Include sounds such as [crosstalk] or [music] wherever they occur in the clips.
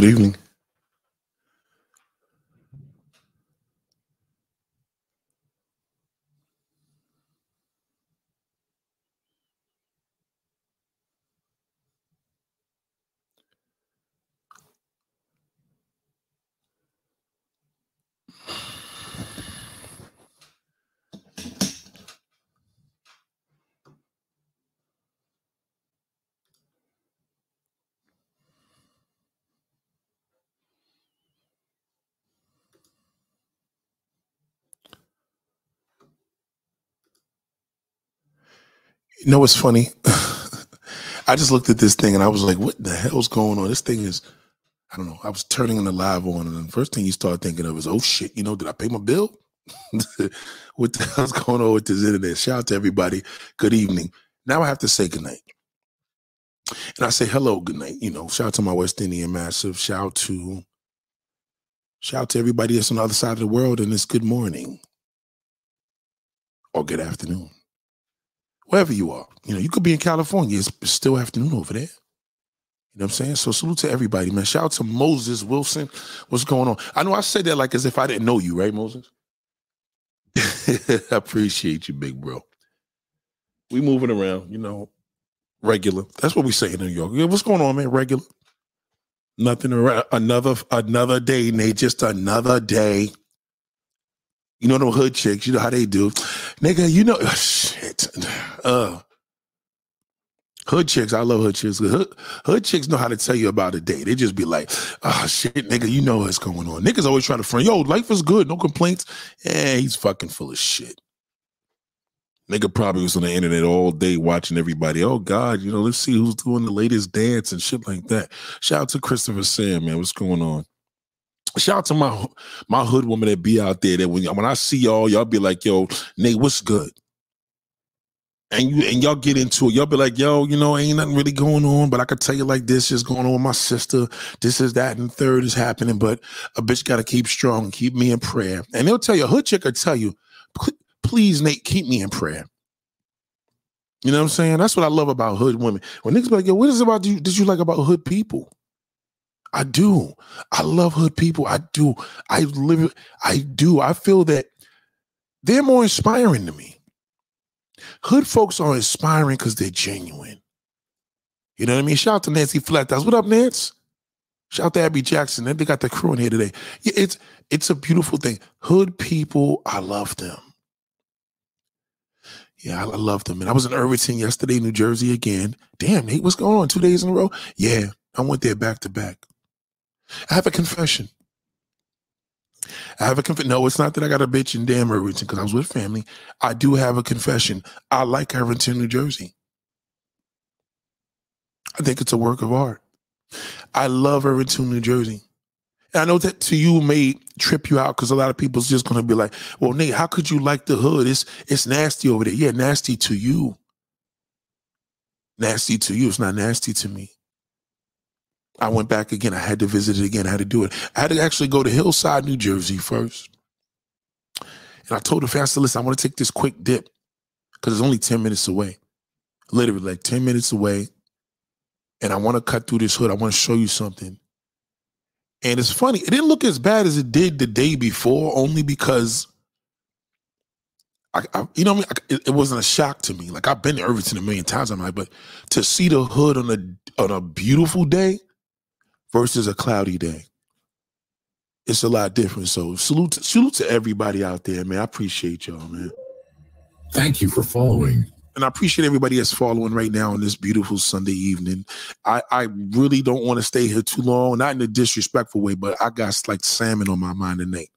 Good evening. You know what's funny? [laughs] I just looked at this thing and I was like, what the hell's going on? This thing is, I don't know. I was turning the live on, and the first thing you start thinking of is, oh shit, you know, did I pay my bill? [laughs] what the hell's going on with this internet? Shout out to everybody. Good evening. Now I have to say goodnight. And I say hello, good night. You know, shout out to my West Indian massive. Shout out to shout out to everybody that's on the other side of the world, and it's good morning or good afternoon wherever you are. You know, you could be in California. It's still afternoon over there. You know what I'm saying? So salute to everybody, man. Shout out to Moses Wilson. What's going on? I know I said that like as if I didn't know you, right, Moses? [laughs] I appreciate you, big bro. We moving around, you know, regular. That's what we say in New York. Yeah, what's going on, man? Regular. Nothing around. Another another day, Nate. Just another day. You know them hood chicks. You know how they do, nigga. You know shit. Uh, hood chicks. I love hood chicks. Hood, hood chicks know how to tell you about a day. They just be like, oh shit, nigga. You know what's going on. Niggas always trying to front. Yo, life is good. No complaints. Yeah, he's fucking full of shit. Nigga probably was on the internet all day watching everybody. Oh God, you know, let's see who's doing the latest dance and shit like that. Shout out to Christopher Sam, man. What's going on? Shout out to my my hood woman that be out there that when when I see y'all, y'all be like, yo, Nate, what's good? And you and y'all get into it. Y'all be like, yo, you know, ain't nothing really going on, but I could tell you like this is going on with my sister. This is that, and third is happening. But a bitch gotta keep strong, keep me in prayer. And they'll tell you, hood chick will tell you, please, Nate, keep me in prayer. You know what I'm saying? That's what I love about hood women. When niggas be like, yo, what is about you? Did you like about hood people? I do. I love hood people. I do. I live. I do. I feel that they're more inspiring to me. Hood folks are inspiring because they're genuine. You know what I mean? Shout out to Nancy Flathouse. What up, Nance? Shout out to Abby Jackson. They got the crew in here today. It's it's a beautiful thing. Hood people, I love them. Yeah, I love them. And I was in Irvington yesterday, New Jersey again. Damn, Nate, what's going on? Two days in a row? Yeah, I went there back to back. I have a confession. I have a confession. No, it's not that I got a bitch in damn Irvington because I was with family. I do have a confession. I like Irvington, New Jersey. I think it's a work of art. I love Irvington, New Jersey. And I know that to you may trip you out because a lot of people's just gonna be like, "Well, Nate, how could you like the hood? It's it's nasty over there." Yeah, nasty to you. Nasty to you. It's not nasty to me. I went back again. I had to visit it again. I had to do it. I had to actually go to Hillside, New Jersey first. And I told the fast listen, I want to take this quick dip because it's only 10 minutes away. Literally like 10 minutes away. And I want to cut through this hood. I want to show you something. And it's funny, it didn't look as bad as it did the day before, only because I, I, you know, I mean? it, it, wasn't a shock to me. Like I've been to Irvington a million times. I'm like, but to see the hood on a on a beautiful day, versus a cloudy day. It's a lot different. So salute to, salute to everybody out there, man. I appreciate y'all, man. Thank you for following. And I appreciate everybody that's following right now on this beautiful Sunday evening. I, I really don't want to stay here too long, not in a disrespectful way, but I got like salmon on my mind tonight.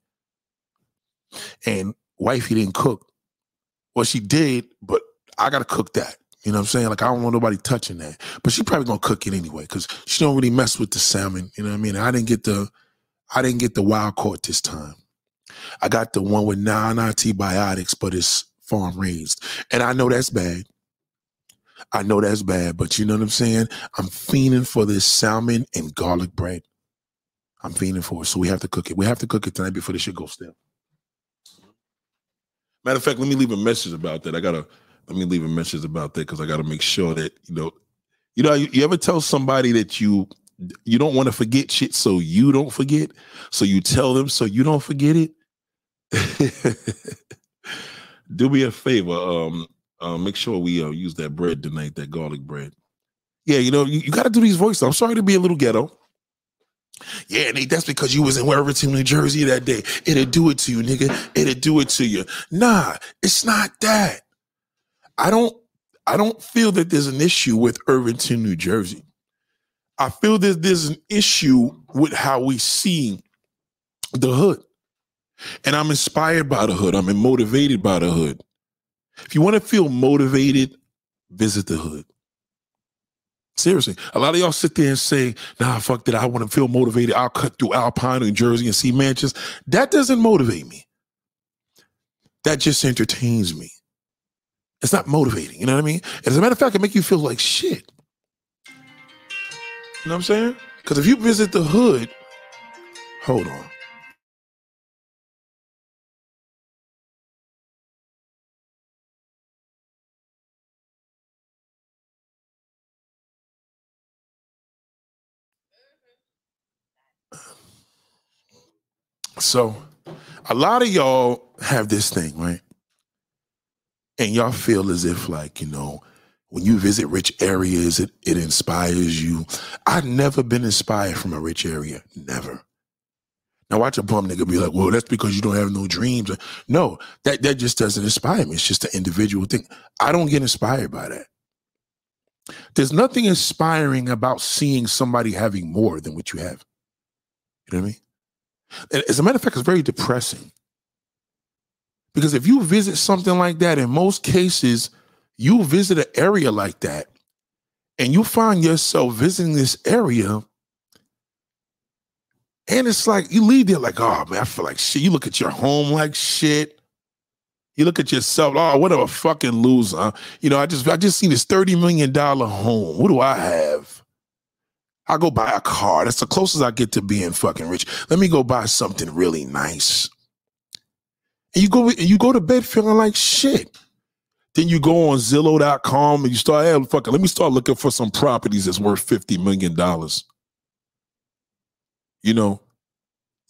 And wifey didn't cook. Well, she did, but I gotta cook that. You know what I'm saying? Like I don't want nobody touching that. But she probably gonna cook it anyway because she don't really mess with the salmon. You know what I mean? I didn't get the I didn't get the wild caught this time. I got the one with non antibiotics, but it's farm raised. And I know that's bad. I know that's bad, but you know what I'm saying? I'm fiending for this salmon and garlic bread. I'm fiending for it. So we have to cook it. We have to cook it tonight before the shit goes stale. Matter of fact, let me leave a message about that. I gotta let me leave a message about that because I got to make sure that you know, you know, you, you, ever tell somebody that you you don't want to forget shit, so you don't forget. So you tell them, so you don't forget it. [laughs] Do me a favor. Um, uh, make sure we uh, use that bread tonight, that garlic bread. Yeah, you know, you, you got to do these voices. I'm sorry to be a little ghetto. Yeah, Nate, that's because you was in Irvington, New Jersey that day. It'll do it to you, nigga. It'll do it to you. Nah, it's not that. I don't I don't feel that there's an issue with Irvington, New Jersey. I feel that there's an issue with how we see the hood. And I'm inspired by the hood. I'm motivated by the hood. If you want to feel motivated, visit the hood. Seriously, a lot of y'all sit there and say, nah, fuck that. I want to feel motivated. I'll cut through Alpine, New Jersey and see mansions. That doesn't motivate me. That just entertains me. It's not motivating. You know what I mean? As a matter of fact, it make you feel like shit. You know what I'm saying? Because if you visit the hood, hold on. So, a lot of y'all have this thing, right? And y'all feel as if, like, you know, when you visit rich areas, it, it inspires you. I've never been inspired from a rich area. Never. Now watch a bum nigga be like, well, that's because you don't have no dreams. No, that, that just doesn't inspire me. It's just an individual thing. I don't get inspired by that. There's nothing inspiring about seeing somebody having more than what you have. You know what I mean? As a matter of fact, it's very depressing. Because if you visit something like that, in most cases, you visit an area like that and you find yourself visiting this area. And it's like you leave there like, oh man, I feel like shit. You look at your home like shit. You look at yourself, oh, what a fucking loser. You know, I just I just seen this $30 million home. What do I have? I go buy a car. That's the closest I get to being fucking rich. Let me go buy something really nice. And you go you go to bed feeling like shit. Then you go on Zillow.com and you start, hey, fucking, let me start looking for some properties that's worth $50 million. You know,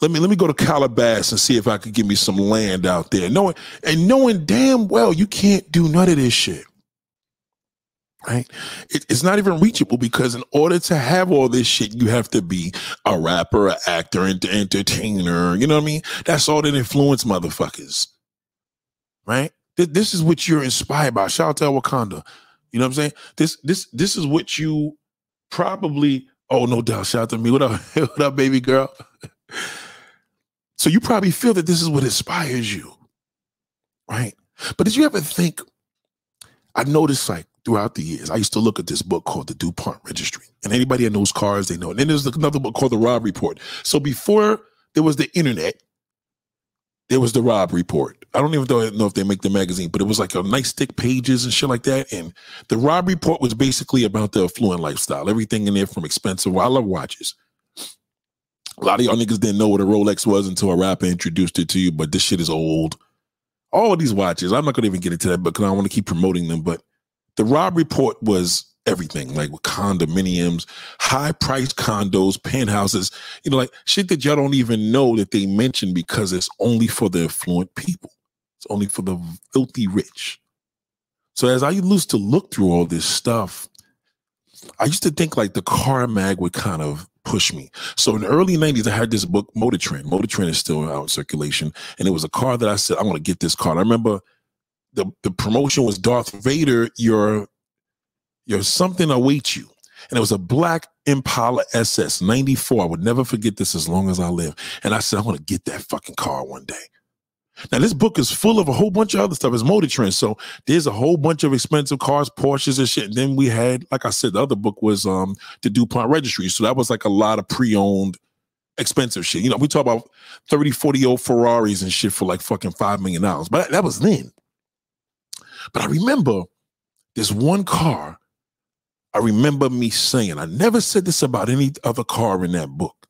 let me let me go to Calabasas and see if I could give me some land out there. Knowing and knowing damn well you can't do none of this shit right? It, it's not even reachable because in order to have all this shit, you have to be a rapper, an actor, an entertainer. You know what I mean? That's all that influence motherfuckers, right? This is what you're inspired by. Shout out to Wakanda. You know what I'm saying? This this this is what you probably. Oh, no doubt. Shout out to me. What up? [laughs] what up, baby girl? so you probably feel that this is what inspires you, right? But did you ever think? I noticed like throughout the years. I used to look at this book called the DuPont Registry. And anybody that knows cars, they know. And then there's another book called the Robb Report. So before there was the internet, there was the Robb Report. I don't even know if they make the magazine, but it was like a nice thick pages and shit like that. And the Robb Report was basically about the affluent lifestyle. Everything in there from expensive. I love watches. A lot of y'all niggas didn't know what a Rolex was until a rapper introduced it to you, but this shit is old. All of these watches, I'm not gonna even get into that because I want to keep promoting them, but the Robb Report was everything, like with condominiums, high priced condos, penthouses, you know, like shit that y'all don't even know that they mention because it's only for the affluent people. It's only for the filthy rich. So as I used to look through all this stuff, I used to think like the car mag would kind of push me. So in the early 90s, I had this book, Motor Trend. Motor Trend is still out in circulation. And it was a car that I said, I want to get this car. And I remember the the promotion was Darth Vader. Your your something awaits you, and it was a black Impala SS '94. I would never forget this as long as I live. And I said, I want to get that fucking car one day. Now this book is full of a whole bunch of other stuff. It's Motor trends. so there's a whole bunch of expensive cars, Porsches and shit. And then we had, like I said, the other book was um the DuPont Registry. So that was like a lot of pre-owned expensive shit. You know, we talk about 30, 40 old Ferraris and shit for like fucking five million dollars. But that was then. But I remember this one car. I remember me saying, I never said this about any other car in that book,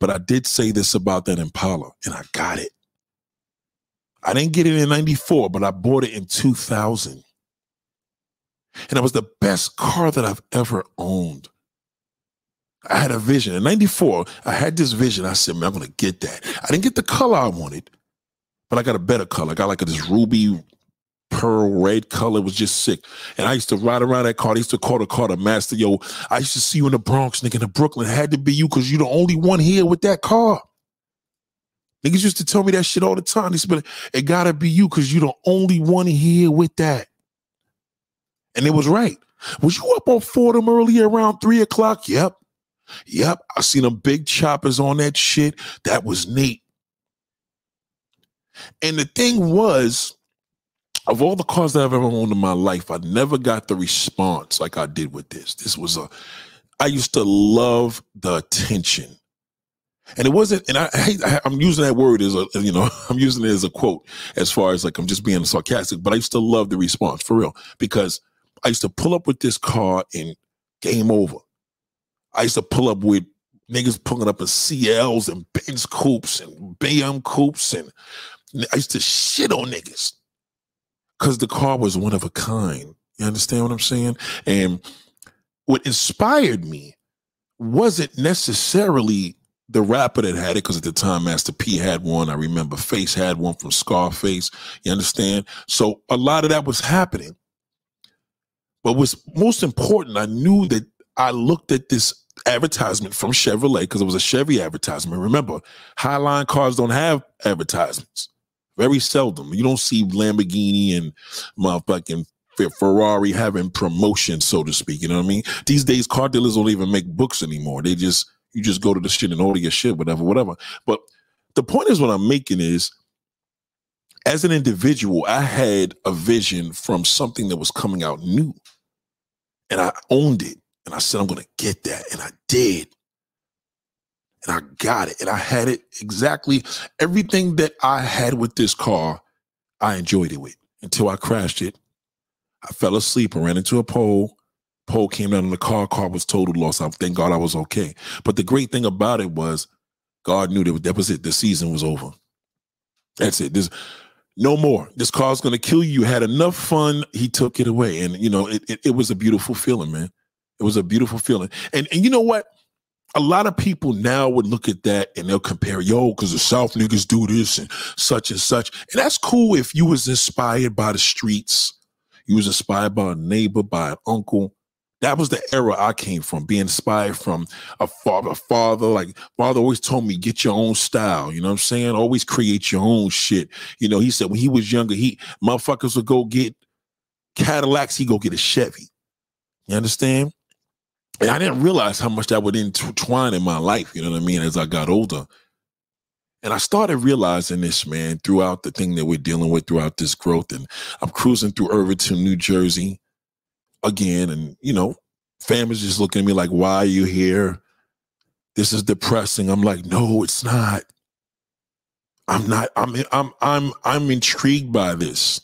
but I did say this about that Impala, and I got it. I didn't get it in 94, but I bought it in 2000. And it was the best car that I've ever owned. I had a vision. In 94, I had this vision. I said, man, I'm gonna get that. I didn't get the color I wanted, but I got a better color. I got like a, this ruby pearl red color. Was just sick. And I used to ride around that car. I used to call the car the master. Yo, I used to see you in the Bronx, nigga, in the Brooklyn. It had to be you because you're the only one here with that car. Niggas used to tell me that shit all the time. They said, it gotta be you because you're the only one here with that. And it was right. Was you up on Fordham earlier around three o'clock? Yep. Yep. I seen them big choppers on that shit. That was neat. And the thing was, of all the cars that I've ever owned in my life, I never got the response like I did with this. This was a, I used to love the attention. And it wasn't, and I, I I'm using that word as a, you know, [laughs] I'm using it as a quote as far as like I'm just being sarcastic, but I used to love the response for real because I used to pull up with this car and game over. I used to pull up with niggas pulling up in CLs and Benz coupes and BM coupes and I used to shit on niggas because the car was one of a kind. You understand what I'm saying? And what inspired me wasn't necessarily the rapper that had it, because at the time Master P had one. I remember Face had one from Scarface. You understand? So a lot of that was happening. But what's most important, I knew that I looked at this advertisement from Chevrolet because it was a Chevy advertisement. Remember, Highline cars don't have advertisements. Very seldom. You don't see Lamborghini and motherfucking Ferrari having promotion, so to speak. You know what I mean? These days, car dealers don't even make books anymore. They just you just go to the shit and order your shit, whatever, whatever. But the point is, what I'm making is, as an individual, I had a vision from something that was coming out new, and I owned it. And I said, I'm going to get that. And I did. And I got it. And I had it exactly everything that I had with this car, I enjoyed it with until I crashed it. I fell asleep and ran into a pole. Pole came down in the car. Car was total loss. I thank God I was okay. But the great thing about it was God knew that that was it. The season was over. That's it. There's no more. This car's gonna kill you. You had enough fun. He took it away. And you know, it, it, it was a beautiful feeling, man. It was a beautiful feeling. And and you know what? A lot of people now would look at that and they'll compare, yo, because the South niggas do this and such and such. And that's cool if you was inspired by the streets, you was inspired by a neighbor, by an uncle. That was the era I came from, being inspired from a father. Father, like father always told me, get your own style. You know what I'm saying? Always create your own shit. You know, he said when he was younger, he motherfuckers would go get Cadillacs, he go get a Chevy. You understand? And I didn't realize how much that would intertwine in my life, you know what I mean, as I got older. And I started realizing this, man, throughout the thing that we're dealing with throughout this growth. And I'm cruising through Irvington, New Jersey again. And, you know, family's just looking at me like, why are you here? This is depressing. I'm like, no, it's not. I'm not, I'm I'm I'm I'm intrigued by this.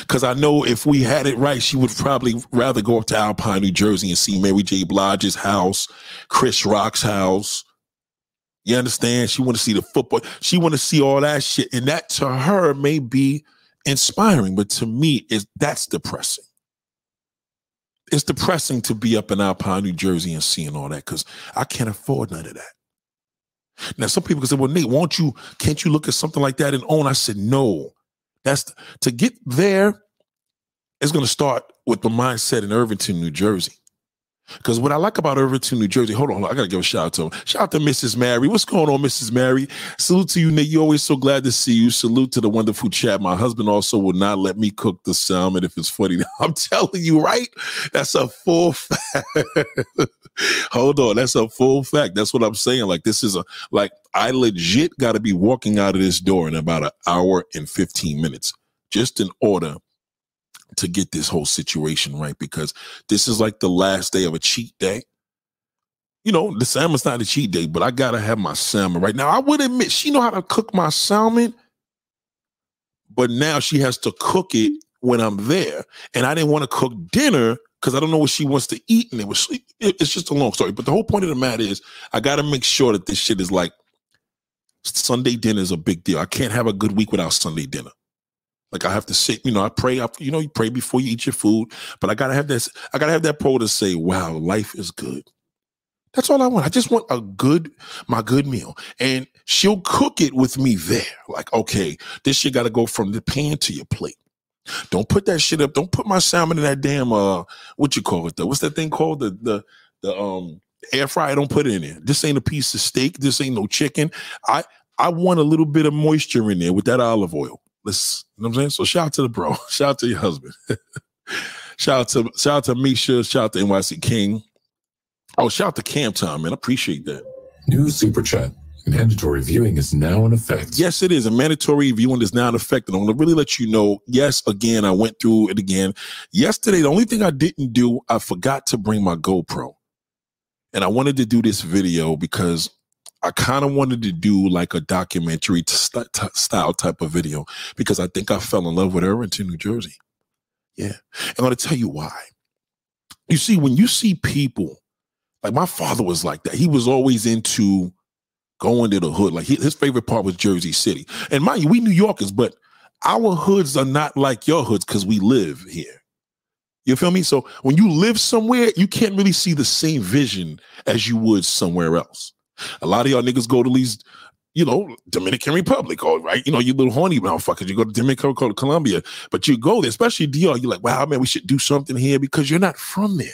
Because I know if we had it right, she would probably rather go up to Alpine, New Jersey and see Mary J. Blige's house, Chris Rock's house. You understand? She want to see the football. She want to see all that shit. And that to her may be inspiring, but to me, is that's depressing. It's depressing to be up in Alpine, New Jersey and seeing all that because I can't afford none of that. Now, some people can say, well, Nate, won't you, can't you look at something like that and own? I said, no. That's to get there is going to start with the mindset in Irvington, New Jersey. Because what I like about Irvington, New Jersey, hold on, hold on, I gotta give a shout out to him. Shout out to Mrs. Mary. What's going on, Mrs. Mary? Salute to you, Nick. You're always so glad to see you. Salute to the wonderful chat. My husband also will not let me cook the salmon if it's funny. [laughs] I'm telling you, right? That's a full [laughs] fact. Hold on, that's a full fact. That's what I'm saying. Like this is a like I legit got to be walking out of this door in about an hour and 15 minutes, just in order to get this whole situation right because this is like the last day of a cheat day. You know, the salmon's not a cheat day, but I gotta have my salmon right now. I would admit she know how to cook my salmon, but now she has to cook it when I'm there, and I didn't want to cook dinner because I don't know what she wants to eat, and it was it's just a long story. But the whole point of the matter is, I got to make sure that this shit is like Sunday dinner is a big deal. I can't have a good week without Sunday dinner. Like I have to sit, you know, I pray you know, you pray before you eat your food, but I gotta have this, I gotta have that pro to say, wow, life is good. That's all I want. I just want a good, my good meal. And she'll cook it with me there. Like, okay, this shit got to go from the pan to your plate. Don't put that shit up. Don't put my salmon in that damn uh what you call it though. What's that thing called? The the the um air fryer. Don't put it in there. This ain't a piece of steak. This ain't no chicken. I I want a little bit of moisture in there with that olive oil. Let's you know what I'm saying? So shout out to the bro. [laughs] Shout out to your husband. [laughs] shout out to shout out to Misha. Shout out to NYC King. Oh, shout out to Cam Time, man. I appreciate that. New super chat. Mandatory viewing is now in effect. Yes, it is. A mandatory viewing is now in effect. And I want to really let you know, yes, again, I went through it again. Yesterday, the only thing I didn't do, I forgot to bring my GoPro. And I wanted to do this video because I kind of wanted to do like a documentary t- style type of video because I think I fell in love with Irvington, New Jersey. Yeah. I'm going to tell you why. You see, when you see people, like my father was like that, he was always into going to the hood. Like he, his favorite part was Jersey City. And mind you, we New Yorkers, but our hoods are not like your hoods because we live here. You feel me? So when you live somewhere, you can't really see the same vision as you would somewhere else. A lot of y'all niggas go to these, you know, Dominican Republic, all right? You know, you little horny motherfuckers. You go to Dominican Republic, Colombia, but you go there, especially DR. You're like, wow, man, we should do something here because you're not from there.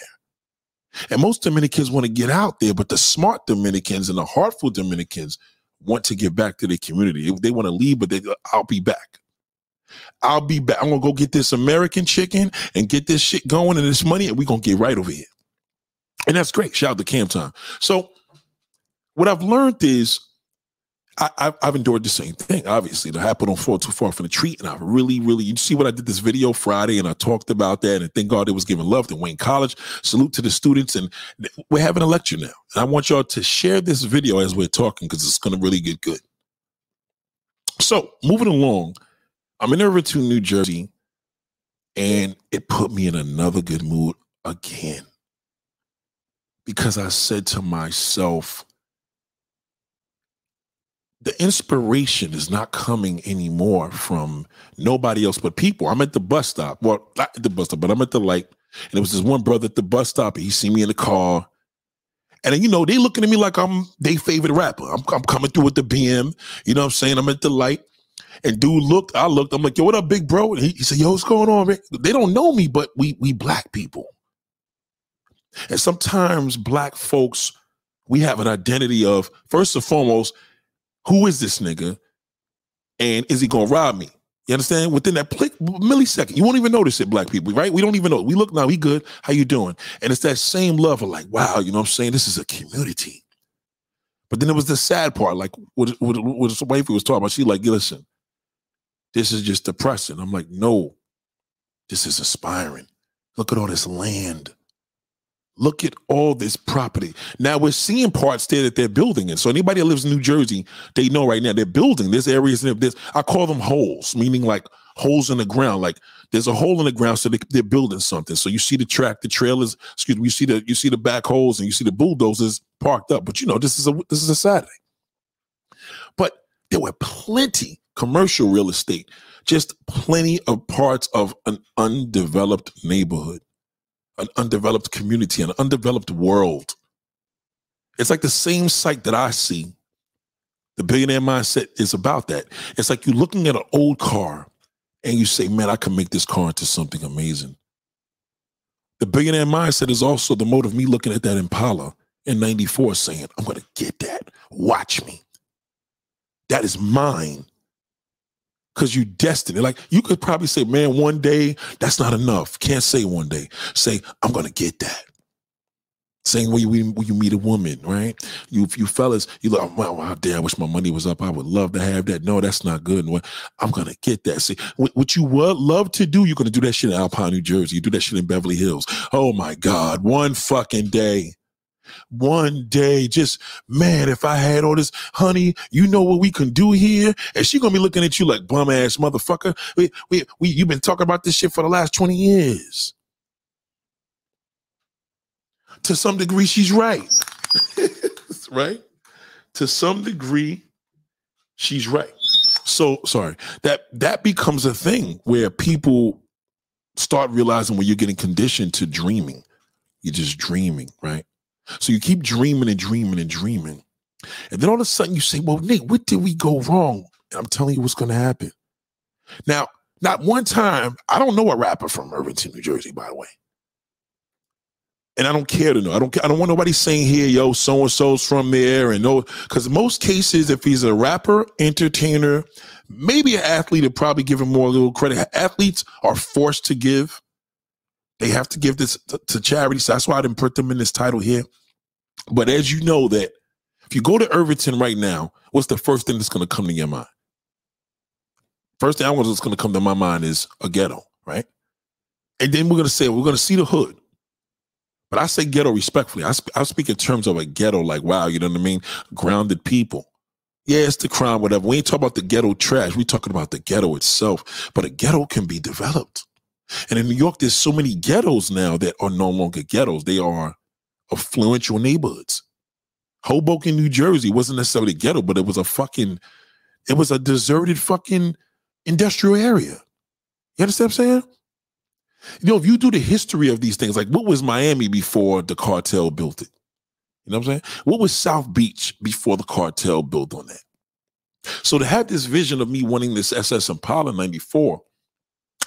And most Dominicans want to get out there, but the smart Dominicans and the heartful Dominicans want to get back to their community. They want to leave, but they, I'll be back. I'll be back. I'm gonna go get this American chicken and get this shit going and this money, and we're gonna get right over here. And that's great. Shout out to Cam Time. So, what I've learned is I, have endured the same thing. Obviously, the apple don't fall too far from the tree, and I really, really. You see what I did this video Friday, and I talked about that, and thank God it was giving love to Wayne College. Salute to the students, and we're having a lecture now. And I want y'all to share this video as we're talking because it's going to really get good. So, moving along, I'm in Irvington, New Jersey, and it put me in another good mood again because I said to myself the inspiration is not coming anymore from nobody else but people. I'm at the bus stop. Well, not at the bus stop, but I'm at the light. And it was this one brother at the bus stop. He see me in the car. And then, you know, they looking at me like I'm their favorite rapper. I'm, I'm coming through with the BM. You know what I'm saying? I'm at the light. And dude looked, I looked, I'm like, yo, what up, big bro? And he, he said, yo, what's going on, man? They don't know me, but we we black people. And sometimes black folks, we have an identity of, first and foremost, who is this nigga? And is he gonna rob me? You understand? Within that millisecond, you won't even notice it, black people, right? We don't even know. We look now, we good. How you doing? And it's that same love of like, wow, you know what I'm saying? This is a community. But then it was the sad part, like what what, what his wife was talking about. She like, listen, this is just depressing. I'm like, no, this is aspiring. Look at all this land. Look at all this property. Now we're seeing parts there that they're building in. So anybody that lives in New Jersey, they know right now they're building. this areas in this. I call them holes, meaning like holes in the ground. Like there's a hole in the ground, so they, are building something. So you see the track, the trailers. Excuse me. You see the you see the back holes, and you see the bulldozers parked up. But you know this is a this is a Saturday. But there were plenty commercial real estate, just plenty of parts of an undeveloped neighborhood an undeveloped community, an undeveloped world. It's like the same sight that I see. The billionaire mindset is about that. It's like you're looking at an old car and you say, man, I can make this car into something amazing. The billionaire mindset is also the mode of me looking at that Impala in 94 saying, I'm going to get that. Watch me. That is mine because you destined it. Like you could probably say, man, one day that's not enough. Can't say one day. Say, I'm gonna get that. Same way when, when you meet a woman, right? You you fellas, you like, oh, wow, wow, damn, I wish my money was up. I would love to have that. No, that's not good. I'm gonna get that. See, what you would love to do, you're gonna do that shit in Alpine, New Jersey. You do that shit in Beverly Hills. Oh my God, one fucking day one day, just man, if I had all this honey, you know what we can do here? And she gonna be looking at you like bum ass motherfucker. We, we, we, you've been talking about this shit for the last 20 years. To some degree, she's right. [laughs] right? To some degree, she's right. So sorry. That that becomes a thing where people start realizing when you're getting conditioned to dreaming. You're just dreaming, right? So you keep dreaming and dreaming and dreaming. And then all of a sudden you say, Well, Nick, what did we go wrong? And I'm telling you what's going to happen. Now, not one time, I don't know a rapper from Irvington, New Jersey, by the way. And I don't care to know. I don't. I don't want nobody saying here, "Yo, so and so's from there," and no, because most cases, if he's a rapper, entertainer, maybe an athlete, would probably give him more a little credit. Athletes are forced to give. They have to give this to, to charity. So that's why I didn't put them in this title here. But as you know, that if you go to Irvington right now, what's the first thing that's going to come to your mind? First thing I want that's going to come to my mind is a ghetto, right? And then we're going to say we're going to see the hood. But I say ghetto respectfully. I, sp- I speak in terms of a ghetto, like wow, you know what I mean? Grounded people. Yeah, it's the crime, whatever. We ain't talking about the ghetto trash. We talking about the ghetto itself. But a ghetto can be developed. And in New York, there's so many ghettos now that are no longer ghettos. They are affluential neighborhoods. Hoboken, New Jersey wasn't necessarily a ghetto, but it was a fucking, it was a deserted fucking industrial area. You understand what I'm saying? You know, if you do the history of these things, like what was Miami before the cartel built it? You know what I'm saying? What was South Beach before the cartel built on that? So to have this vision of me wanting this SS Impala 94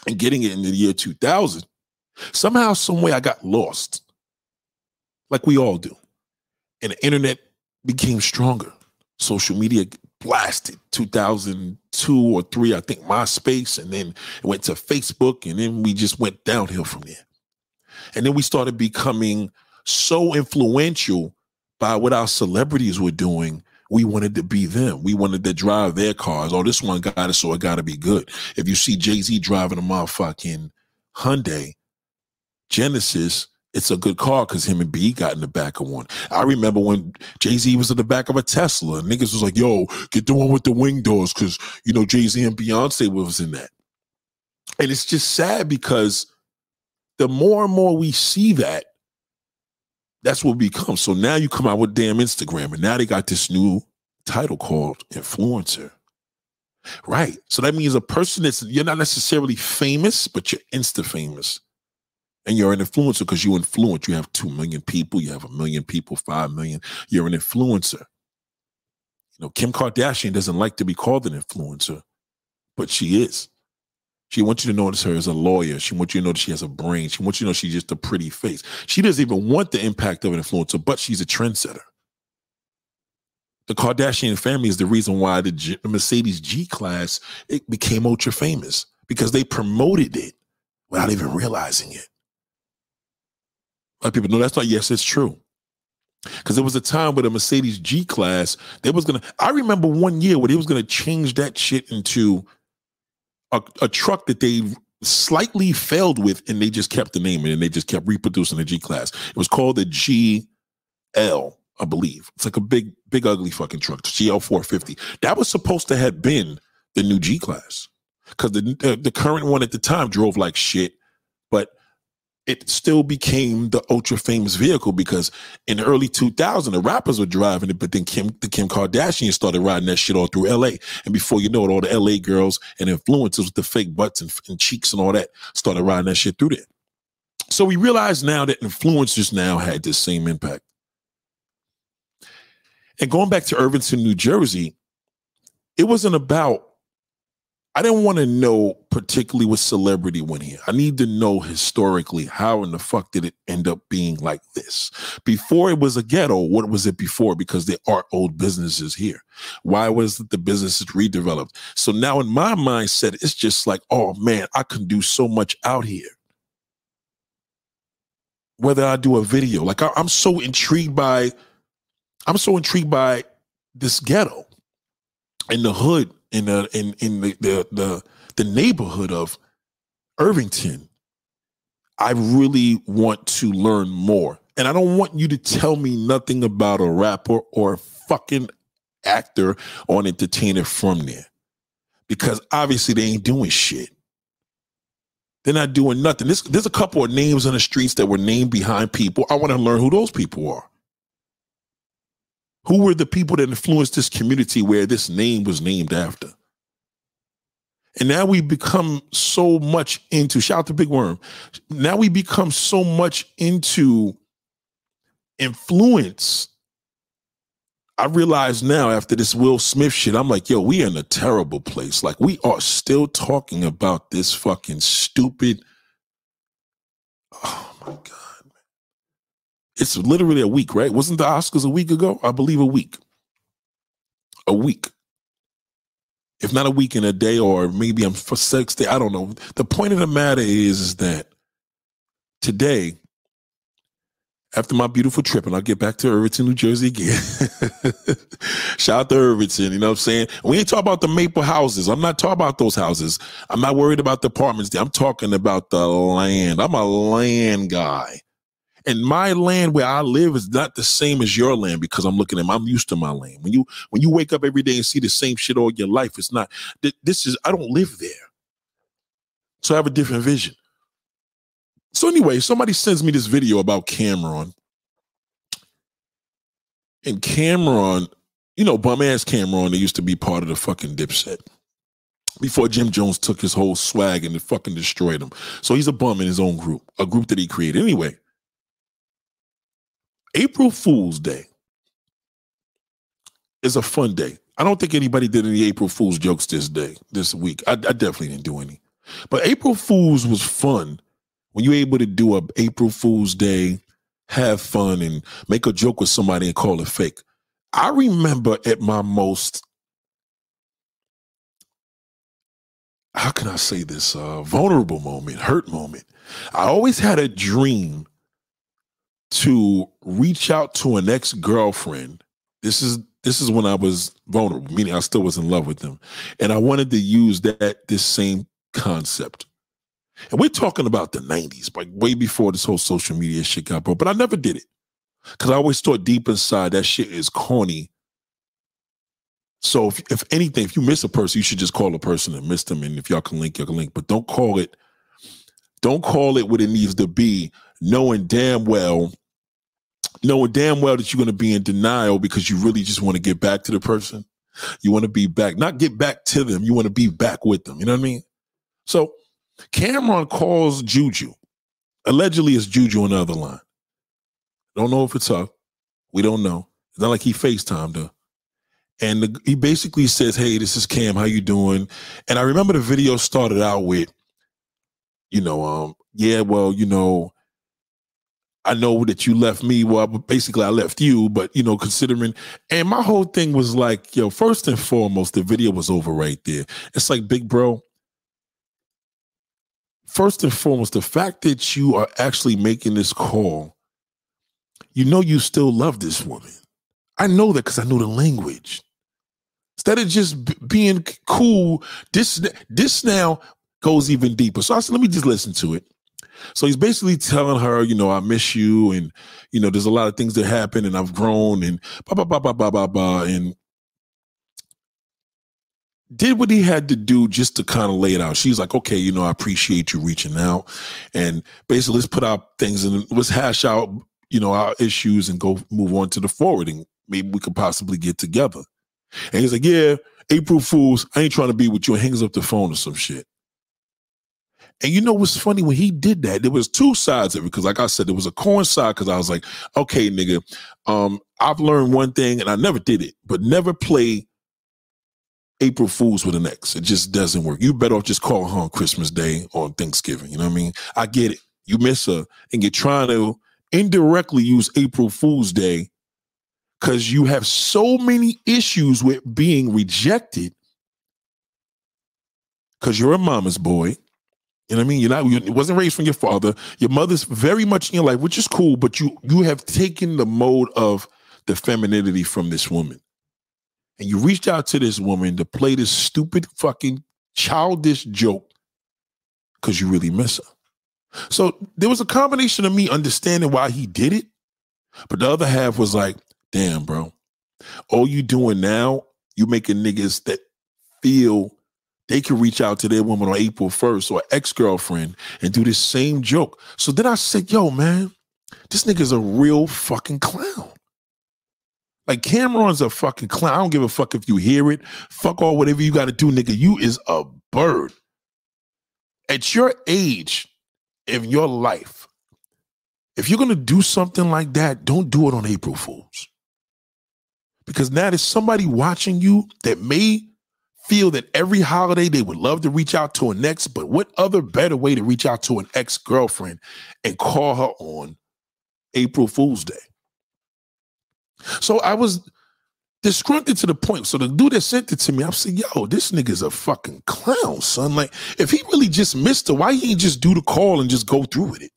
and getting it in the year 2000, somehow, some way I got lost, like we all do. And the internet became stronger. Social media blasted 2002 or three, I think MySpace, and then it went to Facebook, and then we just went downhill from there. And then we started becoming so influential by what our celebrities were doing. We wanted to be them. We wanted to drive their cars. Oh, this one got it, so it got to be good. If you see Jay Z driving a motherfucking Hyundai Genesis, it's a good car because him and B got in the back of one. I remember when Jay Z was in the back of a Tesla, and niggas was like, "Yo, get the one with the wing doors," because you know Jay Z and Beyonce was in that. And it's just sad because the more and more we see that, that's what becomes. So now you come out with damn Instagram, and now they got this new title called influencer. Right. So that means a person that's you're not necessarily famous, but you're insta famous and you're an influencer because you influence. You have 2 million people, you have a million people, 5 million. You're an influencer. You know, Kim Kardashian doesn't like to be called an influencer, but she is. She wants you to notice her as a lawyer. She wants you to know that she has a brain. She wants you to know she's just a pretty face. She doesn't even want the impact of an influencer, but she's a trendsetter. The Kardashian family is the reason why the, G- Mercedes G class it became ultra famous because they promoted it without even realizing it. A lot of people know that's not. Yes, it's true. Because there was a time with a Mercedes G class, they was gonna. I remember one year where they was gonna change that shit into a, a truck that they slightly failed with, and they just kept the name and they just kept reproducing the G class. It was called the GL, I believe. It's like a big, big, ugly fucking truck, GL 450. That was supposed to have been the new G class because the, the current one at the time drove like shit, it still became the ultra famous vehicle because in the early 2000 the rappers were driving it but then kim the kim kardashian started riding that shit all through la and before you know it all the la girls and influencers with the fake butts and, and cheeks and all that started riding that shit through there. So we realize now that influencers now had the same impact. And going back to irvington new jersey it wasn't about I didn't want to know particularly what celebrity went here. I need to know historically how in the fuck did it end up being like this? Before it was a ghetto, what was it before? Because there are old businesses here. Why was the businesses redeveloped? So now in my mindset, it's just like, oh man, I can do so much out here. Whether I do a video, like I, I'm so intrigued by, I'm so intrigued by this ghetto in the hood in the in in the the the, the neighborhood of Irvington, I really want to learn more. And I don't want you to tell me nothing about a rapper or a fucking actor or an entertainer from there. Because obviously they ain't doing shit. They're not doing nothing. There's, there's a couple of names on the streets that were named behind people. I want to learn who those people are. Who were the people that influenced this community where this name was named after? And now we become so much into shout out to Big Worm. Now we become so much into influence. I realize now after this Will Smith shit, I'm like, yo, we are in a terrible place. Like, we are still talking about this fucking stupid. [sighs] Oh. It's literally a week, right? Wasn't the Oscars a week ago? I believe a week. A week. If not a week in a day, or maybe I'm for six days. I don't know. The point of the matter is, is that today, after my beautiful trip, and I'll get back to Irvington, New Jersey again. [laughs] Shout out to Irvington, you know what I'm saying? We ain't talking about the maple houses. I'm not talking about those houses. I'm not worried about the apartments. I'm talking about the land. I'm a land guy. And my land where I live is not the same as your land because I'm looking at I'm used to my land. When you when you wake up every day and see the same shit all your life, it's not this is I don't live there. So I have a different vision. So anyway, somebody sends me this video about Cam'ron, And Cam'ron, you know, bum ass Cam'ron, they used to be part of the fucking dipset. Before Jim Jones took his whole swag and fucking destroyed him. So he's a bum in his own group, a group that he created. Anyway, April Fool's Day is a fun day. I don't think anybody did any April Fool's jokes this day, this week. I, I definitely didn't do any. But April Fool's was fun when you're able to do a April Fool's Day, have fun and make a joke with somebody and call it fake. I remember at my most how can I say this uh, vulnerable moment, hurt moment. I always had a dream to reach out to an ex girlfriend. This is this is when I was vulnerable, meaning I still was in love with them, and I wanted to use that this same concept. And we're talking about the 90s, like way before this whole social media shit got broke. But I never did it. Cause I always thought deep inside that shit is corny. So if, if anything, if you miss a person, you should just call a person and miss them. And if y'all can link, y'all can link. But don't call it, don't call it what it needs to be, knowing damn well, knowing damn well that you're gonna be in denial because you really just want to get back to the person. You want to be back, not get back to them, you want to be back with them. You know what I mean? So Cam'ron calls Juju. Allegedly, it's Juju on the other line. Don't know if it's her. We don't know. It's not like he FaceTimed her. And the, he basically says, "Hey, this is Cam. How you doing?" And I remember the video started out with, you know, um, yeah, well, you know, I know that you left me. Well, basically, I left you, but you know, considering, and my whole thing was like, yo, first and foremost, the video was over right there. It's like, big bro, first and foremost, the fact that you are actually making this call, you know you still love this woman. I know that because I know the language. Instead of just b- being cool, this this now goes even deeper. So I said, let me just listen to it. So he's basically telling her, you know, I miss you, and you know, there's a lot of things that happen, and I've grown, and blah blah blah blah blah blah blah, and did what he had to do just to kind of lay it out. She's like, okay, you know, I appreciate you reaching out. And basically, let's put out things and let's hash out, you know, our issues and go move on to the forwarding. Maybe we could possibly get together. And he's like, yeah, April Fools, I ain't trying to be with you. And hangs up the phone or some shit. And you know what's funny? When he did that, there was two sides of it. Because like I said, there was a corn side because I was like, okay, nigga, um, I've learned one thing and I never did it, but never play April Fools with an X. It just doesn't work. You better off just call her on Christmas Day or Thanksgiving. You know what I mean? I get it. You miss her and you're trying to indirectly use April Fool's Day because you have so many issues with being rejected because you're a mama's boy. You know what I mean? You're not. You wasn't raised from your father. Your mother's very much in your life, which is cool. But you you have taken the mode of the femininity from this woman and you reached out to this woman to play this stupid fucking childish joke because you really miss her. So there was a combination of me understanding why he did it, but the other half was like, damn, bro, all you doing now, you making niggas that feel they could reach out to their woman on April 1st or ex-girlfriend and do this same joke. So then I said, yo, man, this nigga's a real fucking clown. Like Cam'ron's a fucking clown. I don't give a fuck if you hear it. Fuck all whatever you got to do, nigga. You is a bird. At your age, in your life, if you're gonna do something like that, don't do it on April Fools. Because now there's somebody watching you that may feel that every holiday they would love to reach out to an ex, but what other better way to reach out to an ex girlfriend and call her on April Fool's Day? So I was disgruntled to the point. So the dude that sent it to me, I said, yo, this nigga's a fucking clown, son. Like, if he really just missed her, why he ain't just do the call and just go through with it?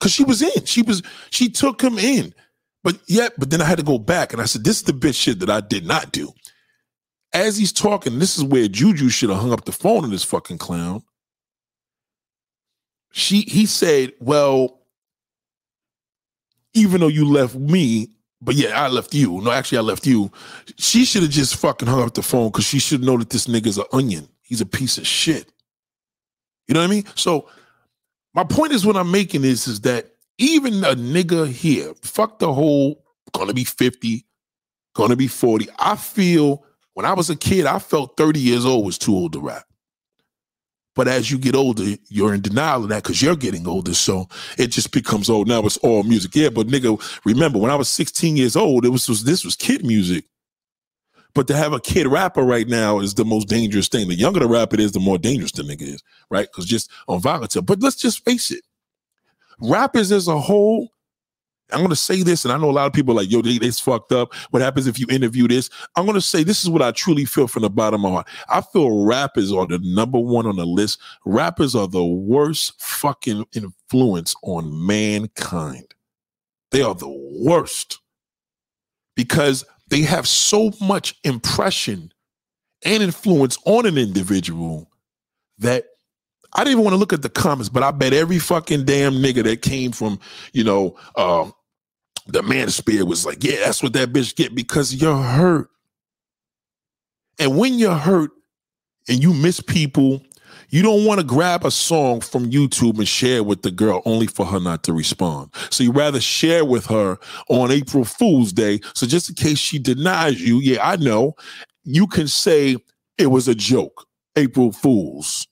Cause she was in. She was, she took him in. But yet, but then I had to go back and I said, this is the bitch shit that I did not do. As he's talking, this is where Juju should have hung up the phone on this fucking clown. She he said, Well, even though you left me, but yeah, I left you. No, actually, I left you. She should have just fucking hung up the phone because she should know that this nigga's an onion. He's a piece of shit. You know what I mean? So my point is what I'm making is, is that even a nigga here, fuck the whole gonna be 50, gonna be 40. I feel when I was a kid, I felt 30 years old was too old to rap. But as you get older, you're in denial of that because you're getting older. So it just becomes, oh, now it's all music. Yeah, but nigga, remember when I was 16 years old, it was, was this was kid music. But to have a kid rapper right now is the most dangerous thing. The younger the rapper is, the more dangerous the nigga is, right? Because just on volatile. But let's just face it, rappers as a whole I'm going to say this, and I know a lot of people like, yo, they, they's fucked up. What happens if you interview this? I'm going to say this is what I truly feel from the bottom of my heart. I feel rappers are the number one on the list. Rappers are the worst fucking influence on mankind. They are the worst because they have so much impression and influence on an individual that I didn't even want to look at the comments, but I bet every fucking damn nigga that came from, you know, um, the manosphere was like, yeah, that's what that bitch get because you're hurt. And when you're hurt and you miss people, you don't want to grab a song from YouTube and share with the girl only for her not to respond. So you rather share with her on April Fool's Day. So just in case she denies you, yeah, I know, you can say it was a joke. April Fools.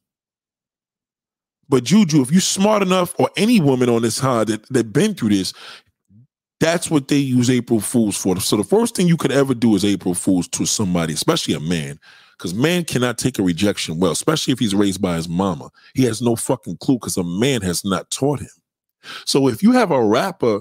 But Juju, if you're smart enough, or any woman on this high that that been through this, that's what they use April Fools for. So the first thing you could ever do is April Fools to somebody, especially a man, because man cannot take a rejection well, especially if he's raised by his mama. He has no fucking clue because a man has not taught him. So if you have a rapper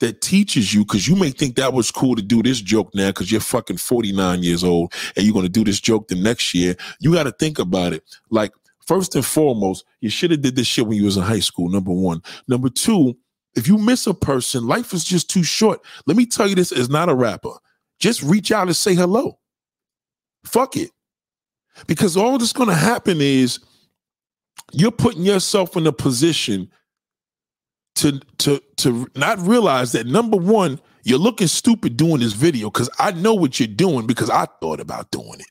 that teaches you, because you may think that was cool to do this joke now because you're fucking 49 years old and you're going to do this joke the next year, you got to think about it. Like, first and foremost, you should have did this shit when you was in high school, number one. Number two, if you miss a person, life is just too short. Let me tell you this is not a rapper. Just reach out and say hello. Fuck it. Because all that's going to happen is you're putting yourself in a position to to to not realize that number one, you're looking stupid doing this video because I know what you're doing because I thought about doing it.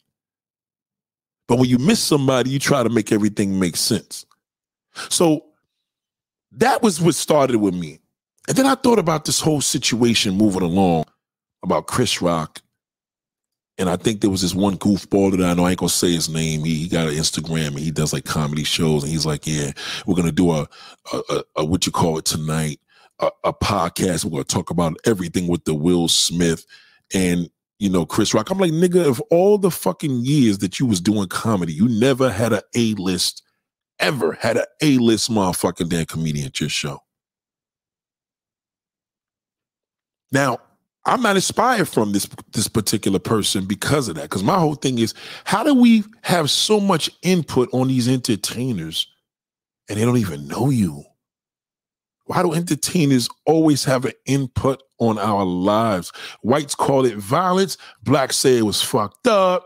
But when you miss somebody, you try to make everything make sense. So that was what started with me. And then I thought about this whole situation moving along about Chris Rock. And I think there was this one goofball that I know, I ain't gonna say his name. He, he got an Instagram and he does like comedy shows. And he's like, Yeah, we're gonna do a, a, a, a what you call it tonight, a, a podcast. We're gonna talk about everything with the Will Smith and you know, Chris Rock. I'm like, nigga, of all the fucking years that you was doing comedy, you never had a A list ever had an A-list motherfucking damn comedian at your show. Now, I'm not inspired from this this particular person because of that. Because my whole thing is, how do we have so much input on these entertainers and they don't even know you? Why do entertainers always have an input on our lives? Whites call it violence. Blacks say it was fucked up.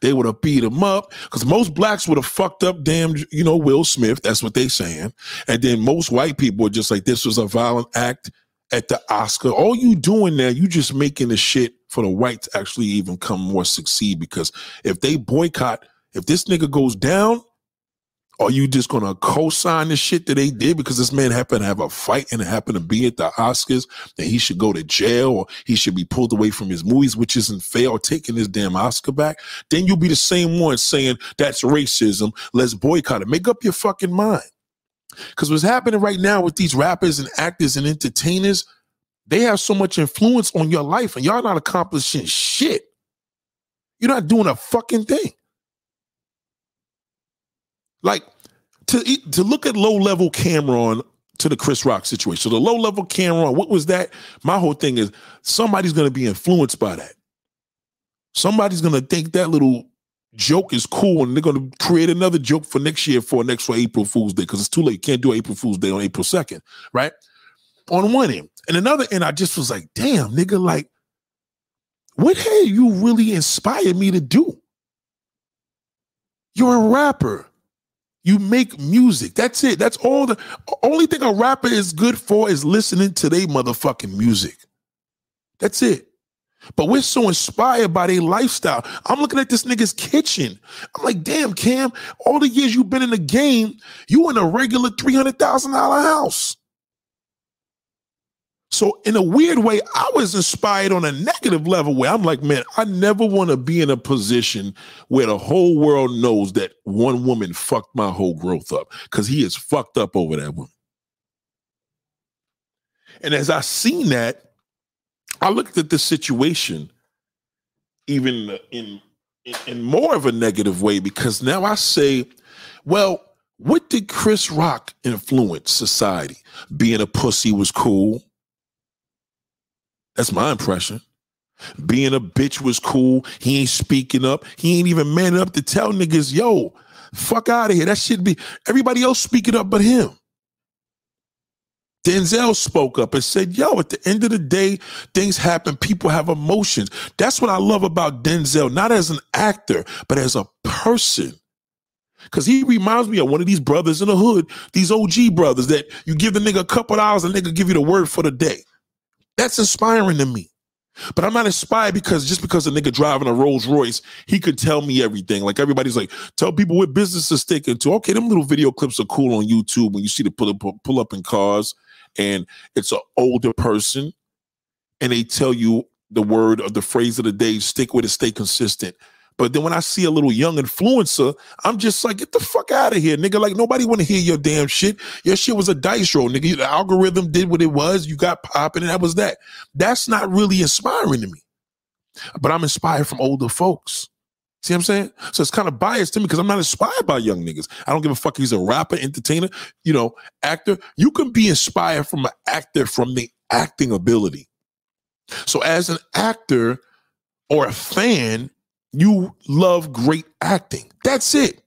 They would have beat him up because most blacks would have fucked up damn, you know, Will Smith. That's what they saying. And then most white people were just like, this was a violent act at the Oscar. All you doing now, you just making the shit for the whites actually even come more succeed because if they boycott, if this nigga goes down, are you just gonna co-sign the shit that they did because this man happened to have a fight and happened to be at the Oscars that he should go to jail or he should be pulled away from his movies, which isn't fair, or taking his damn Oscar back? Then you'll be the same one saying that's racism. Let's boycott it. Make up your fucking mind. Because what's happening right now with these rappers and actors and entertainers, they have so much influence on your life, and y'all not accomplishing shit. You're not doing a fucking thing. Like to to look at low level Cam'ron to the Chris Rock situation. So the low level Cam'ron, what was that? My whole thing is somebody's going to be influenced by that. Somebody's going to think that little joke is cool and they're going to create another joke for next year for next for April Fool's Day because it's too late. You can't do April Fool's Day on April 2nd, right? On one end. And another end, I just was like, damn, nigga, like, what have you really inspired me to do? You're a rapper. You make music. That's it. That's all the only thing a rapper is good for is listening to their motherfucking music. That's it. But we're so inspired by their lifestyle. I'm looking at this nigga's kitchen. I'm like, damn, Cam, all the years you've been in the game, you in a regular $300,000 house. So in a weird way, I was inspired on a negative level where I'm like, man, I never want to be in a position where the whole world knows that one woman fucked my whole growth up because he is fucked up over that woman. And as I seen that, I looked at the situation even in, in, in more of a negative way because now I say, well, what did Chris Rock influence society? Being a pussy was cool. That's my impression. Being a bitch was cool. He ain't speaking up. He ain't even man up to tell niggas, yo, fuck out of here. That should be everybody else speaking up but him. Denzel spoke up and said, Yo, at the end of the day, things happen. People have emotions. That's what I love about Denzel, not as an actor, but as a person. Because he reminds me of one of these brothers in the hood, these OG brothers that you give the nigga a couple dollars and nigga give you the word for the day. That's inspiring to me. But I'm not inspired because just because a nigga driving a Rolls Royce, he could tell me everything. Like everybody's like, tell people what business to stick into. Okay, them little video clips are cool on YouTube when you see the pull up, pull up in cars and it's an older person and they tell you the word or the phrase of the day, stick with it, stay consistent. But then when I see a little young influencer, I'm just like, get the fuck out of here, nigga. Like nobody want to hear your damn shit. Your shit was a dice roll, nigga. The algorithm did what it was. You got popping, and that was that. That's not really inspiring to me. But I'm inspired from older folks. See what I'm saying? So it's kind of biased to me because I'm not inspired by young niggas. I don't give a fuck. He's a rapper, entertainer, you know, actor. You can be inspired from an actor from the acting ability. So as an actor or a fan, you love great acting. That's it.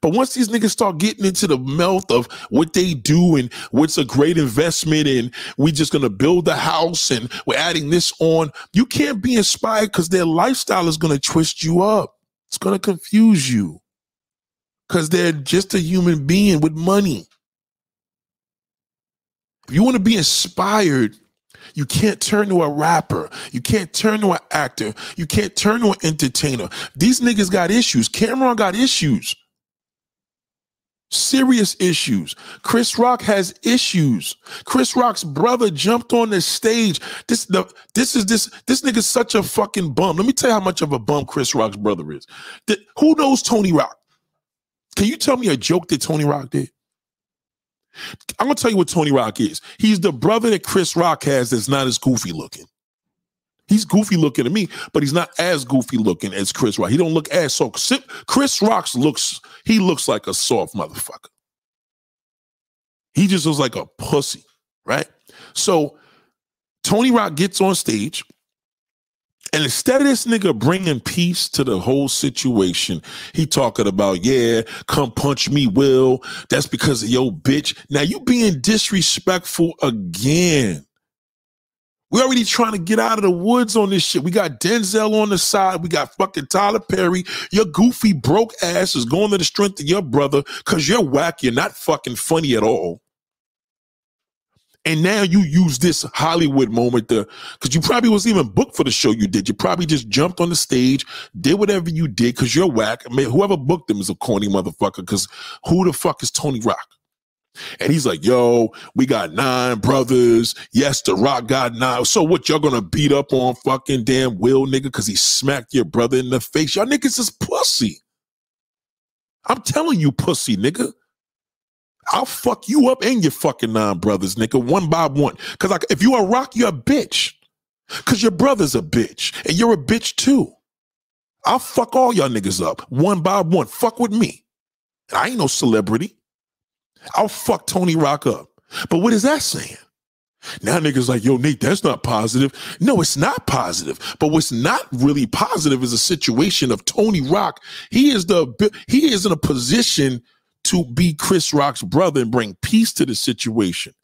But once these niggas start getting into the mouth of what they do and what's a great investment and we're just gonna build the house and we're adding this on, you can't be inspired because their lifestyle is gonna twist you up. It's gonna confuse you. Cause they're just a human being with money. If you want to be inspired, you can't turn to a rapper. You can't turn to an actor. You can't turn to an entertainer. These niggas got issues. Cam'ron got issues. Serious issues. Chris Rock has issues. Chris Rock's brother jumped on the stage. This the this is this this nigga's such a fucking bum. Let me tell you how much of a bum Chris Rock's brother is. The, who knows Tony Rock? Can you tell me a joke that Tony Rock did? I'm gonna tell you what Tony Rock is. He's the brother that Chris Rock has that's not as goofy looking. He's goofy looking to me, but he's not as goofy looking as Chris Rock. He don't look as so. Chris Rock's looks he looks like a soft motherfucker. He just looks like a pussy, right? So Tony Rock gets on stage and instead of this nigga bringing peace to the whole situation, he talking about, yeah, come punch me, Will. That's because of your bitch. Now you being disrespectful again. We already trying to get out of the woods on this shit. We got Denzel on the side. We got fucking Tyler Perry. Your goofy broke ass is going to the strength of your brother because you're whack. You're not fucking funny at all. And now you use this Hollywood moment to, because you probably was even booked for the show you did. You probably just jumped on the stage, did whatever you did because you're whack. Whoever booked them is a corny motherfucker because who the fuck is Tony Rock? And he's like, yo, we got nine brothers. Yes, the rock got nine. So what, y'all gonna beat up on fucking damn Will, nigga, because he smacked your brother in the face? Y'all niggas is pussy. I'm telling you, pussy, nigga. I'll fuck you up and your fucking nine brothers, nigga, one by one. Cause like, if you a rock, you're a bitch. Cause your brother's a bitch, and you're a bitch too. I'll fuck all y'all niggas up one by one. Fuck with me. And I ain't no celebrity. I'll fuck Tony Rock up. But what is that saying? Now niggas like, yo, Nate, that's not positive. No, it's not positive. But what's not really positive is a situation of Tony Rock. He is the he is in a position to be Chris Rock's brother and bring peace to the situation.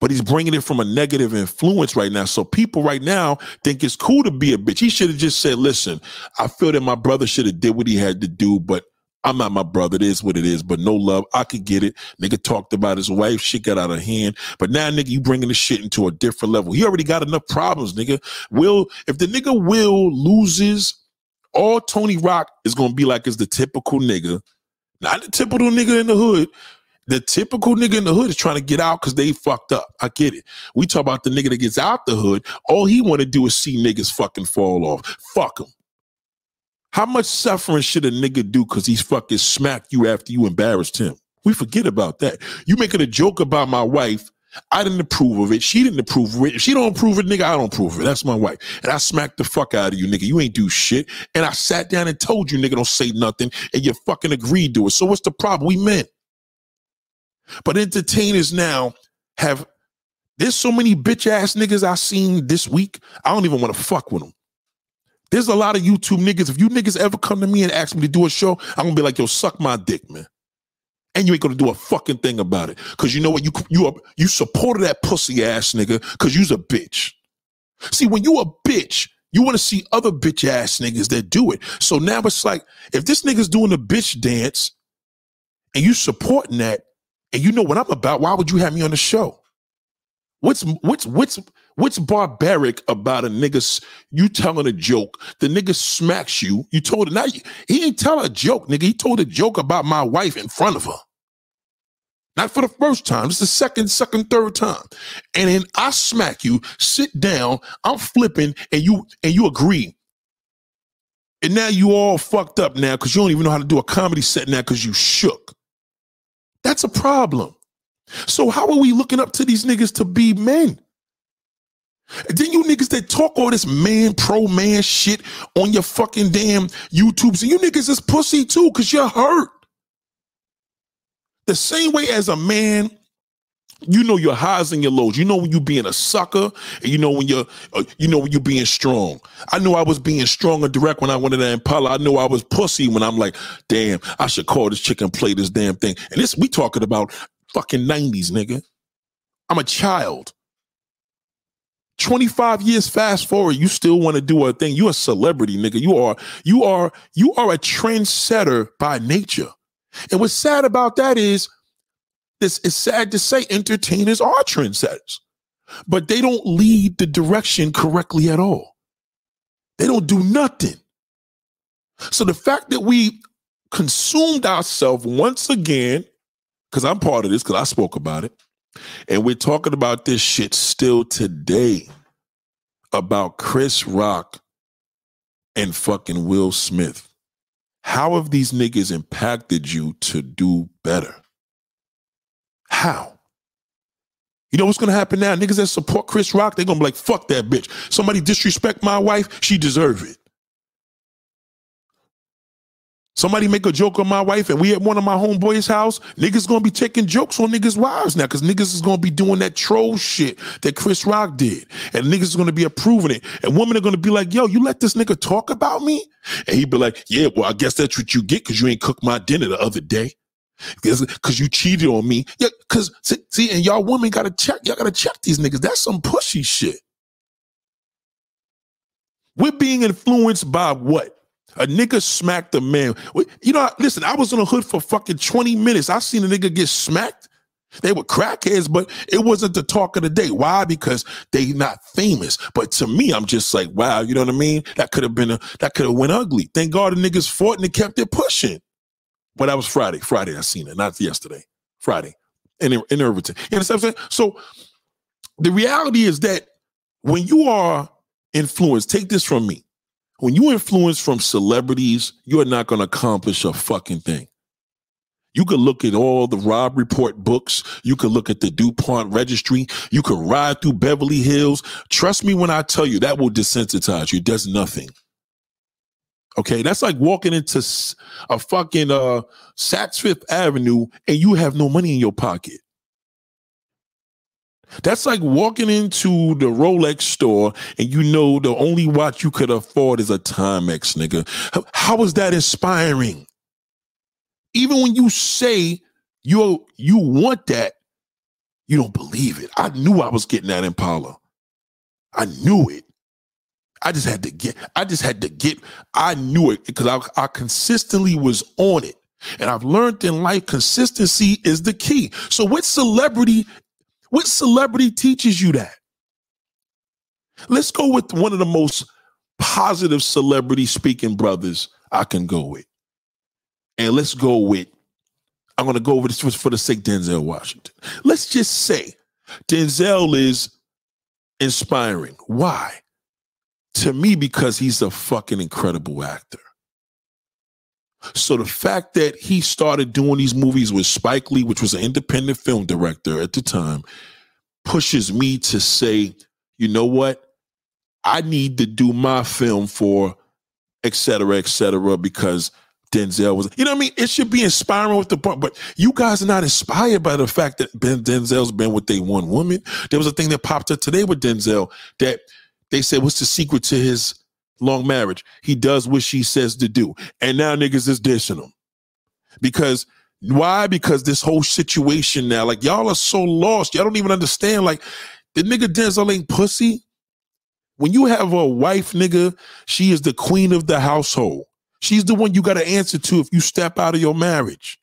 But he's bringing it from a negative influence right now. So people right now think it's cool to be a bitch. He should have just said, listen, I feel that my brother should have did what he had to do, but I'm not my brother. It is what it is, but no love. I could get it. Nigga talked about his wife. Shit got out of hand. But now, nigga, you bringing the shit into a different level. He already got enough problems, nigga. Will, if the nigga Will loses, all Tony Rock is going to be like is the typical nigga, not the typical nigga in the hood. The typical nigga in the hood is trying to get out because they fucked up. I get it. We talk about the nigga that gets out the hood. All he want to do is see niggas fucking fall off. Fuck him. How much suffering should a nigga do because he's fucking smacked you after you embarrassed him? We forget about that. You making a joke about my wife. I didn't approve of it. She didn't approve of it. If she don't approve of it, nigga, I don't approve of it. That's my wife. And I smacked the fuck out of you, nigga. You ain't do shit. And I sat down and told you, nigga, don't say nothing. And you fucking agreed to it. So what's the problem? We men. But entertainers now have, there's so many bitch ass niggas I seen this week. I don't even want to fuck with them. There's a lot of YouTube niggas. If you niggas ever come to me and ask me to do a show, I'm gonna be like, yo, suck my dick, man. And you ain't gonna do a fucking thing about it. Cause you know what? You you are, you supported that pussy ass nigga because you's a bitch. See, when you a bitch, you want to see other bitch ass niggas that do it. So now it's like, if this nigga's doing a bitch dance and you supporting that, and you know what I'm about, why would you have me on the show? What's what's what's What's barbaric about a nigga? You telling a joke, the nigga smacks you. You told it. Now he ain't tell a joke, nigga. He told a joke about my wife in front of her. Not for the first time. It's the second, second, third time. And then I smack you, sit down, I'm flipping, and you and you agree. And now you all fucked up now because you don't even know how to do a comedy set now because you shook. That's a problem. So how are we looking up to these niggas to be men? And then you niggas that talk all this man pro man shit on your fucking damn YouTubes, and you niggas is pussy too, cause you're hurt. The same way as a man, you know your highs and your lows. You know when you being a sucker, and you know when you're, uh, you know when you being strong. I knew I was being strong and direct when I went to the Impala. I knew I was pussy when I'm like, damn, I should call this chick and play this damn thing. And this we talking about fucking nineties, nigga. I'm a child. 25 years fast forward, you still want to do a thing. You're a celebrity, nigga. You are, you are, you are a trendsetter by nature. And what's sad about that is this it's sad to say entertainers are trendsetters, but they don't lead the direction correctly at all. They don't do nothing. So the fact that we consumed ourselves once again, because I'm part of this, because I spoke about it and we're talking about this shit still today about Chris Rock and fucking Will Smith. How have these niggas impacted you to do better? How? You know what's gonna happen now? Niggas that support Chris Rock, they're gonna be like, fuck that bitch. Somebody disrespect my wife, she deserve it. Somebody make a joke on my wife and we at one of my homeboys' house, niggas gonna be taking jokes on niggas' wives now because niggas is gonna be doing that troll shit that Chris Rock did. And niggas is gonna be approving it. And women are gonna be like, yo, you let this nigga talk about me? And he'd be like, yeah, well, I guess that's what you get because you ain't cooked my dinner the other day. Cause you cheated on me. Yeah, cause see, and y'all women gotta check, y'all gotta check these niggas. That's some pushy shit. We're being influenced by what? A nigga smacked a man. You know, listen, I was in the hood for fucking 20 minutes. I seen a nigga get smacked. They were crackheads, but it wasn't the talk of the day. Why? Because they not famous. But to me, I'm just like, wow, you know what I mean? That could have been a that could have went ugly. Thank God the niggas fought and they kept it pushing. But that was Friday. Friday I seen it, not yesterday. Friday. In in Irvington. You understand what I'm saying? So the reality is that when you are influenced, take this from me when you influence from celebrities, you are not going to accomplish a fucking thing. You could look at all the Robb Report books. You could look at the DuPont registry. You could ride through Beverly Hills. Trust me when I tell you that will desensitize you. It does nothing. Okay, that's like walking into a fucking uh Saks Fifth Avenue and you have no money in your pocket. That's like walking into the Rolex store and you know the only watch you could afford is a Timex, nigga. How is that inspiring? Even when you say you you want that, you don't believe it. I knew I was getting that Impala. I knew it. I just had to get, I just had to get, I knew it because I, I consistently was on it. And I've learned in life consistency is the key. So what celebrity, what celebrity teaches you that? Let's go with one of the most positive celebrity speaking brothers I can go with. And let's go with, I'm going to go over this for the sake Denzel Washington. Let's just say Denzel is inspiring. Why? to me because he's a fucking incredible actor. So the fact that he started doing these movies with Spike Lee, which was an independent film director at the time, pushes me to say, you know what? I need to do my film for et cetera, et cetera, because Denzel was, you know what I mean? It should be inspiring with the part, but you guys are not inspired by the fact that Ben Denzel's been with a one woman. There was a thing that popped up today with Denzel that they said, what's the secret to his long marriage? He does what she says to do. And now niggas is dissing him. Because why? Because this whole situation now, like y'all are so lost. Y'all don't even understand. Like the nigga Denzel ain't pussy. When you have a wife, nigga, she is the queen of the household. She's the one you got to answer to if you step out of your marriage.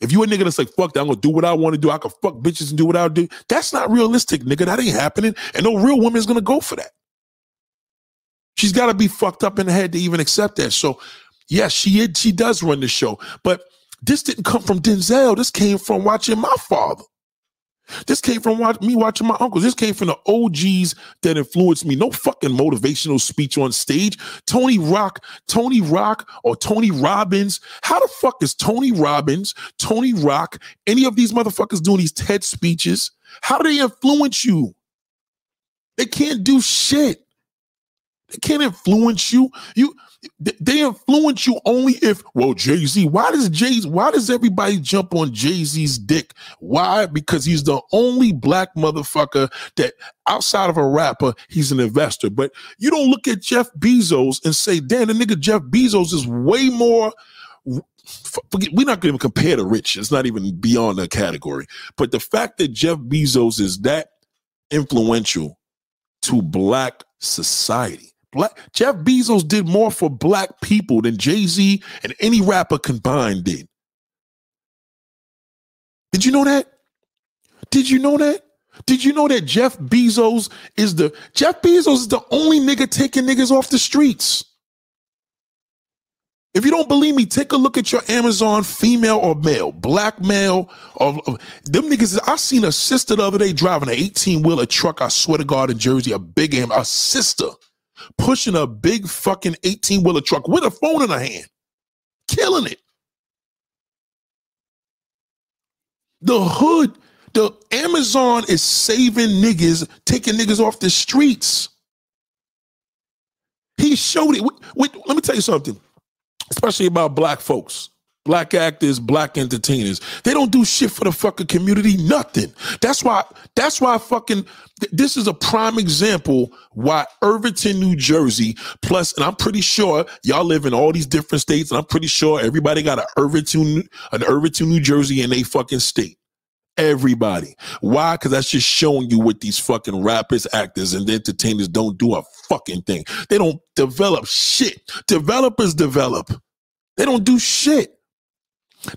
If you a nigga that's like, fuck that, I'm gonna do what I want to do. I can fuck bitches and do what I do. That's not realistic, nigga. That ain't happening. And no real woman is gonna go for that. She's gotta be fucked up in the head to even accept that. So, yes, she she does run the show. But this didn't come from Denzel. This came from watching my father. This came from watch, me watching my uncles. This came from the OGs that influenced me. No fucking motivational speech on stage. Tony Rock, Tony Rock, or Tony Robbins. How the fuck is Tony Robbins, Tony Rock, any of these motherfuckers doing these TED speeches? How do they influence you? They can't do shit. They can't influence you. You they influence you only if well jay-z why does Jay Z. why does everybody jump on jay-z's dick why because he's the only black motherfucker that outside of a rapper he's an investor but you don't look at jeff bezos and say damn the nigga jeff bezos is way more Forget, we're not going to even compare to rich. It's not even beyond that category. But the fact that Jeff Bezos is that influential to black society Black Jeff Bezos did more for black people than Jay-Z and any rapper combined did. Did you know that? Did you know that? Did you know that Jeff Bezos is the Jeff Bezos is the only nigga taking niggas off the streets? If you don't believe me, take a look at your Amazon female or male, black male, or, them niggas. I seen a sister the other day driving an 18 wheeler truck. I swear to God, in Jersey, a big am, a sister pushing a big fucking 18 wheeler truck with a phone in her hand, killing it. The hood, the Amazon is saving niggas, taking niggas off the streets. He showed it. Wait, let me tell you something, especially about black folks black actors, black entertainers. They don't do shit for the fucking community, nothing. That's why, that's why fucking, this is a prime example why Irvington, New Jersey, plus, and I'm pretty sure y'all live in all these different states, and I'm pretty sure everybody got an Irvington, an Irvington, New Jersey in a fucking state. Everybody. Why? Because that's just showing you what these fucking rappers, actors, and entertainers don't do a fucking thing. They don't develop shit. Developers develop. They don't do shit.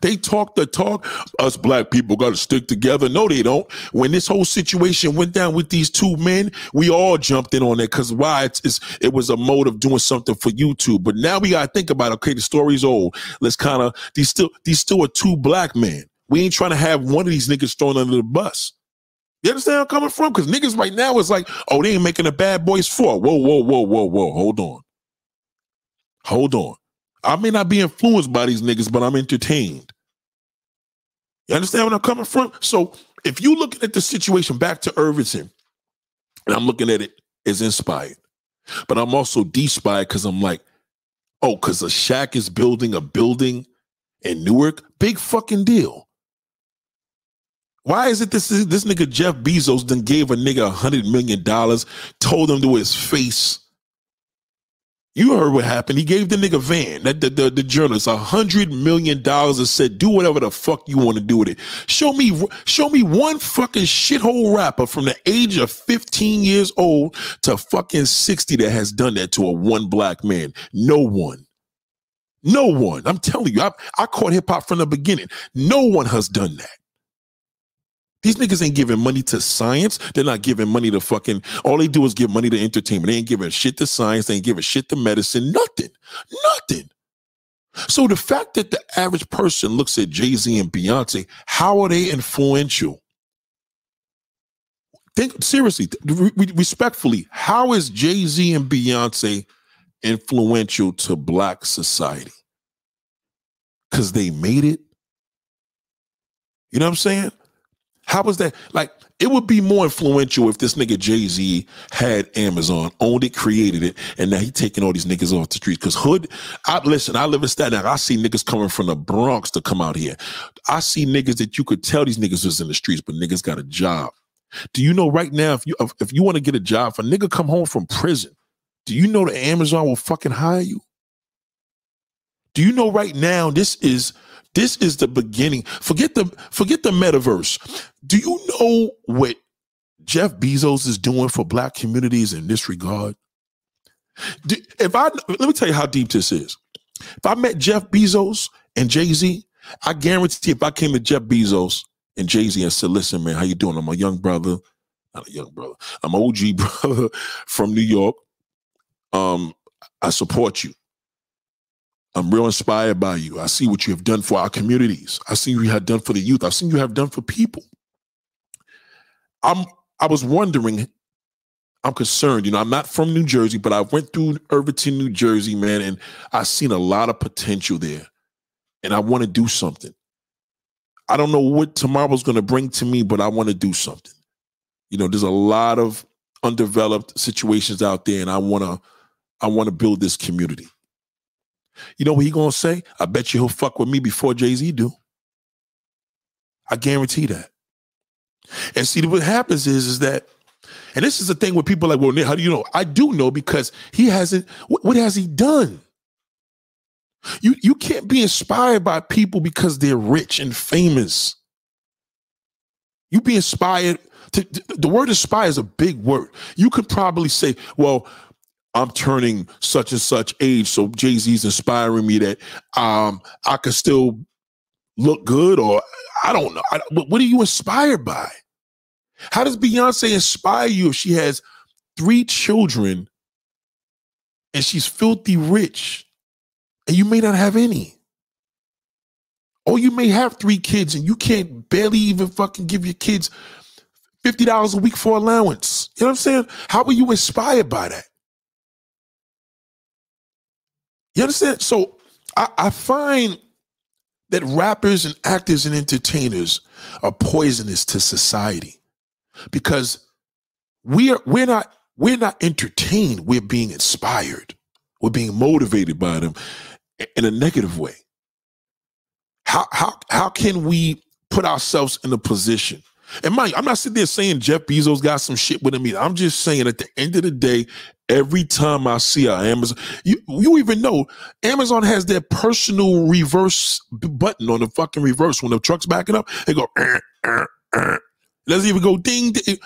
They talk the talk. Us black people got to stick together. No, they don't. When this whole situation went down with these two men, we all jumped in on it because why? It's, it's, it was a mode of doing something for YouTube. But now we got to think about okay, the story's old. Let's kind of these still these still are two black men. We ain't trying to have one of these niggas thrown under the bus. You understand where I'm coming from? Because niggas right now is like, oh, they ain't making a bad boys four. Whoa, whoa, whoa, whoa, whoa. Hold on. Hold on. I may not be influenced by these niggas, but I'm entertained. You understand where I'm coming from? So if you looking at the situation back to Irvington, and I'm looking at it as inspired, but I'm also despired because I'm like, oh, because a Shaq is building a building in Newark, big fucking deal. Why is it this this nigga Jeff Bezos then gave a nigga a hundred million dollars, told him to his face you heard what happened. He gave the nigga Van, that the, the, the journalist, a hundred million dollars and said, do whatever the fuck you want to do with it. Show me, show me one fucking shithole rapper from the age of 15 years old to fucking 60 that has done that to a one black man. No one. No one. I'm telling you, I, I caught hip hop from the beginning. No one has done that. These niggas ain't giving money to science. They're not giving money to fucking. All they do is give money to entertainment. They ain't giving shit to science. They ain't giving shit to medicine. Nothing. Nothing. So the fact that the average person looks at Jay Z and Beyonce, how are they influential? Think seriously, respectfully, how is Jay Z and Beyonce influential to black society? Because they made it. You know what I'm saying? How was that? Like, it would be more influential if this nigga Jay Z had Amazon, owned it, created it, and now he taking all these niggas off the streets. Cause hood, I listen, I live in Staten Island. I see niggas coming from the Bronx to come out here. I see niggas that you could tell these niggas was in the streets, but niggas got a job. Do you know right now if you if you want to get a job, if a nigga come home from prison, do you know that Amazon will fucking hire you? Do you know right now this is this is the beginning. Forget the forget the metaverse. Do you know what Jeff Bezos is doing for black communities in this regard? Do, if I let me tell you how deep this is. If I met Jeff Bezos and Jay Z, I guarantee if I came to Jeff Bezos and Jay Z and said, "Listen, man, how you doing? I'm a young brother, not a young brother. I'm OG [laughs] brother from New York. Um, I support you. I'm real inspired by you. I see what you have done for our communities. I see what you have done for the youth. I've seen you have done for people. I'm I was wondering, I'm concerned. You know, I'm not from New Jersey, but I went through Irvington, New Jersey, man, and I've seen a lot of potential there. And I want to do something. I don't know what tomorrow's going to bring to me, but I want to do something. You know, there's a lot of undeveloped situations out there, and I want to I want to build this community. You know what he gonna say? I bet you he'll fuck with me before Jay Z do. I guarantee that. And see, what happens is, is that, and this is the thing where people are like, well, how do you know? I do know because he hasn't. What, what has he done? You you can't be inspired by people because they're rich and famous. You be inspired. To, the word inspire is a big word. You could probably say, well, I'm turning such and such age, so Jay Z's inspiring me that um, I could still look good, or I don't know. I, what are you inspired by? How does Beyonce inspire you if she has three children and she's filthy rich, and you may not have any? Or you may have three kids and you can't barely even fucking give your kids $50 a week for allowance. You know what I'm saying? How are you inspired by that? You understand? So I, I find that rappers and actors and entertainers are poisonous to society because we are we're not we're not entertained we're being inspired we're being motivated by them in a negative way how how how can we put ourselves in a position and mind I'm not sitting there saying Jeff Bezos got some shit with him either. I'm just saying at the end of the day, every time I see a Amazon, you, you even know Amazon has their personal reverse button on the fucking reverse when the truck's backing up. They go, uh, uh, uh. Doesn't even go ding, ding.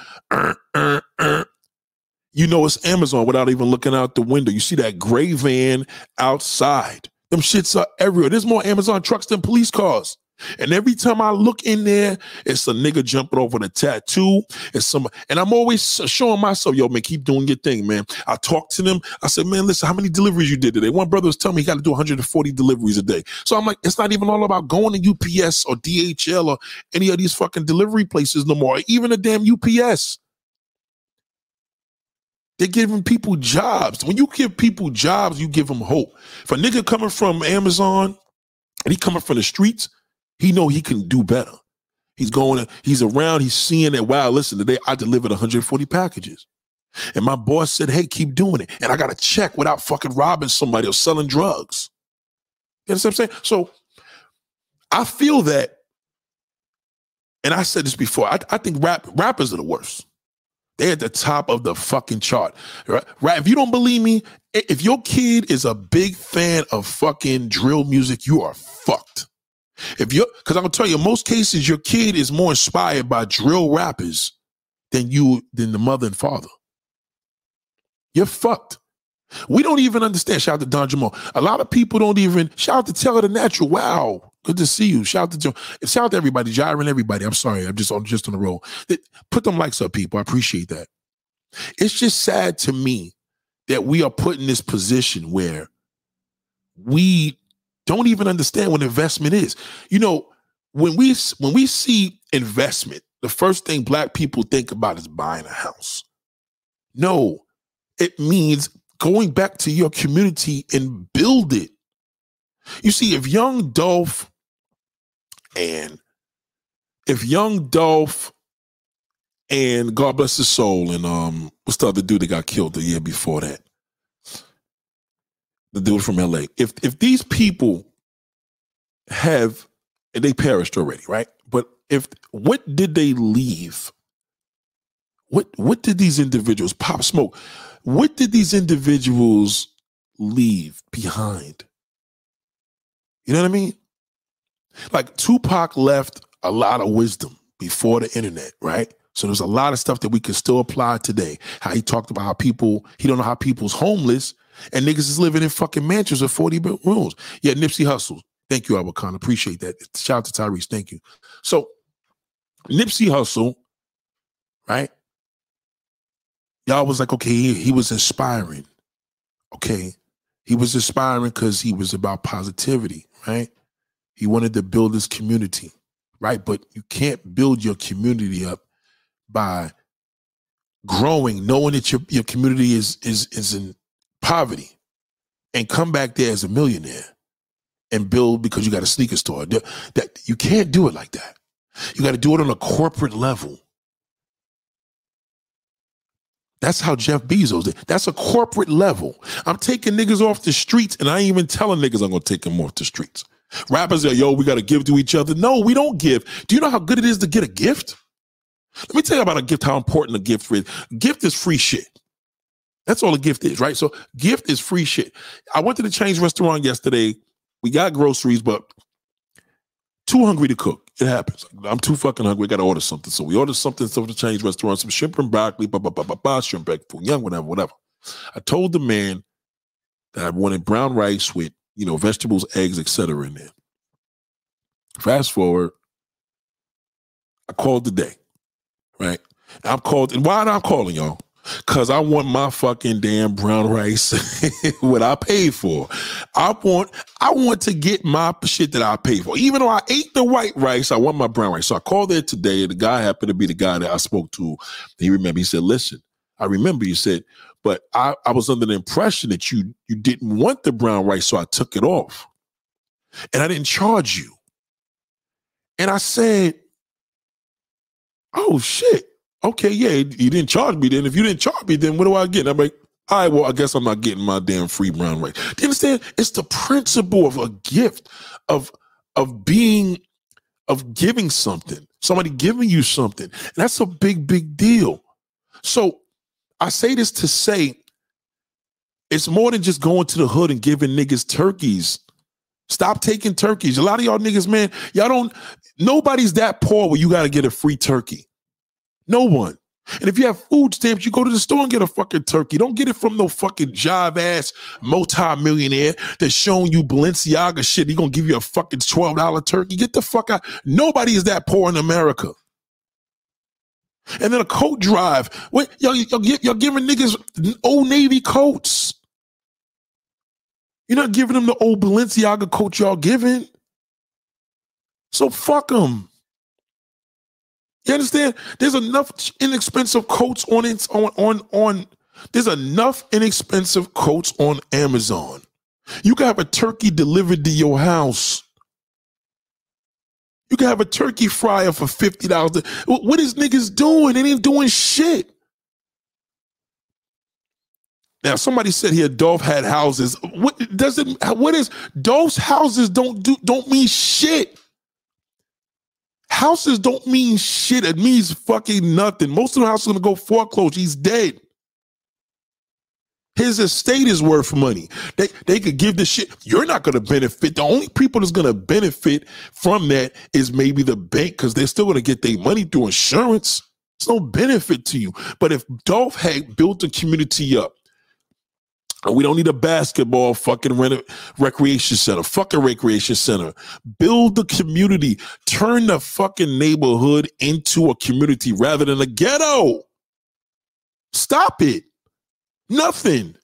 You know it's Amazon without even looking out the window. You see that gray van outside. Them shits are everywhere. There's more Amazon trucks than police cars. And every time I look in there, it's a nigga jumping over the tattoo. It's some, and I'm always showing myself, yo, man, keep doing your thing, man. I talk to them. I said, man, listen, how many deliveries you did today? One brother was telling me he got to do 140 deliveries a day. So I'm like, it's not even all about going to UPS or DHL or any of these fucking delivery places no more, even a damn UPS. They're giving people jobs. When you give people jobs, you give them hope. If a nigga coming from Amazon and he coming from the streets, he know he can do better. He's going, he's around, he's seeing that, wow, listen, today I delivered 140 packages. And my boss said, hey, keep doing it. And I got a check without fucking robbing somebody or selling drugs. You understand what I'm saying? So I feel that, and I said this before, I, I think rap rappers are the worst. They're at the top of the fucking chart. Right? right? If you don't believe me, if your kid is a big fan of fucking drill music, you are fucked. If you're, because I'm gonna tell you, most cases, your kid is more inspired by drill rappers than you, than the mother and father. You're fucked. We don't even understand. Shout out to Don Jamal. A lot of people don't even shout out to Taylor the Natural. Wow, good to see you. Shout out to Joe. Shout out to everybody, Jiren, everybody. I'm sorry, I'm just on just on the roll. Put them likes up, people. I appreciate that. It's just sad to me that we are put in this position where we don't even understand what investment is. You know, when we when we see investment, the first thing black people think about is buying a house. No, it means going back to your community and build it. You see, if young Dolph and if young Dolph and God bless his soul, and um, what's the other dude that got killed the year before that? The dude from LA. If if these people have they perished already, right? But if what did they leave? What what did these individuals pop smoke? What did these individuals leave behind? You know what I mean? Like Tupac left a lot of wisdom before the internet, right? So there's a lot of stuff that we can still apply today. How he talked about how people, he don't know how people's homeless and niggas is living in fucking mansions with 40 rooms. Yeah, Nipsey Hussle. Thank you, Khan. Appreciate that. Shout out to Tyrese. Thank you. So Nipsey Hussle, right? Y'all was like, okay, he, he was inspiring. Okay. He was inspiring because he was about positivity, right? He wanted to build his community, right? But you can't build your community up by growing, knowing that your, your community is is is in poverty, and come back there as a millionaire and build because you got a sneaker store. That you can't do it like that. You got to do it on a corporate level. That's how Jeff Bezos did. That's a corporate level. I'm taking niggas off the streets, and I ain't even telling niggas I'm gonna take them off the streets. Rappers are, yo, we got to give to each other. No, we don't give. Do you know how good it is to get a gift? Let me tell you about a gift, how important a gift is. Gift is free shit. That's all a gift is, right? So gift is free shit. I went to the Change restaurant yesterday. We got groceries, but too hungry to cook. It happens. I'm too fucking hungry. I got to order something. So we ordered something from the Change restaurant, some shrimp and broccoli, blah, blah, blah, blah, blah, shrimp, back, young, whatever, whatever. I told the man that I wanted brown rice with you know, vegetables, eggs, etc. in there. Fast forward, I called today, right? I'm called, and why am I calling y'all? Cause I want my fucking damn brown rice, [laughs] what I paid for. I want, I want to get my shit that I paid for. Even though I ate the white rice, I want my brown rice. So I called there today. The guy happened to be the guy that I spoke to. He remember. He said, "Listen, I remember you said but I, I was under the impression that you you didn't want the brown rice, so I took it off. And I didn't charge you. And I said, Oh shit. Okay, yeah, you didn't charge me then. If you didn't charge me, then what do I get? I'm like, all right, well, I guess I'm not getting my damn free brown rice. Do you understand? It's the principle of a gift, of of being, of giving something, somebody giving you something. And that's a big, big deal. So I say this to say it's more than just going to the hood and giving niggas turkeys. Stop taking turkeys. A lot of y'all niggas, man, y'all don't, nobody's that poor where you got to get a free turkey. No one. And if you have food stamps, you go to the store and get a fucking turkey. Don't get it from no fucking jive ass multi-millionaire that's showing you Balenciaga shit. He gonna give you a fucking $12 turkey. Get the fuck out. Nobody is that poor in America. And then a coat drive. Wait, y'all, y'all, y'all giving niggas old Navy coats. You're not giving them the old Balenciaga coat y'all giving. So fuck them. You understand? There's enough inexpensive coats on on on on There's enough inexpensive coats on Amazon. You can have a turkey delivered to your house. You can have a turkey fryer for fifty dollars. What is niggas doing? They ain't doing shit. Now, somebody said here Dolph had houses. What does it? What is Dolph's houses? Don't do don't mean shit. Houses don't mean shit. It means fucking nothing. Most of the houses are gonna go foreclosed. He's dead. His estate is worth money. They they could give the shit. You're not gonna benefit. The only people that's gonna benefit from that is maybe the bank because they're still gonna get their money through insurance. It's no benefit to you. But if Dolph had built a community up, we don't need a basketball fucking rent- recreation center. Fuck a recreation center. Build the community. Turn the fucking neighborhood into a community rather than a ghetto. Stop it. Nothing.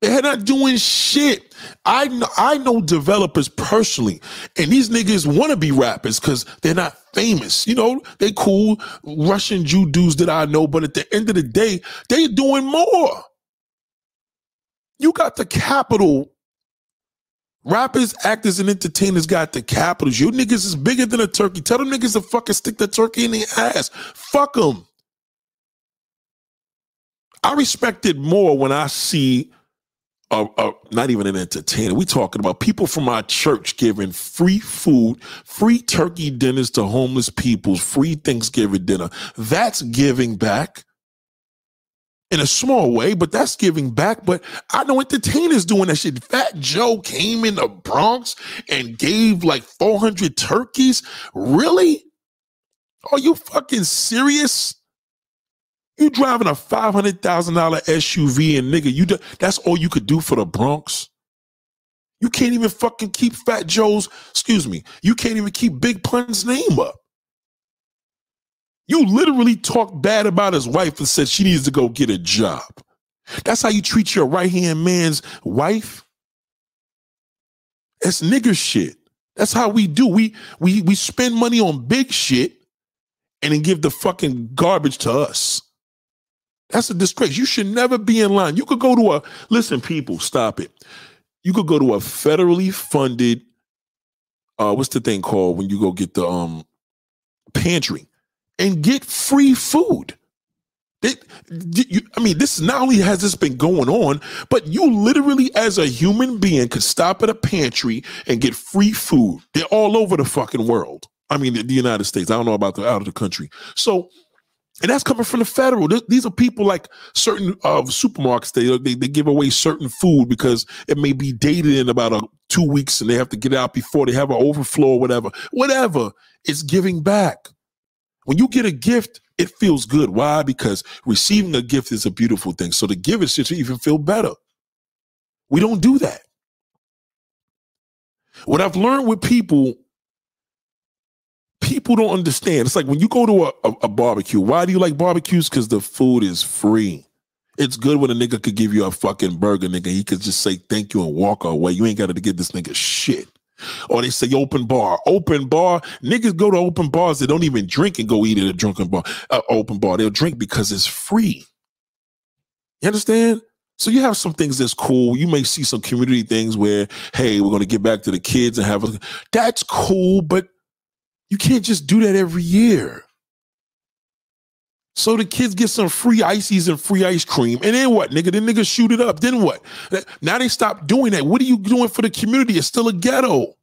They're not doing shit. I know, I know developers personally, and these niggas want to be rappers because they're not famous. You know, they cool Russian Jew dudes that I know, but at the end of the day, they doing more. You got the capital. Rappers, actors, and entertainers got the capitals. You niggas is bigger than a turkey. Tell them niggas to fucking stick the turkey in the ass. Fuck them. I respect it more when I see a, not even an entertainer. We talking about people from our church giving free food, free turkey dinners to homeless people, free Thanksgiving dinner. That's giving back in a small way, but that's giving back. But I know entertainers doing that shit. Fat Joe came in the Bronx and gave like 400 turkeys. Really? Are you fucking serious? You driving a five hundred thousand dollar SUV and nigga, you do, that's all you could do for the Bronx. You can't even fucking keep Fat Joe's. Excuse me. You can't even keep Big Pun's name up. You literally talked bad about his wife and said she needs to go get a job. That's how you treat your right hand man's wife. That's nigger shit. That's how we do. We we we spend money on big shit and then give the fucking garbage to us. That's a disgrace. You should never be in line. You could go to a listen, people, stop it. You could go to a federally funded uh what's the thing called when you go get the um pantry and get free food. They, you, I mean, this not only has this been going on, but you literally, as a human being, could stop at a pantry and get free food. They're all over the fucking world. I mean, the, the United States. I don't know about the out of the country. So and that's coming from the federal. These are people like certain uh, supermarkets. They, they they give away certain food because it may be dated in about a, two weeks, and they have to get out before they have an overflow or whatever. Whatever. It's giving back. When you get a gift, it feels good. Why? Because receiving a gift is a beautiful thing. So the giver should even feel better. We don't do that. What I've learned with people people don't understand. It's like when you go to a, a, a barbecue. Why do you like barbecues? Because the food is free. It's good when a nigga could give you a fucking burger, nigga. He could just say thank you and walk away. You ain't got to give this nigga shit. Or they say open bar, open bar. Niggas go to open bars that don't even drink and go eat at a drunken bar, uh, open bar. They'll drink because it's free. You understand? So you have some things that's cool. You may see some community things where, hey, we're going to get back to the kids and have a. That's cool, but you can't just do that every year. So the kids get some free ices and free ice cream. And then what, nigga? Then niggas shoot it up. Then what? Now they stop doing that. What are you doing for the community? It's still a ghetto.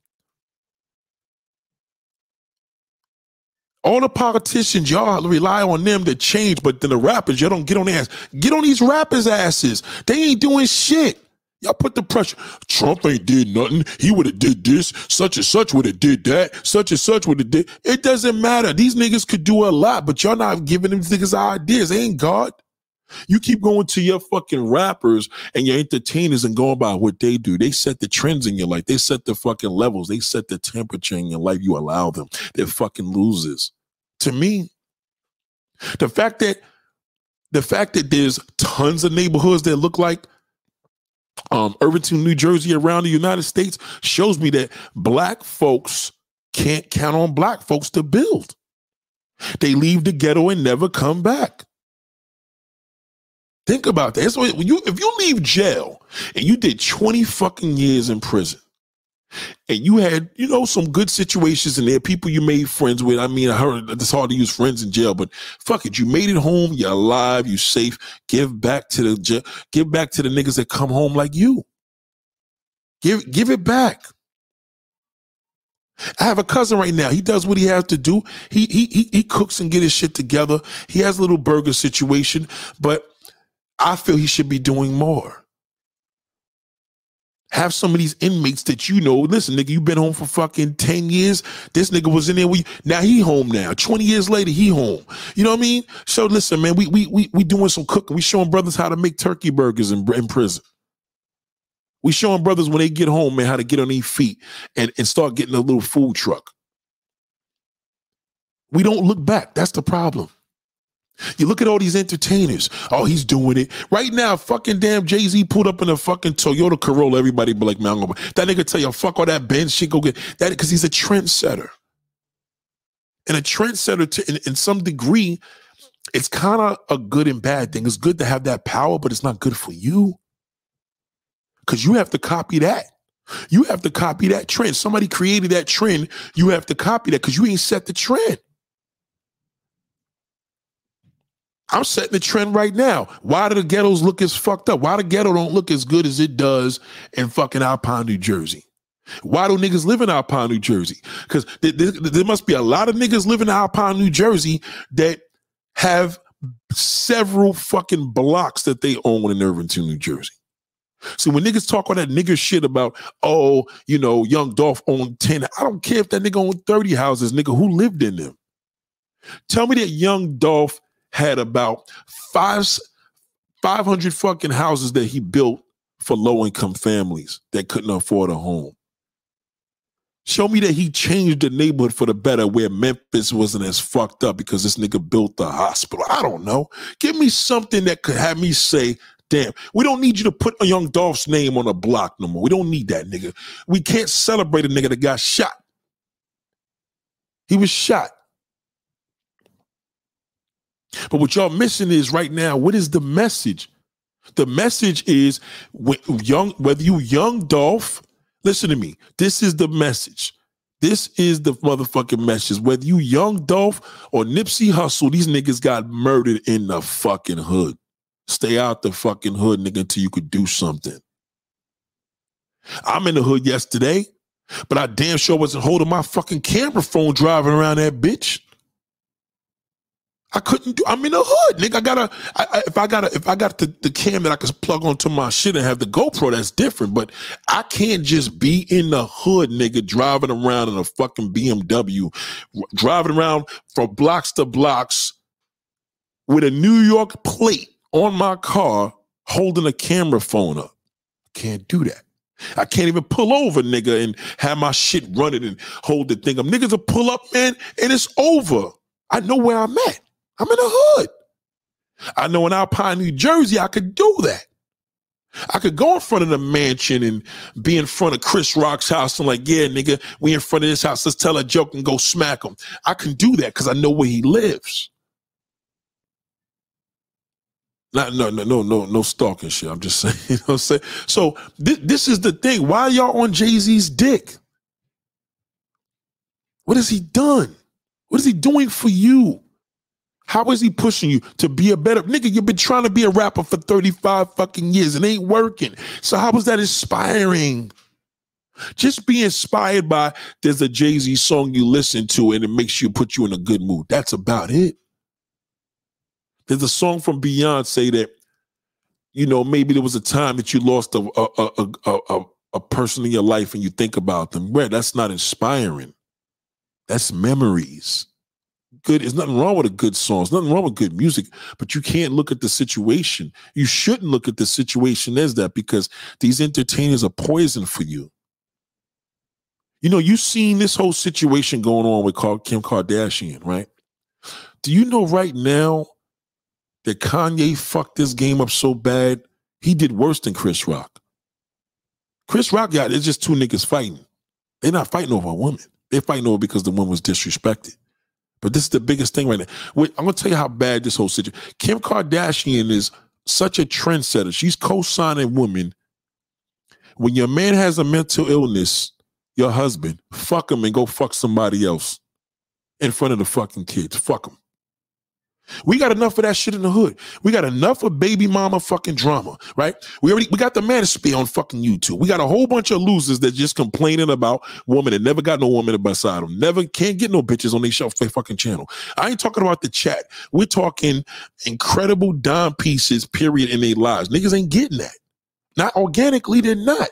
All the politicians, y'all rely on them to change, but then the rappers, y'all don't get on their ass. Get on these rappers' asses. They ain't doing shit. Y'all put the pressure. Trump ain't did nothing. He would have did this. Such and such would have did that. Such and such would have did. It doesn't matter. These niggas could do a lot, but y'all not giving them niggas ideas. They ain't God. You keep going to your fucking rappers and your entertainers and going by what they do. They set the trends in your life. They set the fucking levels. They set the temperature in your life. You allow them. They're fucking losers. To me, the fact that the fact that there's tons of neighborhoods that look like um, Irvington, New Jersey, around the United States shows me that black folks can't count on black folks to build. They leave the ghetto and never come back. Think about that. You if you leave jail and you did 20 fucking years in prison, and you had, you know, some good situations in there, people you made friends with. I mean, I heard it's hard to use friends in jail, but fuck it, you made it home, you're alive, you safe. Give back to the give back to the niggas that come home like you. Give give it back. I have a cousin right now. He does what he has to do. He he he, he cooks and get his shit together. He has a little burger situation, but I feel he should be doing more. Have some of these inmates that you know. Listen, nigga, you been home for fucking 10 years. This nigga was in there We. Now he home now. 20 years later, he home. You know what I mean? So listen, man, we we we we doing some cooking. We showing brothers how to make turkey burgers in, in prison. We showing brothers when they get home, man, how to get on their feet and, and start getting a little food truck. We don't look back. That's the problem. You look at all these entertainers. Oh, he's doing it right now. Fucking damn Jay Z pulled up in a fucking Toyota Corolla. Everybody be like, man, I'm that nigga tell you, fuck all that Benz shit. Go get that because he's a trendsetter. And a trendsetter, to, in, in some degree, it's kind of a good and bad thing. It's good to have that power, but it's not good for you because you have to copy that. You have to copy that trend. Somebody created that trend. You have to copy that because you ain't set the trend. I'm setting the trend right now. Why do the ghettos look as fucked up? Why the ghetto don't look as good as it does in fucking Alpine, New Jersey? Why do niggas live in Alpine, New Jersey? Because th- th- there must be a lot of niggas living in Alpine, New Jersey that have several fucking blocks that they own in Irvington, New Jersey. So when niggas talk all that nigger shit about, oh, you know, Young Dolph owned 10, I don't care if that nigga owned 30 houses, nigga, who lived in them? Tell me that Young Dolph had about five 500 fucking houses that he built for low income families that couldn't afford a home. Show me that he changed the neighborhood for the better where Memphis wasn't as fucked up because this nigga built the hospital. I don't know. Give me something that could have me say, damn, we don't need you to put a young Dolph's name on a block no more. We don't need that nigga. We can't celebrate a nigga that got shot. He was shot. But what y'all missing is right now, what is the message? The message is young, whether you young Dolph, listen to me. This is the message. This is the motherfucking message. Whether you young Dolph or Nipsey Hussle, these niggas got murdered in the fucking hood. Stay out the fucking hood, nigga, until you could do something. I'm in the hood yesterday, but I damn sure wasn't holding my fucking camera phone driving around that bitch. I couldn't do. I'm in the hood, nigga. I gotta. I, I, if I gotta, if I got the, the cam that I can plug onto my shit and have the GoPro, that's different. But I can't just be in the hood, nigga, driving around in a fucking BMW, driving around from blocks to blocks with a New York plate on my car, holding a camera phone up. Can't do that. I can't even pull over, nigga, and have my shit running and hold the thing up. Niggas will pull up, man, and it's over. I know where I'm at. I'm in the hood. I know in Alpine, New Jersey, I could do that. I could go in front of the mansion and be in front of Chris Rock's house and like, yeah, nigga, we in front of this house. Let's tell a joke and go smack him. I can do that because I know where he lives. Not, no, no, no, no, no stalking shit. I'm just [laughs] saying, you know what I'm saying? So th- this is the thing. Why y'all on Jay-Z's dick? What has he done? What is he doing for you? How is he pushing you to be a better nigga? You've been trying to be a rapper for 35 fucking years and ain't working. So how was that inspiring? Just be inspired by there's a Jay-Z song you listen to and it makes you put you in a good mood. That's about it. There's a song from Beyonce that, you know, maybe there was a time that you lost a a, a, a, a, person in your life and you think about them. Where that's not inspiring. That's memories good. There's nothing wrong with a good song. There's nothing wrong with good music, but you can't look at the situation. You shouldn't look at the situation as that because these entertainers are poison for you. You know, you've seen this whole situation going on with Kim Kardashian, right? Do you know right now that Kanye fucked this game up so bad, he did worse than Chris Rock. Chris Rock got it's just two niggas fighting. They're not fighting over a woman. They're fighting over because the woman was disrespected. But this is the biggest thing right now. Wait, I'm gonna tell you how bad this whole situation. Kim Kardashian is such a trendsetter. She's co-signing women. When your man has a mental illness, your husband, fuck him and go fuck somebody else in front of the fucking kids. Fuck him. We got enough of that shit in the hood. We got enough of baby mama fucking drama, right? We already we got the manosphere on fucking YouTube. We got a whole bunch of losers that just complaining about woman that never got no woman beside them. Never can't get no bitches on their shelf their fucking channel. I ain't talking about the chat. We're talking incredible dime pieces, period, in their lives. Niggas ain't getting that. Not organically, they're not.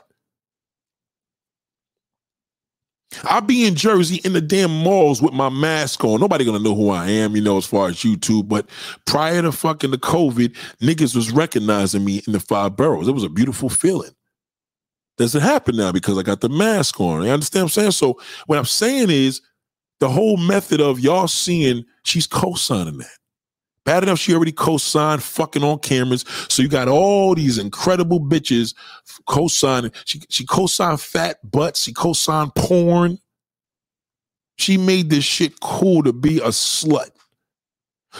I'll be in Jersey in the damn malls with my mask on. Nobody gonna know who I am, you know, as far as YouTube. But prior to fucking the COVID, niggas was recognizing me in the five boroughs. It was a beautiful feeling. Doesn't happen now because I got the mask on. You understand what I'm saying? So what I'm saying is the whole method of y'all seeing she's co-signing that. Bad enough she already co-signed fucking on cameras. So you got all these incredible bitches co-signing. She she co-signed fat butts. She co-signed porn. She made this shit cool to be a slut.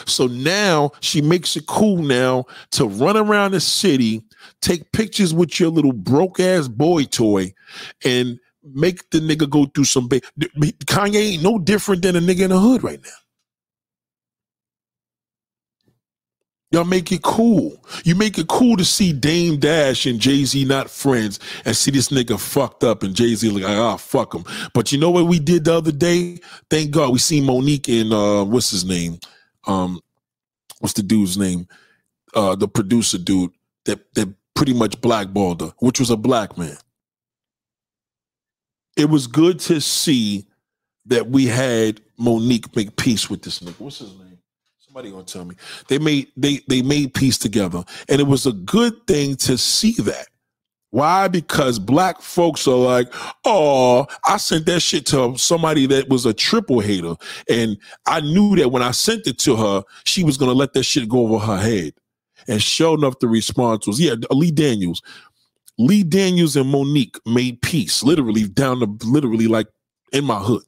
So now she makes it cool now to run around the city, take pictures with your little broke ass boy toy, and make the nigga go through some. Ba- Kanye ain't no different than a nigga in the hood right now. Y'all make it cool. You make it cool to see Dame Dash and Jay Z not friends and see this nigga fucked up and Jay Z like, ah, oh, fuck him. But you know what we did the other day? Thank God we seen Mo'Nique and uh, what's his name? Um, what's the dude's name? Uh, the producer dude that that pretty much blackballed her, which was a black man. It was good to see that we had Mo'Nique make peace with this nigga. What's his name? Somebody gonna tell me they made they they made peace together, and it was a good thing to see that. Why? Because black folks are like, oh, I sent that shit to somebody that was a triple hater, and I knew that when I sent it to her, she was gonna let that shit go over her head. And sure enough, the response was, yeah, Lee Daniels. Lee Daniels and Mo'Nique made peace, literally down to literally like in my hood.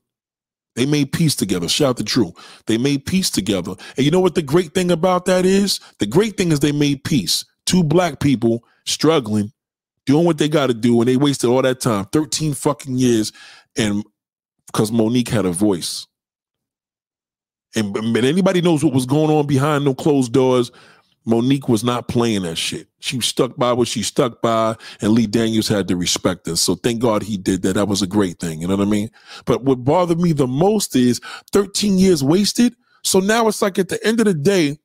They made peace together. Shout the truth. They made peace together. And you know what the great thing about that is? The great thing is they made peace. Two black people struggling, doing what they got to do, and they wasted all that time 13 fucking years. And because Mo'Nique had a voice. And, and anybody knows what was going on behind no closed doors, Mo'Nique was not playing that shit. She stuck by what she stuck by, and Lee Daniels had to respect us. So thank God he did that. That was a great thing. You know what I mean? But what bothered me the most is 13 years wasted. So now it's like at the end of the day,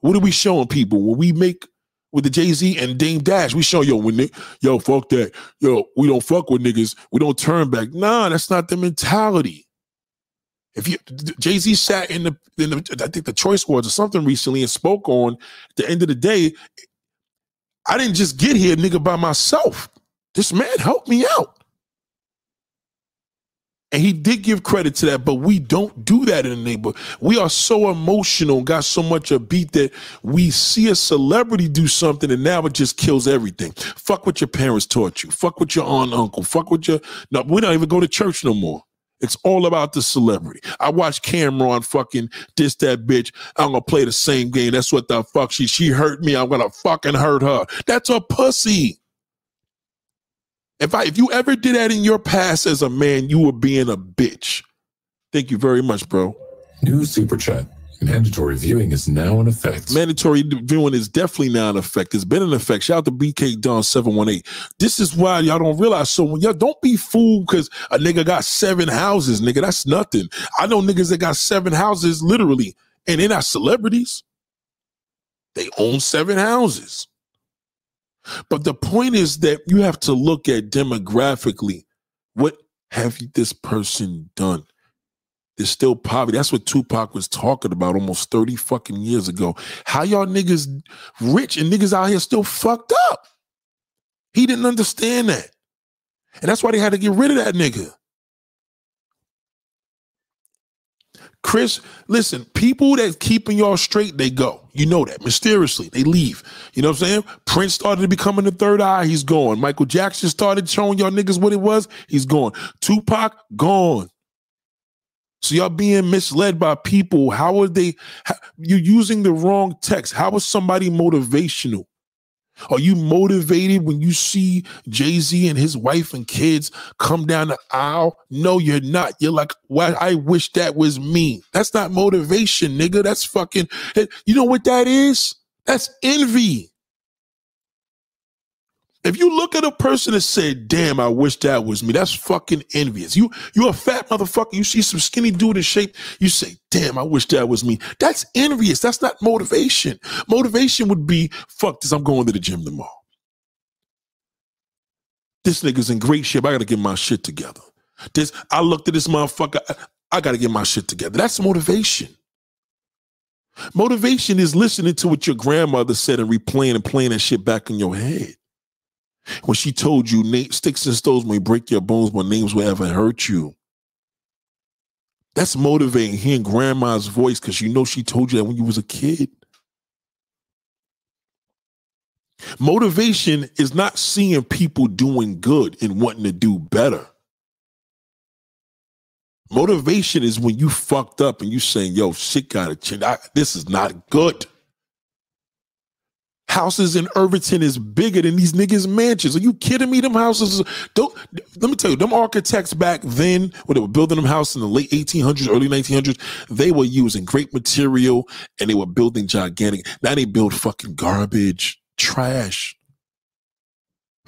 what are we showing people when we make with the Jay Z and Dame Dash? We show yo when yo fuck that yo we don't fuck with niggas. We don't turn back. Nah, that's not the mentality. If you Jay Z sat in the, in the I think the Choice Awards or something recently and spoke on at the end of the day, I didn't just get here, nigga, by myself. This man helped me out. And he did give credit to that, but we don't do that in the neighborhood. We are so emotional, got so much a beat that we see a celebrity do something and now it just kills everything. Fuck what your parents taught you. Fuck what your aunt, uncle. Fuck what your no, we don't even go to church no more. It's all about the celebrity. I watched Cam'ron fucking diss that bitch. I'm gonna play the same game. That's what the fuck she she hurt me. I'm gonna fucking hurt her. That's a pussy. If I if you ever did that in your past as a man, you were being a bitch. Thank you very much, bro. New super chat. Mandatory viewing is now in effect. Mandatory viewing is definitely now in effect. It's been in effect. Shout out to BK Don 718. This is why y'all don't realize. So when y'all don't be fooled because a nigga got seven houses, nigga, that's nothing. I know niggas that got seven houses literally, and they're not celebrities. They own seven houses. But the point is that you have to look at demographically what have this person done? There's still poverty. That's what Tupac was talking about almost 30 fucking years ago. How y'all niggas rich and niggas out here still fucked up? He didn't understand that. And that's why they had to get rid of that nigga. Chris, listen, people that keeping y'all straight, they go. You know that. Mysteriously, they leave. You know what I'm saying? Prince started becoming the third eye, he's gone. Michael Jackson started showing y'all niggas what it was, he's gone. Tupac, gone. So y'all being misled by people. How are they? How, you're using the wrong text. How is somebody motivational? Are you motivated when you see Jay Z and his wife and kids come down the aisle? No, you're not. You're like, well, I wish that was me. That's not motivation, nigga. That's fucking, eh, you know what that is? That's envy. If you look at a person and say, damn, I wish that was me, that's fucking envious. You you a fat motherfucker, you see some skinny dude in shape, you say, damn, I wish that was me. That's envious. That's not motivation. Motivation would be, fuck this, I'm going to the gym tomorrow. This nigga's in great shape. I gotta get my shit together. This I looked at this motherfucker, I, I gotta get my shit together. That's motivation. Motivation is listening to what your grandmother said and replaying and playing that shit back in your head. When she told you sticks and stones may break your bones, but names will ever hurt you. That's motivating hearing grandma's voice because you know she told you that when you was a kid. Motivation is not seeing people doing good and wanting to do better. Motivation is when you fucked up and you saying, yo, shit gotta change. I, this is not good houses in Irvington is bigger than these niggas' mansions. Are you kidding me? Them houses, don't, let me tell you, them architects back then, when they were building them houses in the late 1800s, early 1900s, they were using great material and they were building gigantic. Now they build fucking garbage, trash.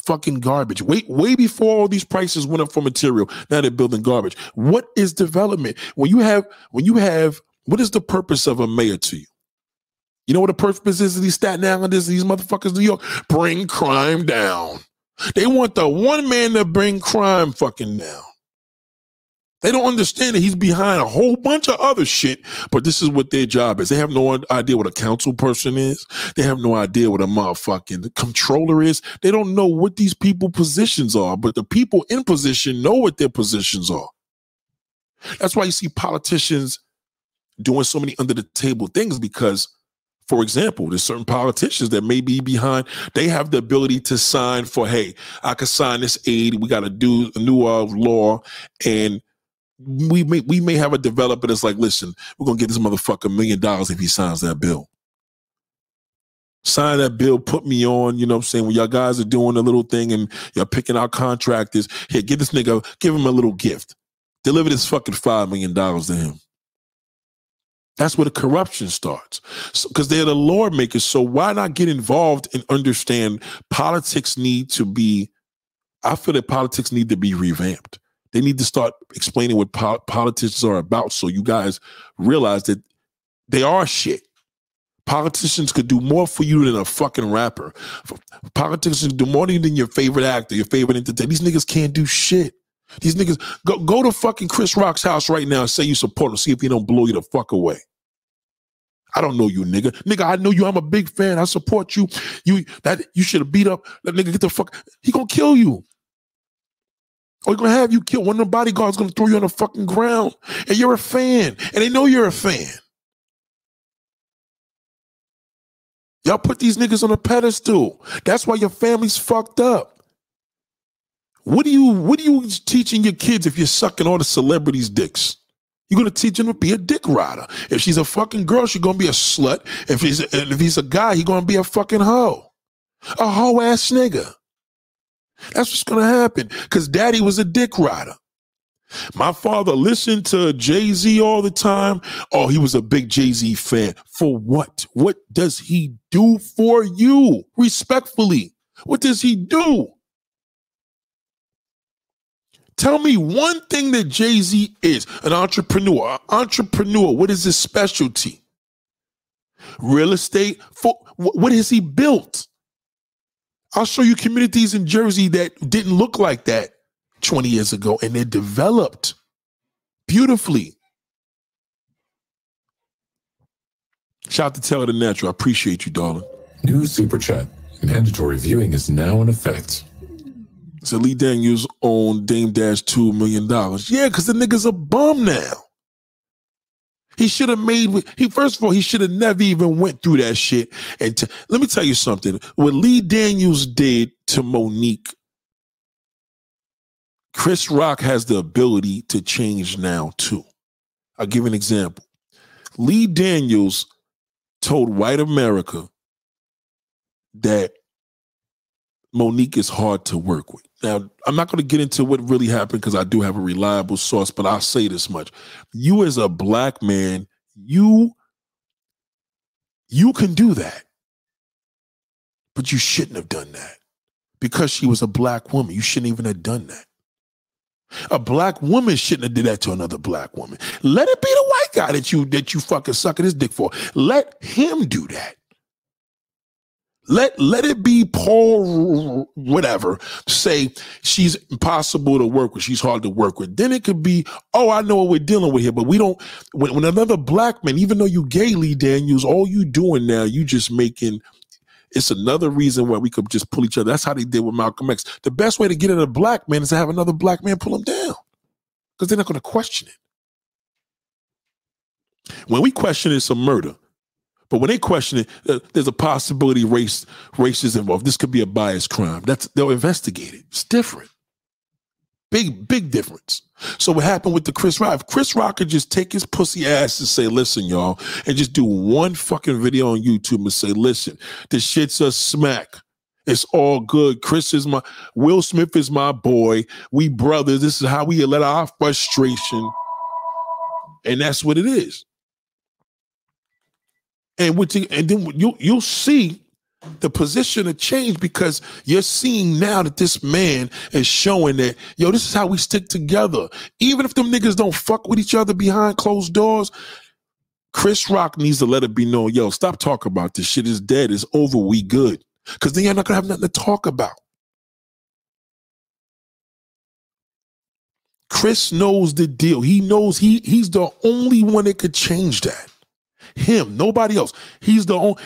Fucking garbage. Wait, way before all these prices went up for material. Now they're building garbage. What is development? When you have, when you have, what is the purpose of a mayor to you? You know what the purpose is of these Staten Islanders, these motherfuckers, New York? Bring crime down. They want the one man to bring crime fucking down. They don't understand that he's behind a whole bunch of other shit, but this is what their job is. They have no idea what a council person is. They have no idea what a motherfucking controller is. They don't know what these people positions are, but the people in position know what their positions are. That's why you see politicians doing so many under the table things because for example, there's certain politicians that may be behind. They have the ability to sign for, hey, I could sign this aid. We got to do a new uh, law, and we may we may have a developer that's like, listen, we're gonna get this motherfucker a million dollars if he signs that bill. Sign that bill, put me on, you know what I'm saying? When y'all guys are doing a little thing and y'all picking out contractors, here, give this nigga, give him a little gift. Deliver this fucking five million dollars to him. That's where the corruption starts. Because so, they're the lawmakers. So why not get involved and understand politics need to be, I feel that politics need to be revamped. They need to start explaining what po- politicians are about so you guys realize that they are shit. Politicians could do more for you than a fucking rapper. Politicians do more than your favorite actor, your favorite entertainer. These niggas can't do shit. These niggas go go to fucking Chris Rock's house right now and say you support him. See if he don't blow you the fuck away. I don't know you, nigga. Nigga, I know you. I'm a big fan. I support you. You that you should have beat up that nigga. Get the fuck. He gonna kill you. Or he gonna have you killed. One of the bodyguards gonna throw you on the fucking ground. And you're a fan. And they know you're a fan. Y'all put these niggas on a pedestal. That's why your family's fucked up. What are you what are you teaching your kids if you're sucking all the celebrities' dicks? You're gonna teach him to be a dick rider. If she's a fucking girl, she's gonna be a slut. If he's a, if he's a guy, he's gonna be a fucking hoe, a hoe ass nigga. That's what's gonna happen. Cause daddy was a dick rider. My father listened to Jay Z all the time. Oh, he was a big Jay Z fan. For what? What does he do for you? Respectfully, what does he do? Tell me one thing that Jay Z is an entrepreneur. An entrepreneur, what is his specialty? Real estate? For, what has he built? I'll show you communities in Jersey that didn't look like that 20 years ago and they developed beautifully. Shout out to Taylor the Natural. I appreciate you, darling. New super chat. Mandatory viewing is now in effect. So Lee Daniels owned Dame Dash two million dollars. Yeah, because the nigga's a bum now. He should have made. He first of all, he should have never even went through that shit. And t- let me tell you something. What Lee Daniels did to Mo'Nique, Chris Rock has the ability to change now too. I'll give an example. Lee Daniels told white America that Mo'Nique is hard to work with. Now, I'm not going to get into what really happened because I do have a reliable source, but I'll say this much. You as a black man, you you can do that. But you shouldn't have done that. Because she was a black woman, you shouldn't even have done that. A black woman shouldn't have did that to another black woman. Let it be the white guy that you that you fucking sucking his dick for. Let him do that. Let let it be Paul whatever say she's impossible to work with. She's hard to work with. Then it could be, oh, I know what we're dealing with here, but we don't. When, when another black man, even though you gay Lee Daniels, all you doing now, you just making. It's another reason why we could just pull each other. That's how they did with Malcolm X. The best way to get at a black man is to have another black man pull him down, because they're not going to question it. When we question it's a murder. But when they question it, uh, there's a possibility race is involved. This could be a biased crime. That's they'll investigate it. It's different. Big, big difference. So what happened with the Chris Rock? If Chris Rock could just take his pussy ass and say, listen, y'all, and just do one fucking video on YouTube and say, listen, this shit's a smack. It's all good. Chris is my Will Smith is my boy. We brothers. This is how we let our frustration. And that's what it is and the, and then you you'll see the position of change because you're seeing now that this man is showing that yo, this is how we stick together. Even if them niggas don't fuck with each other behind closed doors, Chris Rock needs to let it be known, yo, stop talking about this shit. is dead. It's over. We good. Because then you're not gonna have nothing to talk about. Chris knows the deal. He knows he he's the only one that could change that. Him, nobody else. He's the only.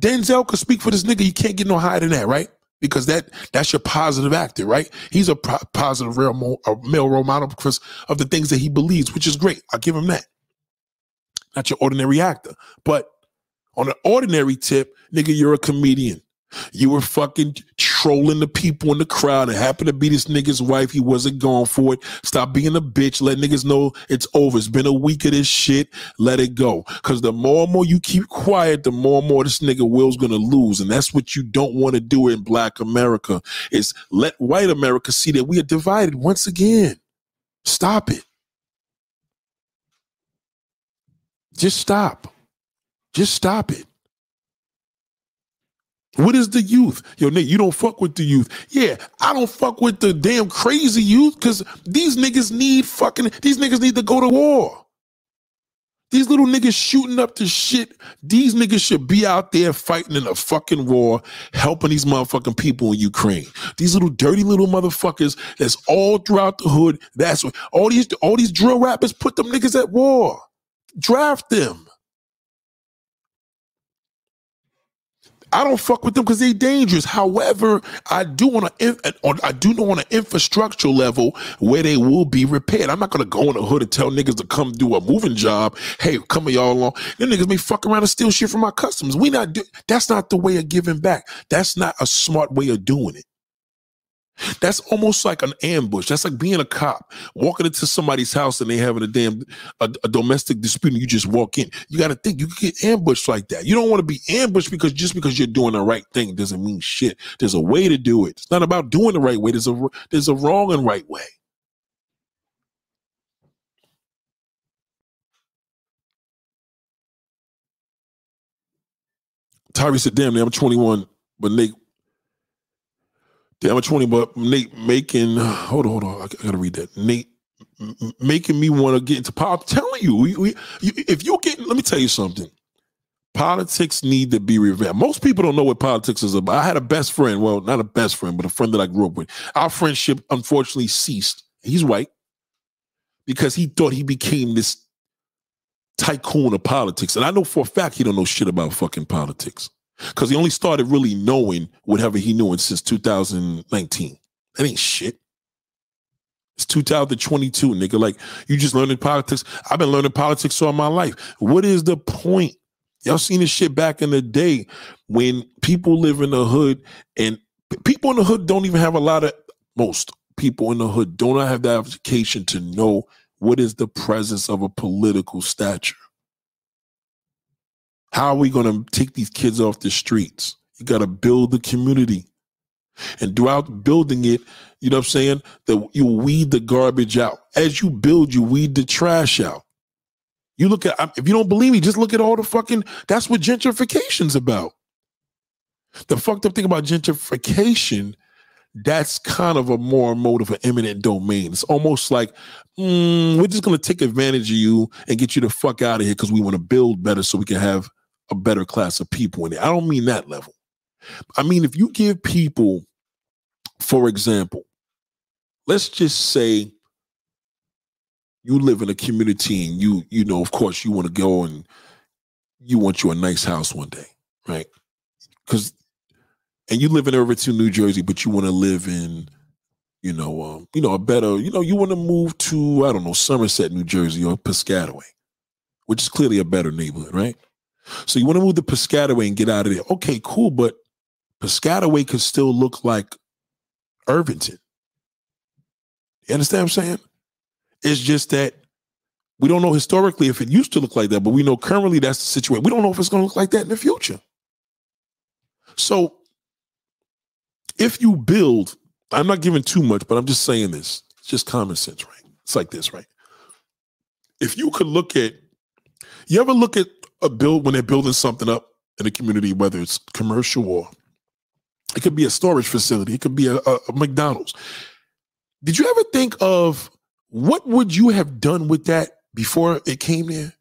Denzel could speak for this nigga. You can't get no higher than that, right? Because that that's your positive actor, right? He's a pro- positive real mo- a male role model because of the things that he believes, which is great. I'll give him that. Not your ordinary actor, but on an ordinary tip, nigga, you're a comedian. You were fucking trolling the people in the crowd. It happened to be this nigga's wife. He wasn't going for it. Stop being a bitch. Let niggas know it's over. It's been a week of this shit. Let it go. Cause the more and more you keep quiet, the more and more this nigga Will's gonna lose. And that's what you don't want to do in black America is let white America see that we are divided once again. Stop it. Just stop. Just stop it. What is the youth? Yo, Nate, you don't fuck with the youth. Yeah, I don't fuck with the damn crazy youth because these niggas need fucking, these niggas need to go to war. These little niggas shooting up the shit. These niggas should be out there fighting in a fucking war, helping these motherfucking people in Ukraine. These little dirty little motherfuckers that's all throughout the hood. That's what all these all these drill rappers put them niggas at war. Draft them. I don't fuck with them because they're dangerous. However, I do want to, I do know on an infrastructural level where they will be repaired. I'm not gonna go in the hood and tell niggas to come do a moving job. Hey, come y'all along. Them niggas may fuck around and steal shit from my customers. We not do. That's not the way of giving back. That's not a smart way of doing it. That's almost like an ambush. That's like being a cop walking into somebody's house and they having a damn a, a domestic dispute and you just walk in. You got to think you can get ambushed like that. You don't want to be ambushed because just because you're doing the right thing doesn't mean shit. There's a way to do it. It's not about doing the right way. There's a there's a wrong and right way. Tyree said, "Damn, I'm 21, but Nate Damn, I'm 20, but Nate making, hold on, hold on. I, gotta read that. Nate making me want to get into politics. Telling you, we, we, you, if you get, let me tell you something. Politics need to be revamped. Most people don't know what politics is about. I had a best friend, well, not a best friend, but a friend that I grew up with. Our friendship unfortunately ceased. He's white because he thought he became this tycoon of politics. And I know for a fact he don't know shit about fucking politics because he only started really knowing whatever he knew since 2019. That ain't shit. It's 2022, nigga. Like you just learning politics. I've been learning politics all my life. What is the point? Y'all seen this shit back in the day when people live in the hood and people in the hood don't even have a lot of most people in the hood don't have the education to know What is the presence of a political stature? How are we going to take these kids off the streets? You got to build the community. And throughout building it, you know what I'm saying? That you weed the garbage out. As you build, you weed the trash out. You look at, if you don't believe me, just look at all the fucking, that's what gentrification's about. The fucked up thing about gentrification, that's kind of a more mode of an eminent domain. It's almost like, mm, we're just going to take advantage of you and get you the fuck out of here because we want to build better so we can have a better class of people in it. I don't mean that level. I mean, if you give people, for example, let's just say you live in a community and you, you know, of course, you want to go and you want you a nice house one day, right? Because, and you live in Irvington, New Jersey, but you want to live in, you know, um, you know, a better, you know, you want to move to, I don't know, Somerset, New Jersey, or Piscataway, which is clearly a better neighborhood, right? So you want to move to Piscataway and get out of there. Okay, cool, but Piscataway could still look like Irvington. You understand what I'm saying? It's just that we don't know historically if it used to look like that, but we know currently that's the situation. We don't know if it's going to look like that in the future. So if you build, I'm not giving too much, but I'm just saying this. It's just common sense, right? It's like this, right? If you could look at, you ever look at a build when they're building something up in a community, whether it's commercial or it could be a storage facility. It could be a, a, a McDonald's. Did you ever think of what would you have done with that before it came there?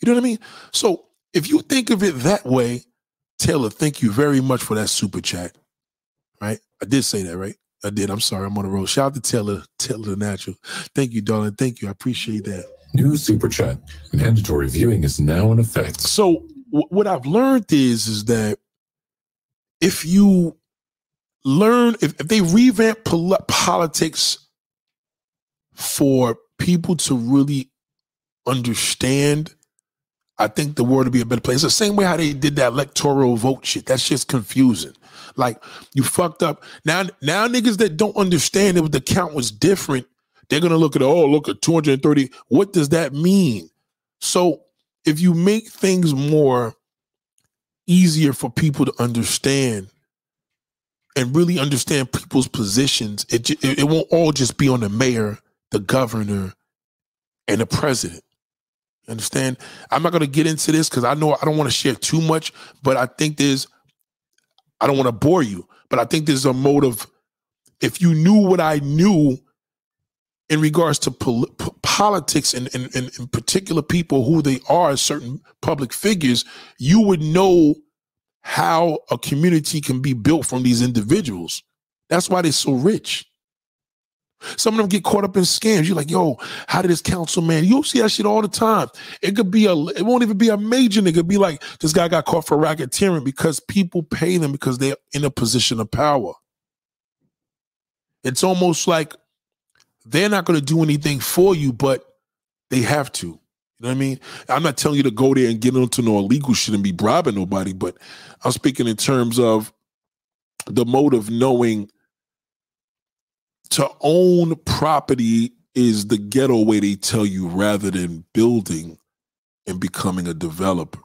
You know what I mean? So if you think of it that way, Taylor, thank you very much for that super chat. Right? I did say that, right? I did. I'm sorry. I'm on the road. Shout out to Taylor, Taylor the Natural. Thank you, darling. Thank you. I appreciate that. New super chat. Mandatory viewing is now in effect. So w- what I've learned is is that if you learn, if, if they revamp pol- politics for people to really understand, I think the world would be a better place. The same way how they did that electoral vote shit. That's just confusing. Like you fucked up. Now, now niggas that don't understand it, the count was different. They're gonna look at oh, look at 230. What does that mean? So if you make things more easier for people to understand and really understand people's positions, it, it won't all just be on the mayor, the governor, and the president. Understand? I'm not going to get into this because I know I don't want to share too much, but I think there's, I don't want to bore you, but I think there's a mode of, if you knew what I knew in regards to pol- politics and, and, and, and particular people, who they are, certain public figures, you would know how a community can be built from these individuals. That's why they're so rich. Some of them get caught up in scams. You're like, yo, how did this councilman? You'll see that shit all the time. It could be a, it won't even be a major nigga. Be like, this guy got caught for racketeering because people pay them because they're in a position of power. It's almost like they're not going to do anything for you, but they have to. You know what I mean? I'm not telling you to go there and get into no illegal shit and be bribing nobody, but I'm speaking in terms of the mode of knowing to own property is the ghetto way they tell you rather than building and becoming a developer.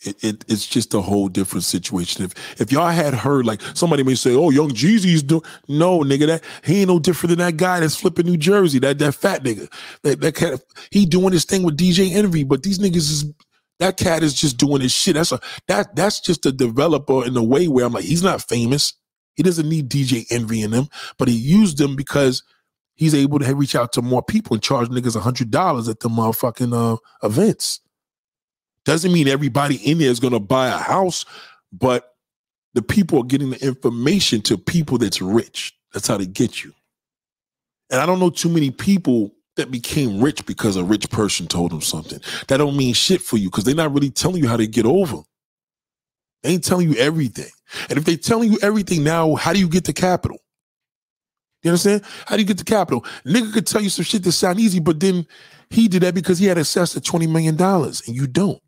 It, it, it's just a whole different situation. If if y'all had heard like somebody may say, "Oh, Young Jeezy's doing," no nigga, that he ain't no different than that guy that's flipping New Jersey. That that fat nigga, that that cat, he doing his thing with DJ Envy. But these niggas is that cat is just doing his shit. That's a that that's just a developer in a way where I'm like, he's not famous. He doesn't need DJ Envy in him, but he used them because he's able to reach out to more people and charge niggas hundred dollars at the motherfucking uh, events. Doesn't mean everybody in there is going to buy a house, but the people are getting the information to people that's rich. That's how they get you. And I don't know too many people that became rich because a rich person told them something. That don't mean shit for you because they're not really telling you how to get over. They ain't telling you everything. And if they're telling you everything now, how do you get the capital? You understand? How do you get the capital? Nigga could tell you some shit that sound easy, but then he did that because he had access to $20 million and you don't.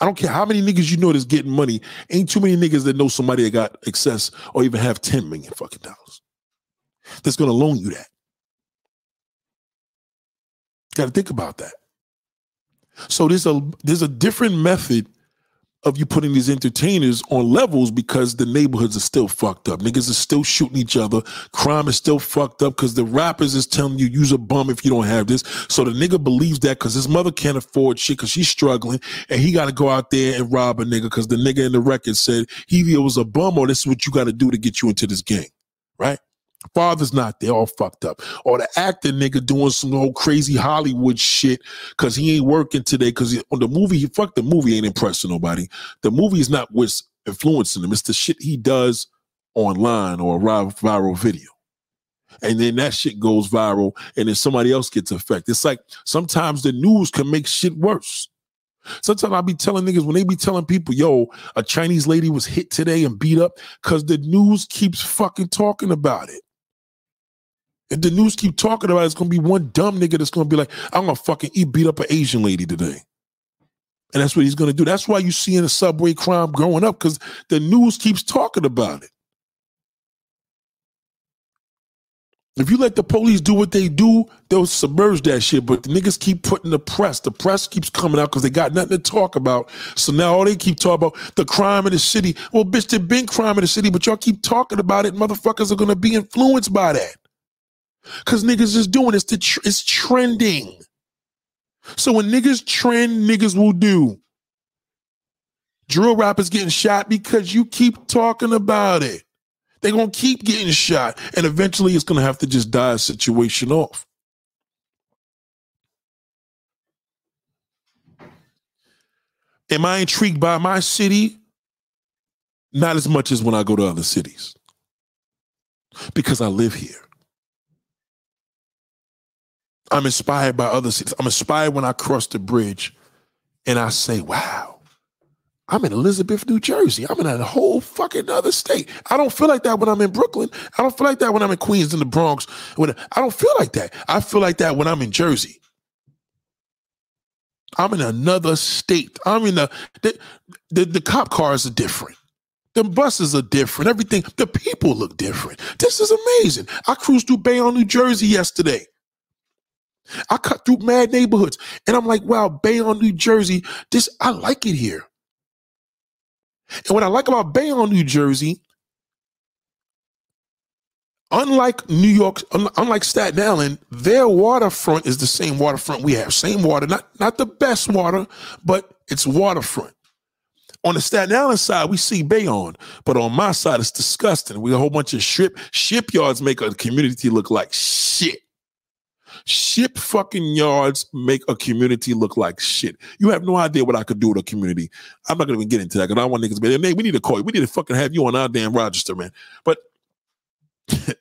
I don't care how many niggas you know that's getting money. Ain't too many niggas that know somebody that got excess or even have 10 million fucking dollars that's going to loan you that. Got to think about that. So there's a there's a different method of you putting these entertainers on levels because the neighborhoods are still fucked up. Niggas are still shooting each other. Crime is still fucked up because the rappers is telling you use a bum if you don't have this. So the nigga believes that because his mother can't afford shit because she's struggling and he got to go out there and rob a nigga because the nigga in the record said he was a bum or this is what you got to do to get you into this gang, right? Father's not there, all fucked up. Or the actor nigga doing some old crazy Hollywood shit because he ain't working today because on the movie, he fuck the movie ain't impressing nobody. The movie is not what's influencing him. It's the shit he does online or a viral video. And then that shit goes viral and then somebody else gets affected. It's like sometimes the news can make shit worse. Sometimes I'll be telling niggas when they be telling people, yo, a Chinese lady was hit today and beat up because the news keeps fucking talking about it. If the news keep talking about it, it's gonna be one dumb nigga that's gonna be like, I'm gonna fucking eat beat up an Asian lady today. And that's what he's gonna do. That's why you see in the subway crime growing up, because the news keeps talking about it. If you let the police do what they do, they'll submerge that shit. But the niggas keep putting the press. The press keeps coming out because they got nothing to talk about. So now all they keep talking about the crime in the city. Well, bitch, there been crime in the city, but y'all keep talking about it. Motherfuckers are gonna be influenced by that. Cause niggas is doing. It's, the tr- it's trending. So when niggas trend, niggas will do. Drill rappers getting shot because you keep talking about it. They're gonna keep getting shot, and eventually it's gonna have to just die a situation off. Am I intrigued by my city? Not as much as when I go to other cities. Because I live here. I'm inspired by other cities. I'm inspired when I cross the bridge and I say, wow, I'm in Elizabeth, New Jersey. I'm in a whole fucking other state. I don't feel like that when I'm in Brooklyn. I don't feel like that when I'm in Queens in the Bronx. When I don't feel like that. I feel like that when I'm in Jersey. I'm in another state. I'm in the the, the, the cop cars are different. The buses are different. Everything. The people look different. This is amazing. I cruised through Bayonne, New Jersey yesterday. I cut through mad neighborhoods and I'm like, wow, Bayonne, New Jersey, this, I like it here. And what I like about Bayonne, New Jersey, unlike New York, unlike Staten Island, their waterfront is the same waterfront we have. Same water, not, not the best water, but it's waterfront. On the Staten Island side, we see Bayonne, but on my side, it's disgusting. We a whole bunch of ship shipyards make a community look like shit. Ship fucking yards make a community look like shit. You have no idea what I could do with a community. I'm not gonna even get into that because I want niggas to be we need to call you. We need to fucking have you on our damn register, man. But [laughs]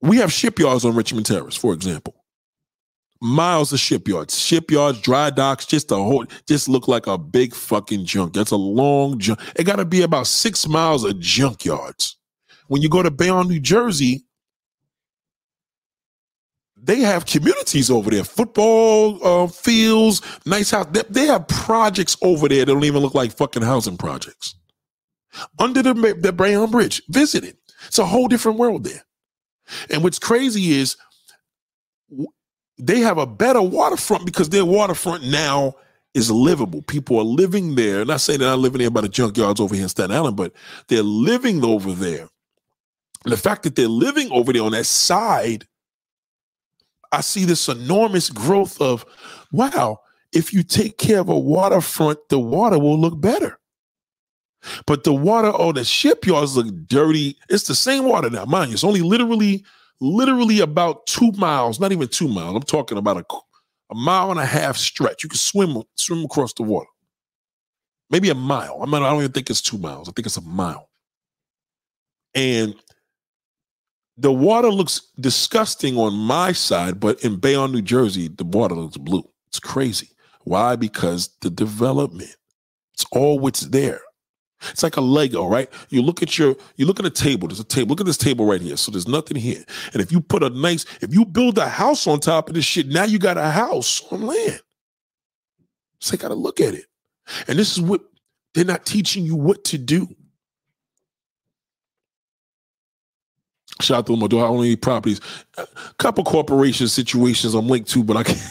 we have shipyards on Richmond Terrace, for example. Miles of shipyards, shipyards, dry docks, just a whole, just look like a big fucking junk. That's a long junk. It got to be about six miles of junkyards. When you go to Bayonne, New Jersey, they have communities over there, football uh, fields, nice house. They, they, have projects over there that don't even look like fucking housing projects. Under the the Bayonne Bridge, visit it. It's a whole different world there. And what's crazy is they have a better waterfront because their waterfront now is livable. People are living there. Not saying they're not living there by the junkyards over here in Staten Island, but they're living over there. And the fact that they're living over there on that side I see this enormous growth of, wow, if you take care of a waterfront, the water will look better. But the water on the shipyards look dirty. It's the same water now, mind you. It's only literally, literally about two miles, not even two miles. I'm talking about a, a mile and a half stretch. You can swim, swim across the water. Maybe a mile. I'm not, I don't even think it's two miles. I think it's a mile. And the water looks disgusting on my side, but in Bayonne, New Jersey, the water looks blue. It's crazy. Why? Because the development. It's all what's there. It's like a Lego, right? You look at your, you look at a table. There's a table. Look at this table right here. So there's nothing here. And if you put a nice, if you build a house on top of this shit, now you got a house on land. So they got to look at it. And this is what they're not teaching you what to do. Shout out to. Do I own any properties? A couple corporation situations I'm linked to, but I can't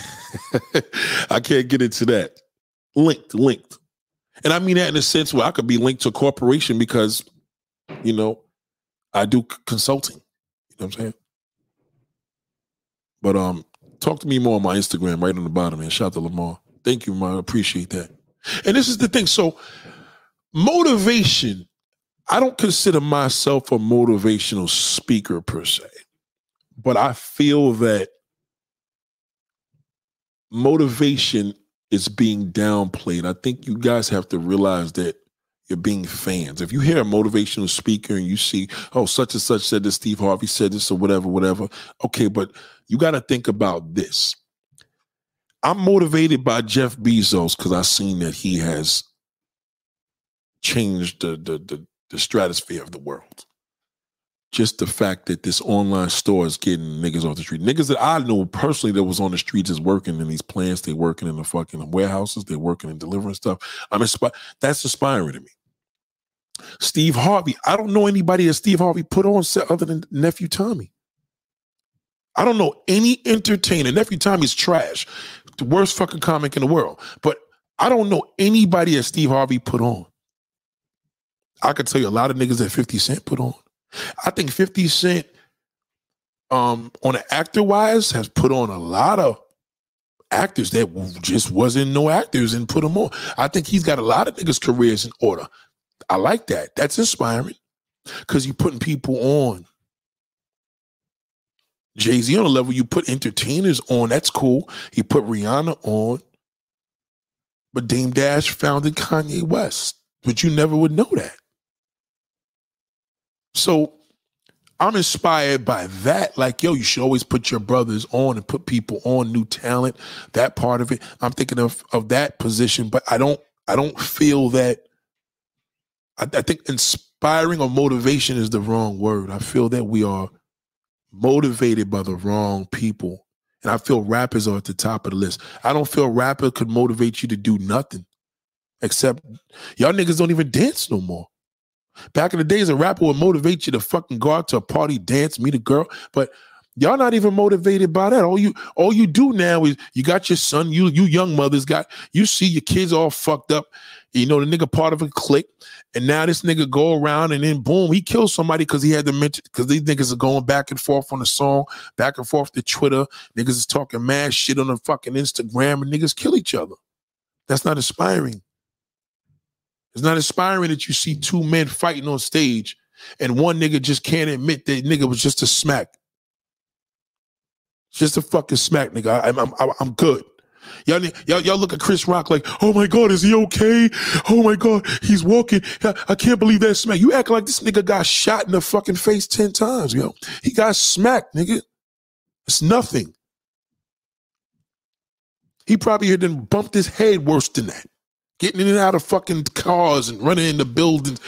[laughs] I can't get into that. Linked, linked. And I mean that in a sense where I could be linked to a corporation because, you know, I do consulting. You know what I'm saying? But um, talk to me more on my Instagram right on the bottom, man. Shout out to Lamar. Thank you, man. I appreciate that. And this is the thing. So motivation, I don't consider myself a motivational speaker per se, but I feel that motivation is being downplayed. I think you guys have to realize that you're being fans. If you hear a motivational speaker and you see, oh, such and such said this, Steve Harvey said this, or whatever, whatever, okay, but you got to think about this. I'm motivated by Jeff Bezos because I've seen that he has changed the, the the the stratosphere of the world. Just the fact that this online store is getting niggas off the street. Niggas that I know personally that was on the streets is working in these plants. They're working in the fucking warehouses. They're working and delivering stuff. I'm inspired. That's inspiring to me. Steve Harvey. I don't know anybody that Steve Harvey put on set other than nephew Tommy. I don't know any entertainer. Nephew Tommy's trash. The worst fucking comic in the world. But I don't know anybody that Steve Harvey put on. I could tell you a lot of niggas that 50 Cent put on. I think 50 Cent, um, on an actor wise, has put on a lot of actors that just wasn't no actors and put them on. I think he's got a lot of niggas' careers in order. I like that. That's inspiring because you're putting people on. Jay Z on a level you put entertainers on. That's cool. He put Rihanna on, but Dame Dash founded Kanye West. But you never would know that. So I'm inspired by that. Like, yo, you should always put your brothers on and put people on new talent. That part of it. I'm thinking of of that position, but I don't I don't feel that I, I think inspiring or motivation is the wrong word. I feel that we are motivated by the wrong people. And I feel rappers are at the top of the list. I don't feel rapper could motivate you to do nothing. Except y'all niggas don't even dance no more. Back in the days, a rapper would motivate you to fucking go out to a party, dance, meet a girl. But y'all not even motivated by that. All you all you do now is you got your son, you you young mothers got you see your kids all fucked up. You know, the nigga part of a clique. And now this nigga go around and then boom, he kills somebody because he had to mention because these niggas are going back and forth on the song, back and forth to Twitter. Niggas is talking mad shit on the fucking Instagram and niggas kill each other. That's not inspiring. It's not inspiring that you see two men fighting on stage and one nigga just can't admit that nigga was just a smack. Just a fucking smack, nigga. I, am I'm, I'm good. Y'all, y'all, y'all look at Chris Rock like, oh my God, is he okay? Oh my God, he's walking. I, can't believe that smack. You act like this nigga got shot in the fucking face 10 times, yo. He got smacked, nigga. It's nothing. He probably had then bumped his head worse than that. Getting in and out of fucking cars and running into buildings,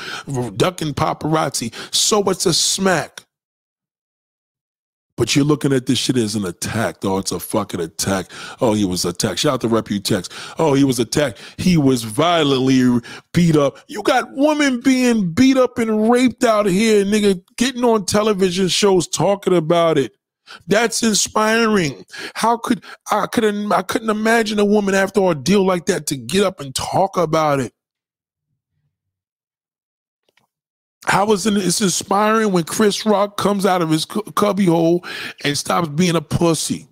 ducking paparazzi. So it's a smack. But you're looking at this shit as an attack. Oh, it's a fucking attack. Oh, he was attacked. Shout out to Reputex. Oh, he was attacked. He was violently beat up. You got women being beat up and raped out here, nigga, getting on television shows talking about it. That's inspiring. How could I couldn't I couldn't imagine a woman after a deal like that to get up and talk about it. How is it it's inspiring when Chris Rock comes out of his cubbyhole and stops being a pussy?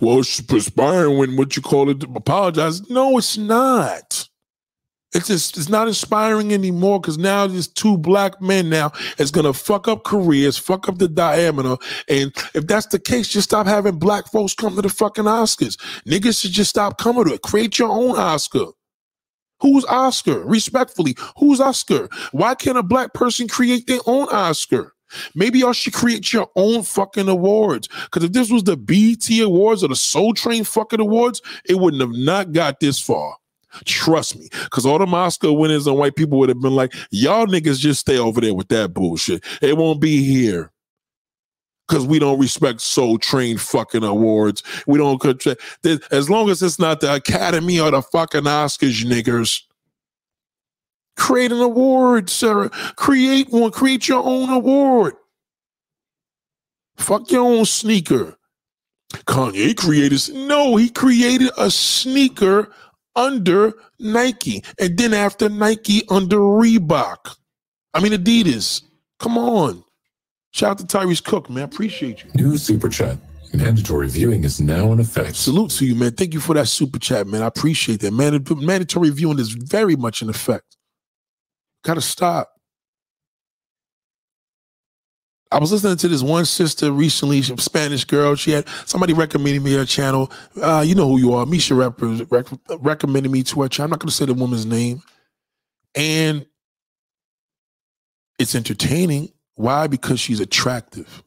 Well, it's inspiring when what you call it apologize. No, it's not. It's just it's not inspiring anymore because now there's two black men now it's gonna fuck up careers, fuck up the diameter. And if that's the case, just stop having black folks come to the fucking Oscars. Niggas should just stop coming to it. Create your own Oscar. Who's Oscar? Respectfully, who's Oscar? Why can't a black person create their own Oscar? Maybe y'all should create your own fucking awards. Because if this was the BET Awards or the Soul Train fucking awards, it wouldn't have not got this far. Trust me, because all the Oscar winners and white people would have been like, y'all niggas just stay over there with that bullshit. It won't be here. Because we don't respect Soul Train fucking awards. We don't, as long as it's not the Academy or the fucking Oscars, niggers. Create an award, Sarah. Create one. Create your own award. Fuck your own sneaker. Kanye created no, he created a sneaker under Nike, and then after Nike under Reebok. I mean Adidas. Come on. Shout out to Tyrese Cook, man. Appreciate you. New super chat. Mandatory viewing is now in effect. Salute to you, man. Thank you for that super chat, man. I appreciate that. Mandatory viewing is very much in effect. Gotta stop. I was listening to this one sister recently, Spanish girl. She had somebody recommended me her channel. Uh, you know who you are. Misha rep, rec, recommended me to her channel. I'm not going to say the woman's name. And it's entertaining. Why? Because she's attractive.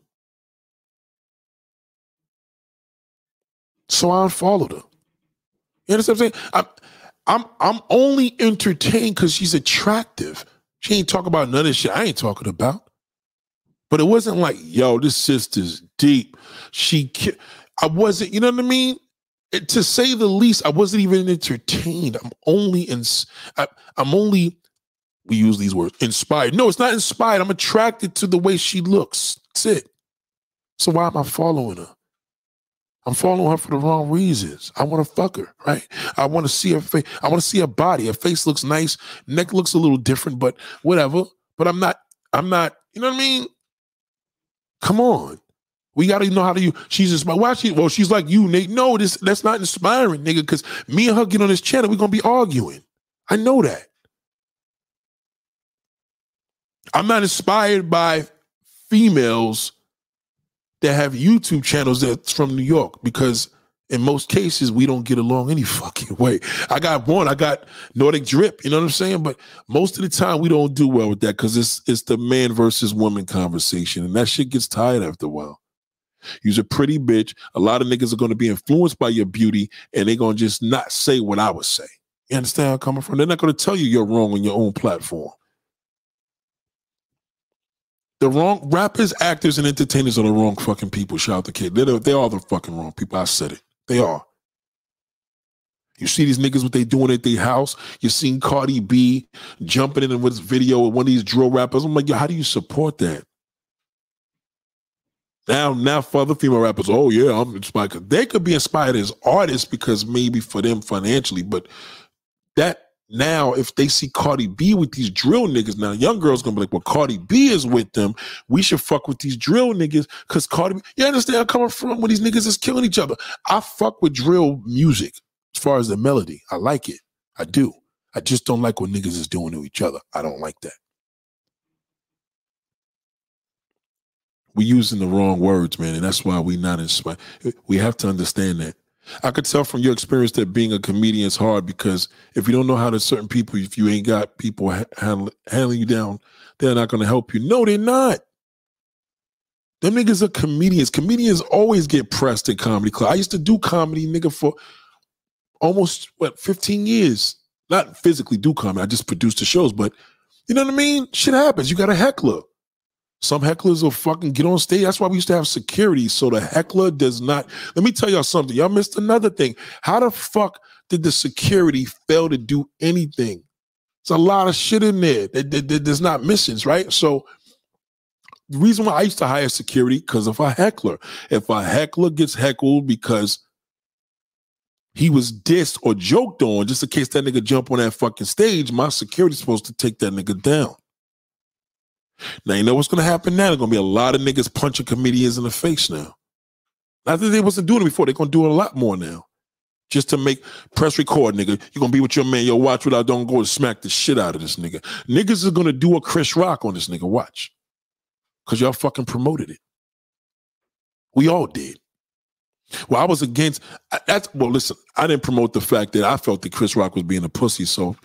So I unfollowed her. You understand what I'm saying? I'm I'm I'm only entertained because she's attractive. She ain't talking about none of shit I ain't talking about. But it wasn't like, yo, this sister's deep. She, I wasn't, you know what I mean? It, to say the least, I wasn't even entertained. I'm only in, I, I'm only, we use these words, inspired. No, it's not inspired. I'm attracted to the way she looks. That's it. So why am I following her? I'm following her for the wrong reasons. I want to fuck her, right? I want to see her face. I want to see her body. Her face looks nice. Neck looks a little different, but whatever. But I'm not, I'm not, you know what I mean? Come on. We gotta know how to use. She's inspired. Why she? Well, she's like you, Nate. No, this that's not inspiring, nigga. Because me and her get on this channel, we're gonna be arguing. I know that. I'm not inspired by females that have YouTube channels that's from New York because in most cases we don't get along any [laughs] fucking way. I got one, I got Nordic drip, you know what I'm saying? But most of the time we don't do well with that because it's it's the man versus woman conversation, and that shit gets tired after a while. You're a pretty bitch. A lot of niggas are gonna be influenced by your beauty, and they're gonna just not say what I would say. You understand where I'm coming from? They're not gonna tell you you're wrong on your own platform. The wrong rappers, actors, and entertainers are the wrong fucking people. Shout out to kid. They're, they are the fucking wrong people. I said it. They are. You see these niggas what they doing at their house. You seen Cardi B jumping in with this video with one of these drill rappers. I'm like, yo, how do you support that? Now, now for other female rappers, oh yeah, I'm inspired. They could be inspired as artists because maybe for them financially, but that now, if they see Cardi B with these drill niggas, now young girls gonna be like, well, Cardi B is with them. We should fuck with these drill niggas because Cardi B, you understand I'm coming from when these niggas is killing each other. I fuck with drill music as far as the melody. I like it. I do. I just don't like what niggas is doing to each other. I don't like that. We using the wrong words, man, and that's why we not inspired. We have to understand that. I could tell from your experience that being a comedian is hard because if you don't know how to certain people, if you ain't got people handle, handling you down, they're not going to help you. No, they're not. Them niggas are comedians. Comedians always get pressed in comedy club. I used to do comedy, nigga, for almost what 15 years. Not physically do comedy. I just produced the shows, but you know what I mean? Shit happens. You got a heckler. Some hecklers will fucking get on stage. That's why we used to have security. So the heckler does not. Let me tell y'all something. Y'all missed another thing. How the fuck did the security fail to do anything? It's a lot of shit in there there's not missions, right? So the reason why I used to hire security because of a heckler. If a heckler gets heckled because he was dissed or joked on, just in case that nigga jump on that fucking stage, my security's supposed to take that nigga down. Now you know what's gonna happen now? There's gonna be a lot of niggas punching comedians in the face now. Not that they wasn't doing it before, they're gonna do it a lot more now. Just to make press record, nigga. You're gonna be with your man, yo, watch what I don't go and smack the shit out of this nigga. Niggas are gonna do a Chris Rock on this nigga. Watch. Cause y'all fucking promoted it. We all did. Well, I was against that's well, listen, I didn't promote the fact that I felt that Chris Rock was being a pussy, so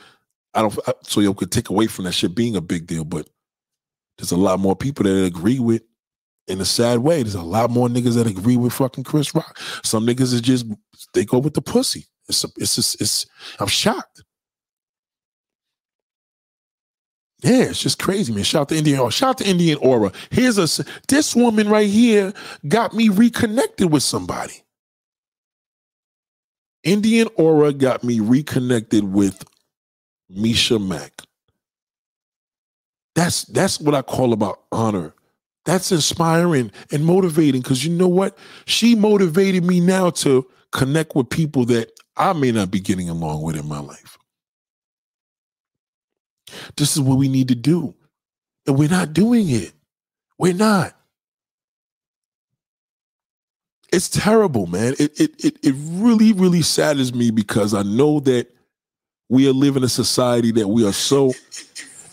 I don't so y'all could take away from that shit being a big deal, but there's a lot more people that agree with in a sad way. There's a lot more niggas that agree with fucking Chris Rock. Some niggas is just they go with the pussy. It's a, it's just, it's I'm shocked. Yeah, it's just crazy, man. Shout out to Indian Aura. Shout out to Indian Aura. Here's a this woman right here got me reconnected with somebody. Indian Aura got me reconnected with Misha Mack. That's that's what I call about honor. That's inspiring and motivating because you know what? She motivated me now to connect with people that I may not be getting along with in my life. This is what we need to do. And we're not doing it. We're not. It's terrible, man. It it it, it really, really saddens me because I know that we are living in a society that we are so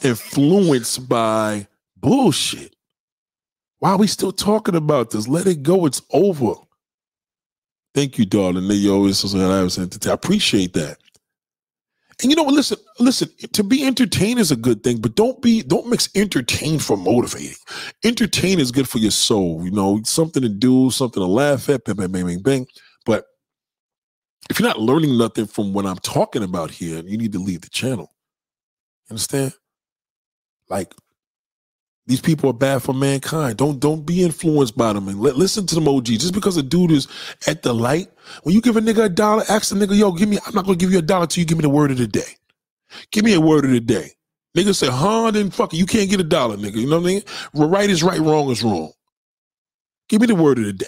influenced by bullshit. Why are we still talking about this? Let it go. It's over. Thank you, darling. You always I appreciate that. And you know what? Listen, listen. To be entertained is a good thing, but don't be don't mix entertain for motivating. Entertain is good for your soul. You know, something to do, something to laugh at, bang, bang, bang, bang, bang. But if you're not learning nothing from what I'm talking about here, you need to leave the channel. Understand? Like these people are bad for mankind. Don't don't be influenced by them and listen to them OG. Just because a dude is at the light, when you give a nigga a dollar, ask the nigga, yo, give me, I'm not gonna give you a dollar till you give me the word of the day. Give me a word of the day. Nigga say, huh, then fuck it, you can't get a dollar, nigga. You know what I mean? Right is right, wrong is wrong. Give me the word of the day.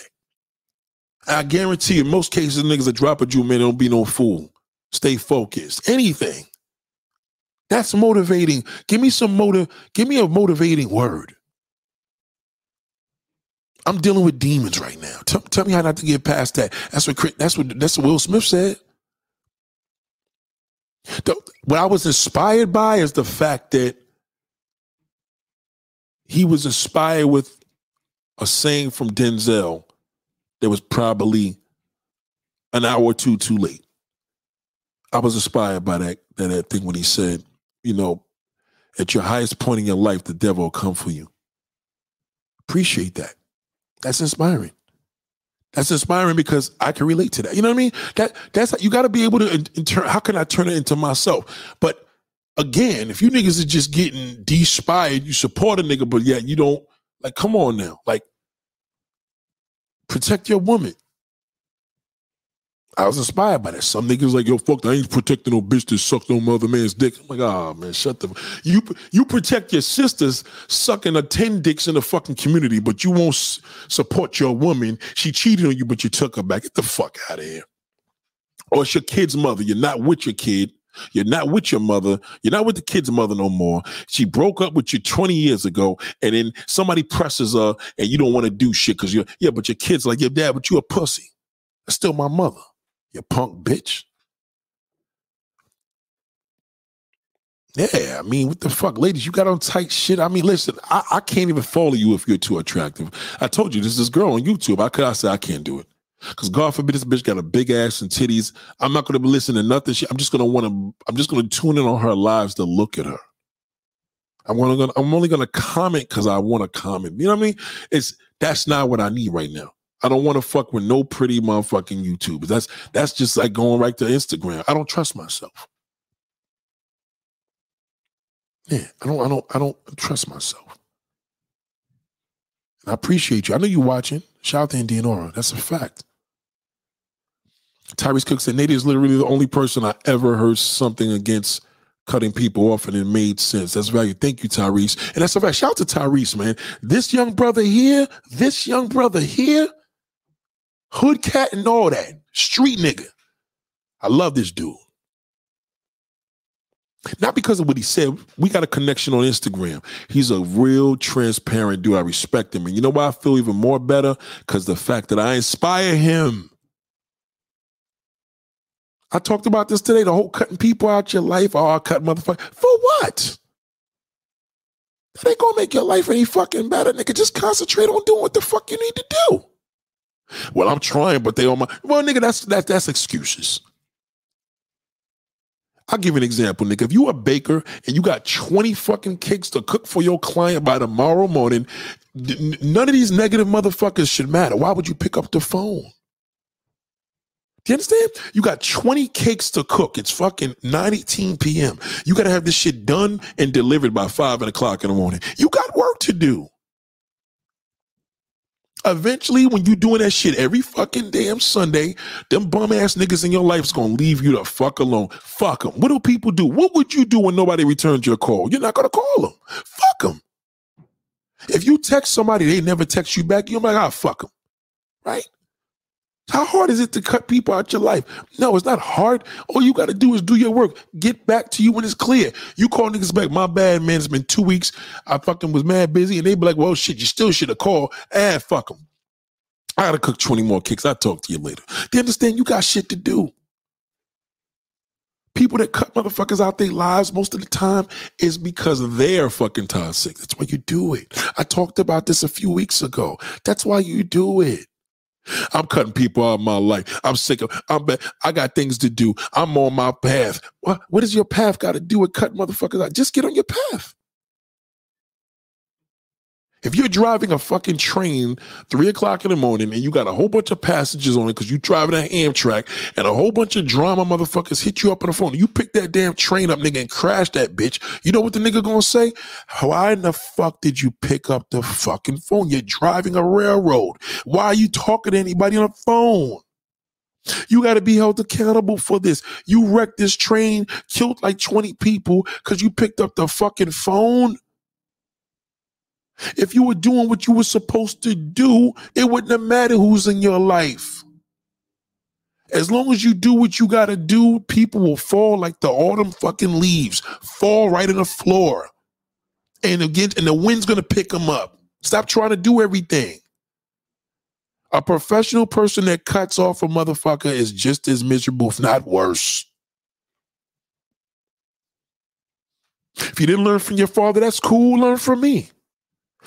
I guarantee in most cases, niggas that drop a Jew, man, don't be no fool. Stay focused. Anything. That's motivating. Give me some motive. Give me a motivating word. I'm dealing with demons right now. Tell, tell me how not to get past that. That's what that's what that's what Will Smith said. The, what I was inspired by is the fact that he was inspired with a saying from Denzel that was probably an hour or two too late. I was inspired by that, that, that thing when he said, you know, at your highest point in your life, the devil will come for you. Appreciate that. That's inspiring. That's inspiring because I can relate to that. You know what I mean? That that's you got to be able to. In, turn, how can I turn it into myself? But again, if you niggas are just getting despired, you support a nigga, but yet you don't like. Come on now, like protect your woman. I was inspired by that. Some niggas like, yo, fuck, I ain't protecting no bitch that sucked no mother man's dick. I'm like, oh man, shut the. You you protect your sisters sucking a ten dicks in the fucking community, but you won't support your woman. She cheated on you, but you took her back. Get the fuck out of here. Or it's your kid's mother. You're not with your kid. You're not with your mother. You're not with the kid's mother no more. She broke up with you 20 years ago, and then somebody presses her, and you don't want to do shit because you're yeah, but your kid's like, yeah, dad, but you a pussy. That's still my mother you punk bitch. Yeah, I mean, what the fuck, ladies? You got on tight shit. I mean, listen, I, I can't even follow you if you're too attractive. I told you this this girl on YouTube. I could I say I can't do it. Cause God forbid this bitch got a big ass and titties. I'm not gonna be listening to nothing. She, I'm just gonna want to. I'm just gonna tune in on her lives to look at her. I'm gonna. I'm only gonna comment because I want to comment. You know what I mean? It's that's not what I need right now. I don't want to fuck with no pretty motherfucking YouTubers. That's that's just like going right to Instagram. I don't trust myself. Yeah, I don't I don't I don't trust myself. And I appreciate you. I know you're watching. Shout out to Indianora. That's a fact. Tyrese Cook said Nate is literally the only person I ever heard something against cutting people off and it made sense. That's value. Thank you, Tyrese. And that's a fact. Shout out to Tyrese, man. This young brother here, this young brother here, hood cat and all that. Street nigga. I love this dude. Not because of what he said. We got a connection on Instagram. He's a real transparent dude. I respect him. And you know why I feel even more better? Because the fact that I inspire him. I talked about this today. The whole cutting people out your life. Oh, cut motherfucker. For what? That ain't gonna make your life any fucking better, nigga. Just concentrate on doing what the fuck you need to do. Well, I'm trying, but they on my well, nigga. That's that's that's excuses. I'll give you an example, nigga. If you a baker and you got 20 fucking cakes to cook for your client by tomorrow morning, none of these negative motherfuckers should matter. Why would you pick up the phone? Do you understand? You got 20 cakes to cook. It's fucking 9 18 p.m. You got to have this shit done and delivered by 5 o'clock in the morning. You got work to do. Eventually, when you doing that shit every fucking damn Sunday, them bum ass niggas in your life is gonna leave you the fuck alone. Fuck them. What do people do? What would you do when nobody returns your call? You're not gonna call them. Fuck them. If you text somebody, they never text you back, you're like, ah, fuck them. Right? How hard is it to cut people out your life? No, it's not hard. All you got to do is do your work. Get back to you when it's clear. You call niggas back, my bad, man. It's been two weeks. I fucking was mad busy. And they be like, well, shit, you still should have called. And fuck them. I got to cook 20 more kicks. I'll talk to you later. They understand you got shit to do. People that cut motherfuckers out their lives most of the time is because they're fucking toxic. That's why you do it. I talked about this a few weeks ago. That's why you do it. I'm cutting people out of my life. I'm sick of. I'm. I got things to do. I'm on my path. What? What does your path got to do with cutting motherfuckers out? Just get on your path. If you're driving a fucking train three o'clock in the morning and you got a whole bunch of passengers on it because you're driving an Amtrak and a whole bunch of drama motherfuckers hit you up on the phone, you pick that damn train up, nigga, and crash that bitch. You know what the nigga gonna say? Why in the fuck did you pick up the fucking phone? You're driving a railroad. Why are you talking to anybody on the phone? You got to be held accountable for this. You wrecked this train, killed like 20 people because you picked up the fucking phone. If you were doing what you were supposed to do, it wouldn't have mattered who's in your life. As long as you do what you got to do, people will fall like the autumn fucking leaves, fall right in the floor. And again, and the wind's to pick them up. Stop trying to do everything. A professional person that cuts off a motherfucker is just as miserable, if not worse. If you didn't learn from your father, that's cool. Learn from me.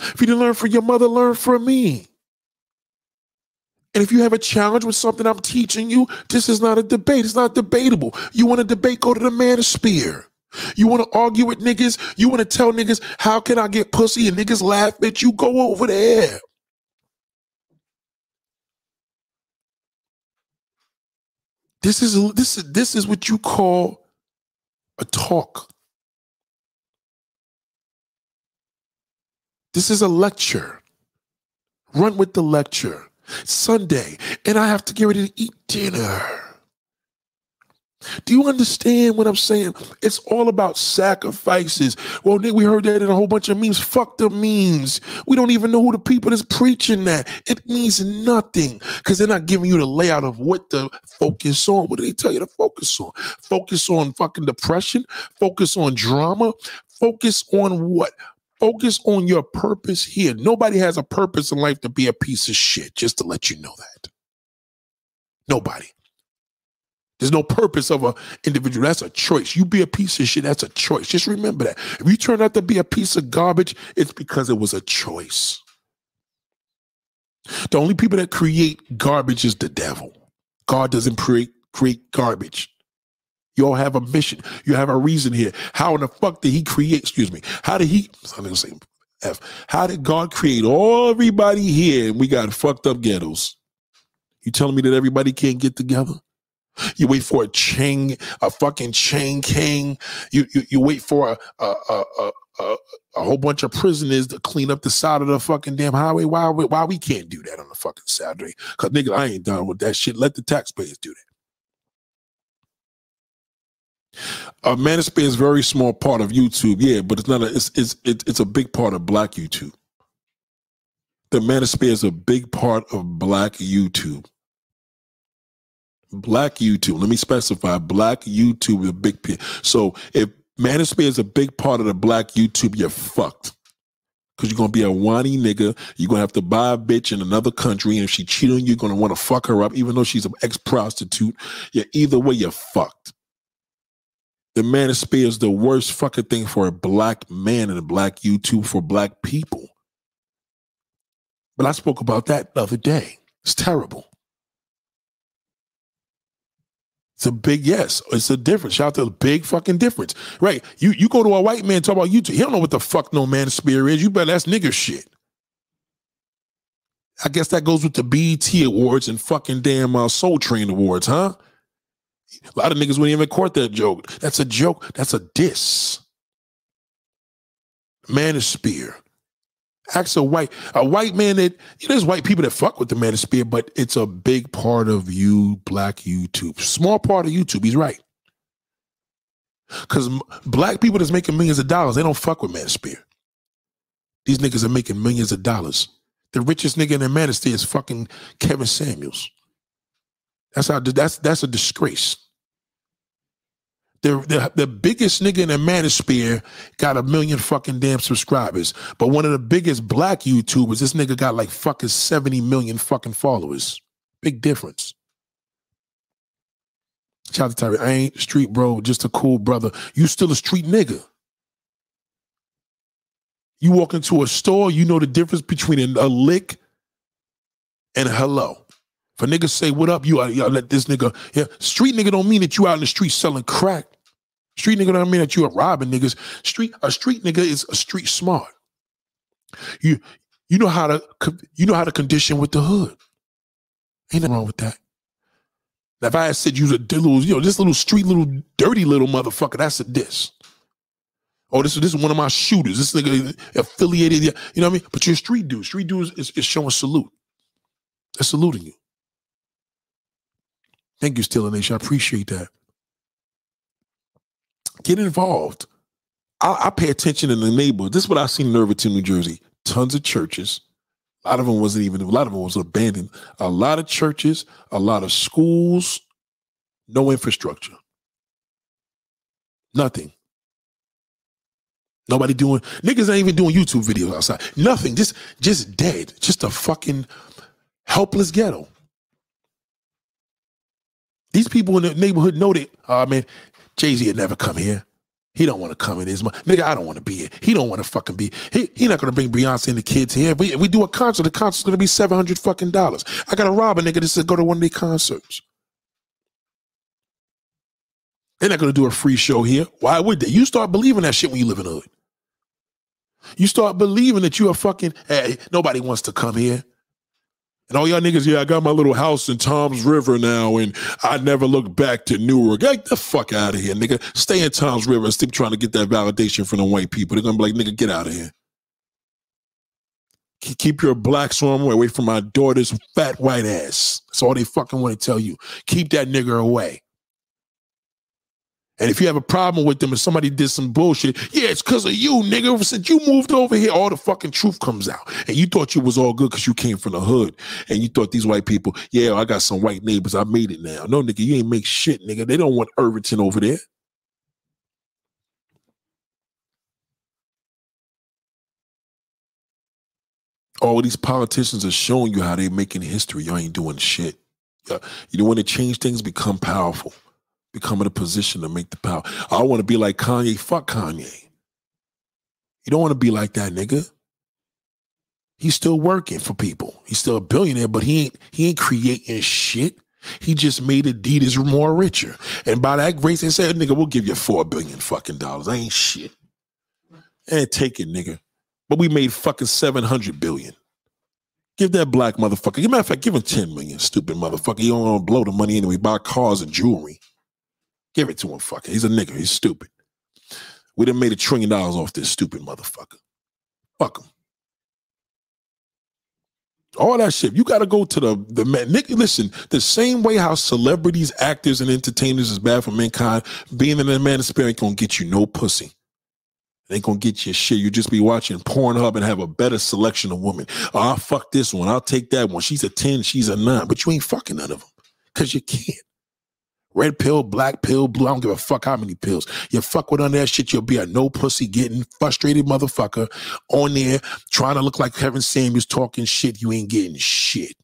If you didn't learn from your mother, learn from me. And if you have a challenge with something I'm teaching you, this is not a debate. It's not debatable. You want to debate, go to the manosphere. You want to argue with niggas? You want to tell niggas, how can I get pussy? And niggas laugh at you, go over there. This is this is this is what you call a talk. This is a lecture. Run with the lecture. Sunday, and I have to get ready to eat dinner. Do you understand what I'm saying? It's all about sacrifices. Well, we heard that in a whole bunch of memes. Fuck the memes. We don't even know who the people is preaching that. It means nothing because they're not giving you the layout of what to focus on. What do they tell you to focus on? Focus on fucking depression. Focus on drama. Focus on what? Focus on your purpose here. Nobody has a purpose in life to be a piece of shit, just to let you know that. Nobody. There's no purpose of an individual. That's a choice. You be a piece of shit, that's a choice. Just remember that. If you turn out to be a piece of garbage, it's because it was a choice. The only people that create garbage is the devil. God doesn't create create garbage. You all have a mission. You have a reason here. How in the fuck did he create? Excuse me. How did he? I'm gonna say F. How did God create all everybody here and we got fucked up ghettos? You telling me that everybody can't get together? You wait for a chain, a fucking chain king. You you, you wait for a a, a a, a whole bunch of prisoners to clean up the side of the fucking damn highway. Why why we can't do that on a fucking Saturday? Cause nigga, I ain't done with that shit. Let the taxpayers do that. Uh, a Manosphere is a very small part of YouTube, yeah, but it's not a it's it's it's a big part of black YouTube. The Manosphere is a big part of black YouTube. Black YouTube. Let me specify. Black YouTube is a big part. So if Manosphere is a big part of the black YouTube, you're fucked. Cause you're gonna be a whiny nigga. You're gonna have to buy a bitch in another country, and if she cheat on you, you're gonna want to fuck her up, even though she's an ex prostitute. Yeah, either way, you're fucked the Man of manosphere is the worst fucking thing for a black man and a black YouTube for black people. But I spoke about that the other day. It's terrible. It's a big yes. It's a difference. Shout out to the big fucking difference. Right. You you go to a white man talk about YouTube. He don't know what the fuck no manosphere is. You better that's nigger shit. I guess that goes with the BET awards and fucking damn uh, Soul Train awards, huh? A lot of niggas wouldn't even court that joke. That's a joke. That's a diss. Manosphere. Ask a white a white man that you know, there's white people that fuck with the manosphere, but it's a big part of you, black YouTube. Small part of YouTube. He's right. Because black people that's making millions of dollars, they don't fuck with manosphere. These niggas are making millions of dollars. The richest nigga in the manosphere is fucking Kevin Samuels. That's how that's that's a disgrace. The, the, the biggest nigga in the manosphere got a million fucking damn subscribers. But one of the biggest black YouTubers, this nigga got like fucking 70 million fucking followers. Big difference. Shout out to Tyree. I ain't street bro, just a cool brother. You still a street nigga. You walk into a store, you know the difference between a, lick and a hello. If a nigga say what up, you, you let this nigga. Yeah, street nigga don't mean that you out in the street selling crack. Street nigga don't mean that you are robbing niggas. Street a street nigga is a street smart. You you know how to you know how to condition with the hood. Ain't nothing wrong with that. Now, if I had said you was a little, you know, this little street, little dirty little motherfucker, that's a diss. Oh, this, this is one of my shooters. This nigga affiliated, you know what I mean? But you're a street dude. Street dude is, is showing salute. They're saluting you. Thank you, Steeler Nation. I appreciate that. Get involved. I, I, pay attention in the neighborhood. This is what I've seen in Irvington, New Jersey. Tons of churches. A lot of them wasn't even, a lot of them was abandoned. A lot of churches, a lot of schools, no infrastructure. Nothing. Nobody doing niggas ain't even doing YouTube videos outside. Nothing. Just just dead. Just a fucking helpless ghetto. These people in the neighborhood know that, oh man, Jay-Z had never come here. He don't want to come in his nigga. I don't want to be here. He don't want to fucking be. He he not gonna bring Beyonce and the kids here. We we do a concert. The concert's gonna be seven hundred fucking dollars. I gotta rob a nigga to go to one of their concerts. They're not gonna do a free show here. Why would they? You start believing that shit when you live in the hood. You start believing that you are fucking, hey, nobody wants to come here. And all y'all niggas, yeah, I got my little house in Toms River now, and I never look back to Newark. Get the fuck out of here, nigga. Stay in Toms River and keep trying to get that validation from the white people. They're gonna be like, nigga, get out of here. Keep your black swarm away from my daughter's fat white ass. That's all they fucking want to tell you. Keep that nigga away. And if you have a problem with them and somebody did some bullshit, yeah, it's because of you, nigga. Since you moved over here, all the fucking truth comes out. And you thought you was all good because you came from the hood. And you thought these white people, yeah, I got some white neighbors. I made it now. No, nigga, you ain't make shit, nigga. They don't want Irvington over there. All these politicians are showing you how they making history. Y'all ain't doing shit. You don't want to change things, become powerful become in a position to make the power. I want to be like Kanye. Fuck Kanye. You don't want to be like that nigga. He's still working for people. He's still a billionaire, but he ain't he ain't creating shit. He just made Adidas more richer. And by that grace, they said, nigga, we'll give you four billion fucking dollars. I ain't shit. And take it, nigga. But we made fucking 700 billion. Give that black motherfucker, matter of fact, give him 10 million, stupid motherfucker. You don't want to blow the money anyway, buy cars and jewelry. Give it to him, fucker. He's a nigga. He's stupid. We done made a trillion dollars off this stupid motherfucker. Fuck him. All that shit. You got to go to the the man. Nick, listen. The same way how celebrities, actors, and entertainers is bad for mankind, being in the spirit ain't gonna get you no pussy. It ain't gonna get you shit. You just be watching Pornhub and have a better selection of women. Oh, I'll fuck this one. I'll take that one. She's a 10, she's a 9. But you ain't fucking none of them. Cause you can't. Red pill, black pill, blue. I don't give a fuck how many pills. You fuck with on that shit, you'll be a no pussy getting frustrated motherfucker on there trying to look like Kevin Samuels talking shit. You ain't getting shit.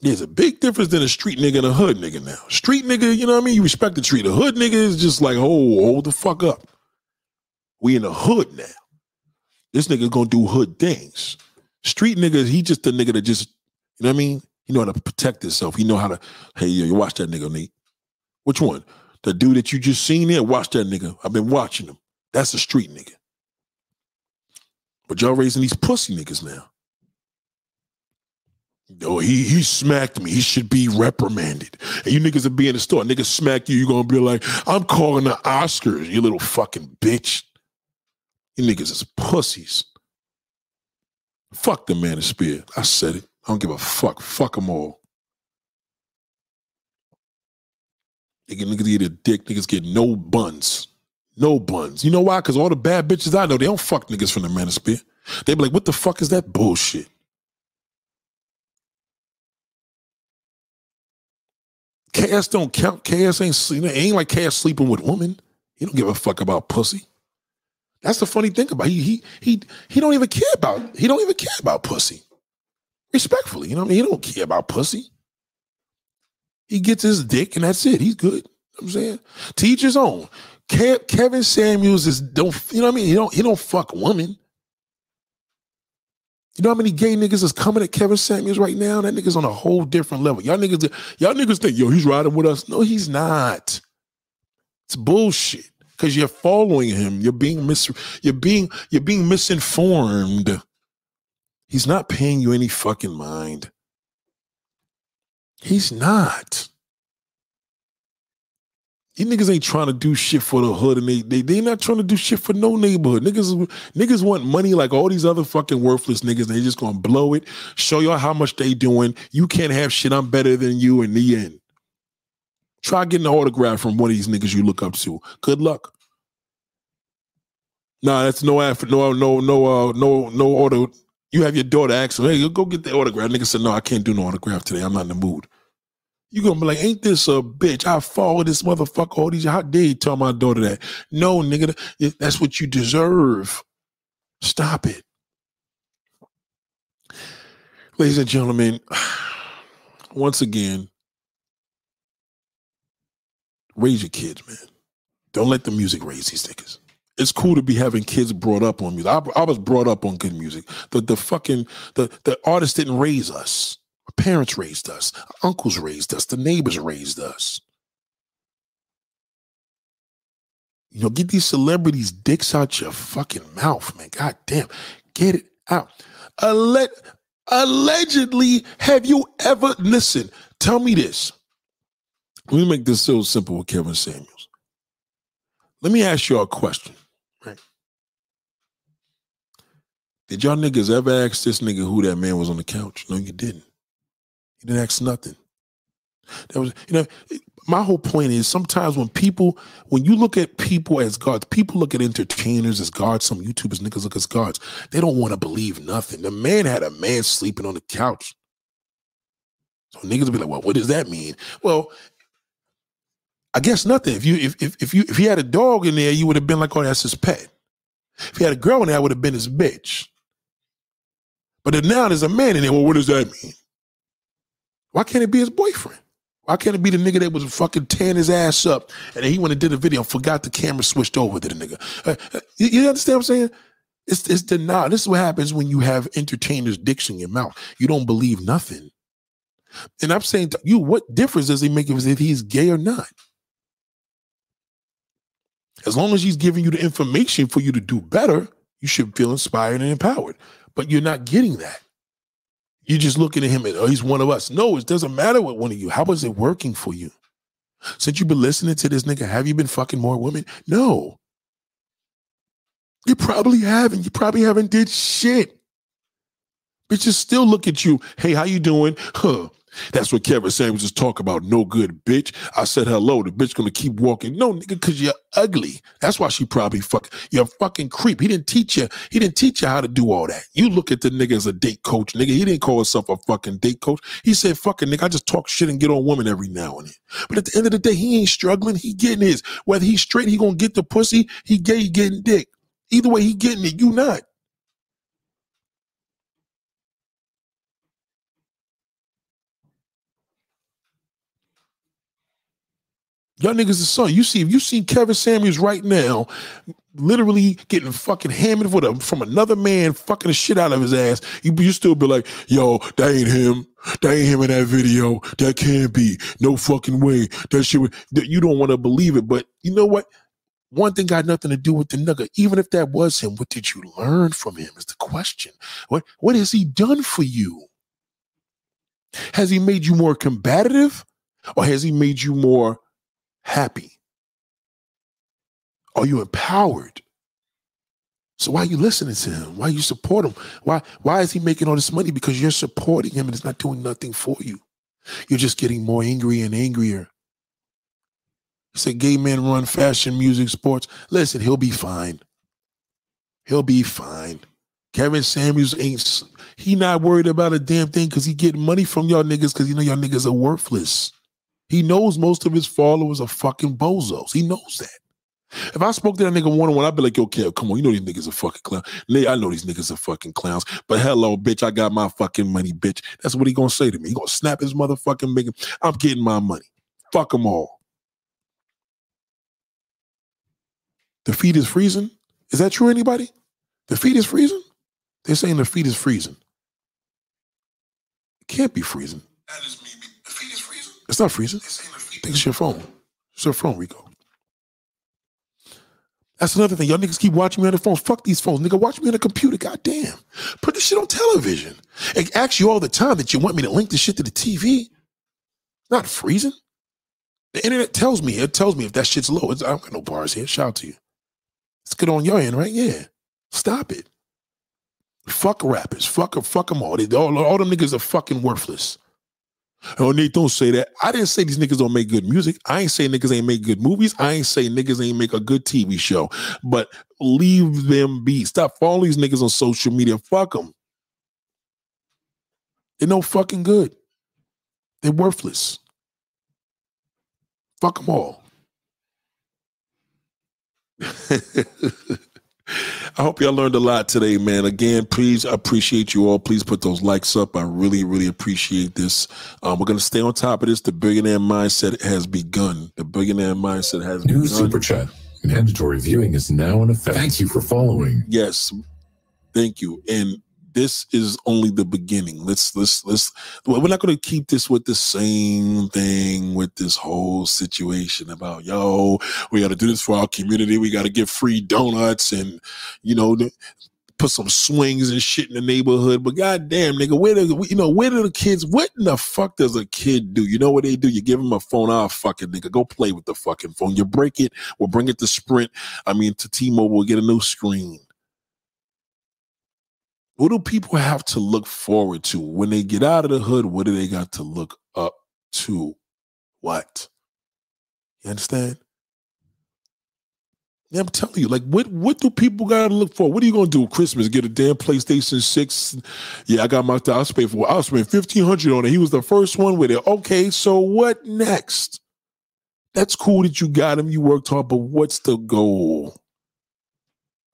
There's a big difference than a street nigga and a hood nigga now. Street nigga, you know what I mean? You respect the street. A hood nigga is just like, oh, hold the fuck up. We in the hood now. This nigga gonna do hood things. Street nigga, he just a nigga that just, you know what I mean? He know how to protect himself. He know how to, hey, yo, you watch that nigga, Nate. Which one? The dude that you just seen there? Watch that nigga. I've been watching him. That's a street nigga. But y'all raising these pussy niggas now. Oh, he he smacked me. He should be reprimanded. And you niggas will be in the store. Niggas smack you. You're gonna be like, I'm calling the Oscars. You little fucking bitch. You niggas is pussies. Fuck the manosphere. I said it. I don't give a fuck. Fuck them all. Niggas, niggas get a dick. Niggas get no buns. No buns. You know why? Because all the bad bitches I know, they don't fuck niggas from the manosphere. They be like, what the fuck is that bullshit? Cass don't count. Cass ain't you know, ain't like Cass sleeping with women. He don't give a fuck about pussy. That's the funny thing about he he he he don't even care about he don't even care about pussy. Respectfully, you know what I mean? He don't care about pussy. He gets his dick and that's it. He's good. You know I'm saying teach his own. Ke- Kevin Samuels is don't you know what I mean? He don't he don't fuck women. You know how many gay niggas is coming at Kevin Samuels right now? That nigga's on a whole different level. Y'all niggas, y'all niggas think, yo, he's riding with us. No, he's not. It's bullshit. Cause you're following him. You're being mis you're being you're being misinformed. He's not paying you any fucking mind. He's not. You niggas ain't trying to do shit for the hood, and they they they not trying to do shit for no neighborhood. Niggas niggas want money like all these other fucking worthless niggas. They just gonna blow it, show y'all how much they doing. You can't have shit. I'm better than you in the end. Try getting an autograph from one of these niggas you look up to. Good luck. Nah, that's no effort. No, no, no, uh, no, no auto. You have your daughter ask him, hey, go get the autograph. Nigga said, no, I can't do no autograph today. I'm not in the mood. You gonna be like, ain't this a bitch? I follow this motherfucker all these. How dare you tell my daughter that? No, nigga, that's what you deserve. Stop it. Ladies and gentlemen, [sighs] once again, raise your kids, man. Don't let the music raise these niggas. It's cool to be having kids brought up on music. I, I was brought up on good music. The the fucking the the artists didn't raise us. Our parents raised us. Our uncles raised us. The neighbors raised us. You know, get these celebrities' dicks out your fucking mouth, man. God damn. Get it out. Alleg- allegedly, have you ever, listen, tell me this. Let me make this so simple with Kevin Samuels. Let me ask you a question. Right? Did y'all niggas ever ask this nigga who that man was on the couch? No, you didn't. You didn't ask nothing. That was, you know, my whole point is sometimes when people, when you look at people as gods, people look at entertainers as gods, some YouTubers, niggas look as gods. They don't want to believe nothing. The man had a man sleeping on the couch. So niggas be like, well, what does that mean? Well, I guess nothing. If you if if, if you if he had a dog in there, you would have been like, oh, that's his pet. If he had a girl in there, I would have been his bitch. But then now there's a man in there. Well, what does that mean? Why can't it be his boyfriend? Why can't it be the nigga that was fucking tearing his ass up and he went and did a video and forgot the camera switched over to the nigga? Uh, uh, you, understand what I'm saying? It's it's denial. This is what happens when you have entertainers' dicks in your mouth. You don't believe nothing. And I'm saying to you, what difference does it make if he's gay or not? As long as he's giving you the information for you to do better, you should feel inspired and empowered. But you're not getting that. You're just looking at him and oh, he's one of us. No, it doesn't matter what one of you. How is it working for you? Since you've been listening to this nigga, have you been fucking more women? No. You probably haven't. You probably haven't did shit. Bitches still look at you. Hey, how you doing? Huh. That's what Kevin Samuels is talking about. No good, bitch. I said hello. The bitch gonna keep walking. No, nigga, cause you're ugly. That's why she probably fuck. You're a fucking creep. He didn't teach you. He didn't teach you how to do all that. You look at the nigga as a date coach, nigga. He didn't call himself a fucking date coach. He said, fucking nigga, I just talk shit and get on women every now and then. But at the end of the day, he ain't struggling. He getting his. Whether he's straight, he gonna get the pussy. He gay, he getting dick. Either way, he getting it. You not. Y'all niggas is son. You see, if you see Kevin Samuels right now, literally getting fucking hammered with a, from another man, fucking the shit out of his ass, you you still be like, yo, that ain't him. That ain't him in that video. That can't be. No fucking way. That shit. You don't want to believe it, but you know what? One thing got nothing to do with the nigga. Even if that was him, what did you learn from him? Is the question. What What has he done for you? Has he made you more combative, or has he made you more happy? Are you empowered? So why are you listening to him? Why you support him? Why why is he making all this money? Because you're supporting him and it's not doing nothing for you. You're just getting more angry and angrier. He said gay men run fashion, music, sports. Listen, he'll be fine. He'll be fine. Kevin Samuels ain't he not worried about a damn thing because he getting money from y'all niggas because you know y'all niggas are worthless. He knows most of his followers are fucking bozos. He knows that. If I spoke to that nigga one on one, I'd be like, yo, Kev, come on, you know these niggas are fucking clowns. I know these niggas are fucking clowns. But hello, bitch, I got my fucking money, bitch. That's what he gonna say to me. He gonna snap his motherfucking big. I'm getting my money. Fuck them all. The feet is freezing. Is that true, anybody? The feet is freezing? They're saying the feet is freezing. It can't be freezing. That is me. It's not freezing. It's your phone. It's your phone, Rico. That's another thing. Y'all niggas keep watching me on the phone. Fuck these phones. Nigga, watch me on the computer. Goddamn. Put this shit on television. It asks you all the time that you want me to link this shit to the TV. Not freezing. The internet tells me. It tells me if that shit's low. It's, I don't got no bars here. Shout out to you. It's good on your end, right? Yeah. Stop it. Fuck rappers. Fuck. Fuck them all. They, all. All them niggas are fucking worthless. Oh, Nate, don't say that. I didn't say these niggas don't make good music. I ain't say niggas ain't make good movies. I ain't say niggas ain't make a good TV show. But leave them be. Stop following these niggas on social media. Fuck them. They're no fucking good. They're worthless. Fuck them all. [laughs] I hope y'all learned a lot today, man. Again, please appreciate you all. Please put those likes up. I really, really appreciate this. Um, we're gonna stay on top of this. The billionaire mindset has begun. The billionaire mindset has New begun. super chat. Mandatory viewing is now in effect. Thank you for following. Yes, thank you. And this is only the beginning. Let's let's let's. We're not going to keep this with the same thing with this whole situation about yo. We got to do this for our community. We got to get free donuts and you know put some swings and shit in the neighborhood. But goddamn, nigga, where do you know where do the kids? What in the fuck does a kid do? You know what they do? You give them a phone. Ah, fucking nigga, go play with the fucking phone. You break it. We'll bring it to Sprint. I mean to T-Mobile. We'll get a new screen. What do people have to look forward to when they get out of the hood? What do they got to look up to? What? You understand? Yeah, I'm telling you, like, what what do people gotta look for? What are you gonna do Christmas? Get a damn PlayStation 6? Yeah, I got my I paying for I spending fifteen hundred on it. He was the first one with it. Okay, so what next? That's cool that you got him, you worked hard, but what's the goal?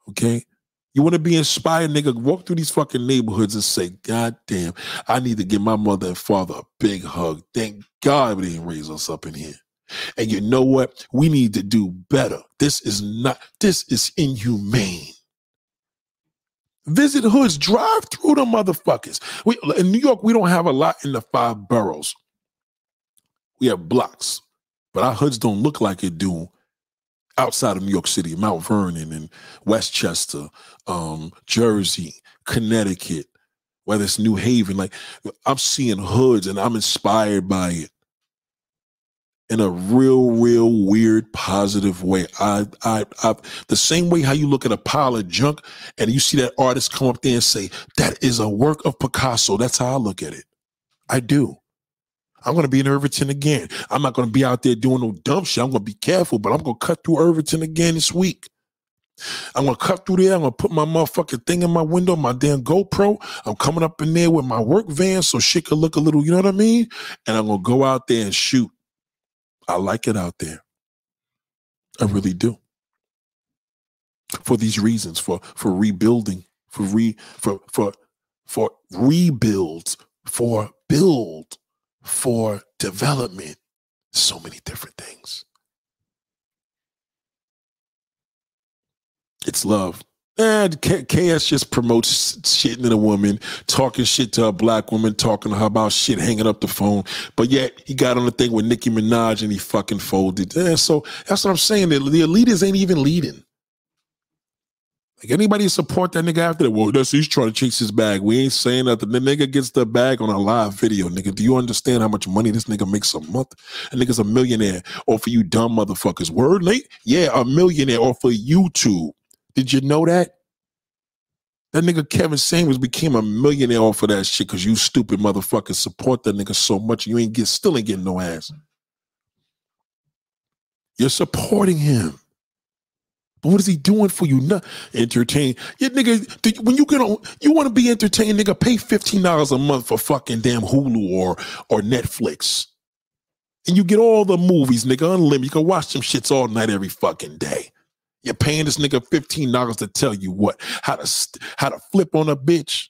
Okay. You want to be inspired, nigga? Walk through these fucking neighborhoods and say, God damn, I need to give my mother and father a big hug. Thank God they didn't raise us up in here. And you know what? We need to do better. This is not, this is inhumane. Visit hoods, drive through the motherfuckers. We, in New York, we don't have a lot in the five boroughs. We have blocks, but our hoods don't look like it do outside of New York City, Mount Vernon and Westchester, um, Jersey, Connecticut, whether it's New Haven. Like I'm seeing hoods and I'm inspired by it in a real, real weird, positive way. I, I, I, the same way how you look at a pile of junk and you see that artist come up there and say, that is a work of Picasso. That's how I look at it. I do. I'm going to be in Irvington again. I'm not going to be out there doing no dumb shit. I'm going to be careful, but I'm going to cut through Irvington again this week. I'm going to cut through there. I'm going to put my motherfucking thing in my window, my damn GoPro. I'm coming up in there with my work van so shit could look a little, you know what I mean? And I'm going to go out there and shoot. I like it out there. I really do. For these reasons, for for rebuilding, for re for for for rebuilds, for build for development. So many different things. It's love. And KS just promotes shitting in a woman, talking shit to a black woman, talking to her about shit, hanging up the phone. But yet he got on the thing with Nicki Minaj and he fucking folded. Yeah, so that's what I'm saying. The, the leaders ain't even leading. Like anybody support that nigga after that? Well, that's he's trying to chase his bag. We ain't saying nothing. The nigga gets the bag on a live video, nigga. Do you understand how much money this nigga makes a month? A nigga's a millionaire. Or for you dumb motherfuckers. Word late? Yeah, a millionaire or for YouTube. Did you know that? That nigga Kevin Samuels became a millionaire off of that shit because you stupid motherfuckers support that nigga so much you ain't get still ain't getting no ass. You're supporting him. But what is he doing for you? Not entertain. Yeah, nigga, when you get on, you want to be entertained, nigga, pay $15 a month for fucking damn Hulu or or Netflix. And you get all the movies, nigga, unlimited. You can watch them shits all night every fucking day. You're paying this nigga $15 to tell you what, how to how to flip on a bitch.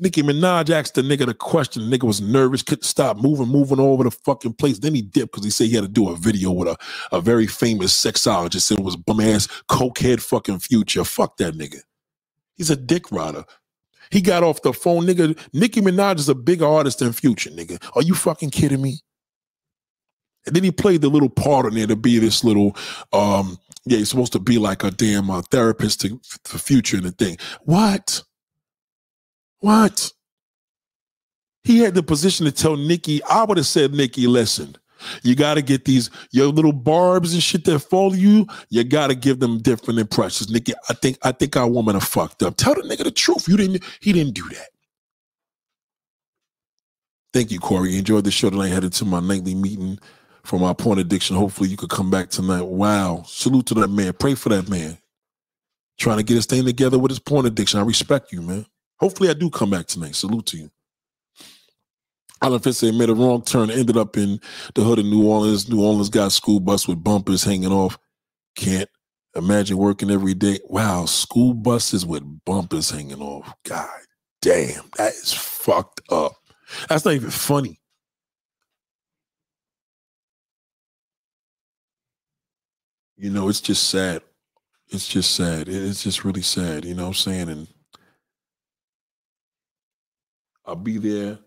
Nicki Minaj asked the nigga the question. The nigga was nervous, couldn't stop moving, moving all over the fucking place. Then he dipped because he said he had to do a video with a, a very famous sexologist. Said it was bum ass cokehead fucking future. Fuck that nigga. He's a dick rider. He got off the phone, nigga. Nicki Minaj is a bigger artist than Future, nigga. Are you fucking kidding me? And then he played the little part in there to be this little, um, yeah, he's supposed to be like a damn uh, therapist to, to Future and the thing. What? What? He had the position to tell Nicki, I would have said, Nicki, listen, you got to get these, your little barbs and shit that follow you, you got to give them different impressions. Nicki, I think, I think our woman have fucked up. Tell the nigga the truth. You didn't, he didn't do that. Thank you, Corey. Enjoyed the show tonight. Headed to my nightly meeting for my porn addiction. Hopefully you could come back tonight. Wow. Salute to that man. Pray for that man. Trying to get his thing together with his porn addiction. I respect you, man. Hopefully, I do come back tonight. Salute to you. Alan Fitz made a wrong turn, ended up in the hood of New Orleans. New Orleans got school bus with bumpers hanging off. Can't imagine working every day. Wow, school buses with bumpers hanging off. God damn, that is fucked up. That's not even funny. You know, it's just sad. It's just sad. It's just really sad. You know what I'm saying? And I'll be there in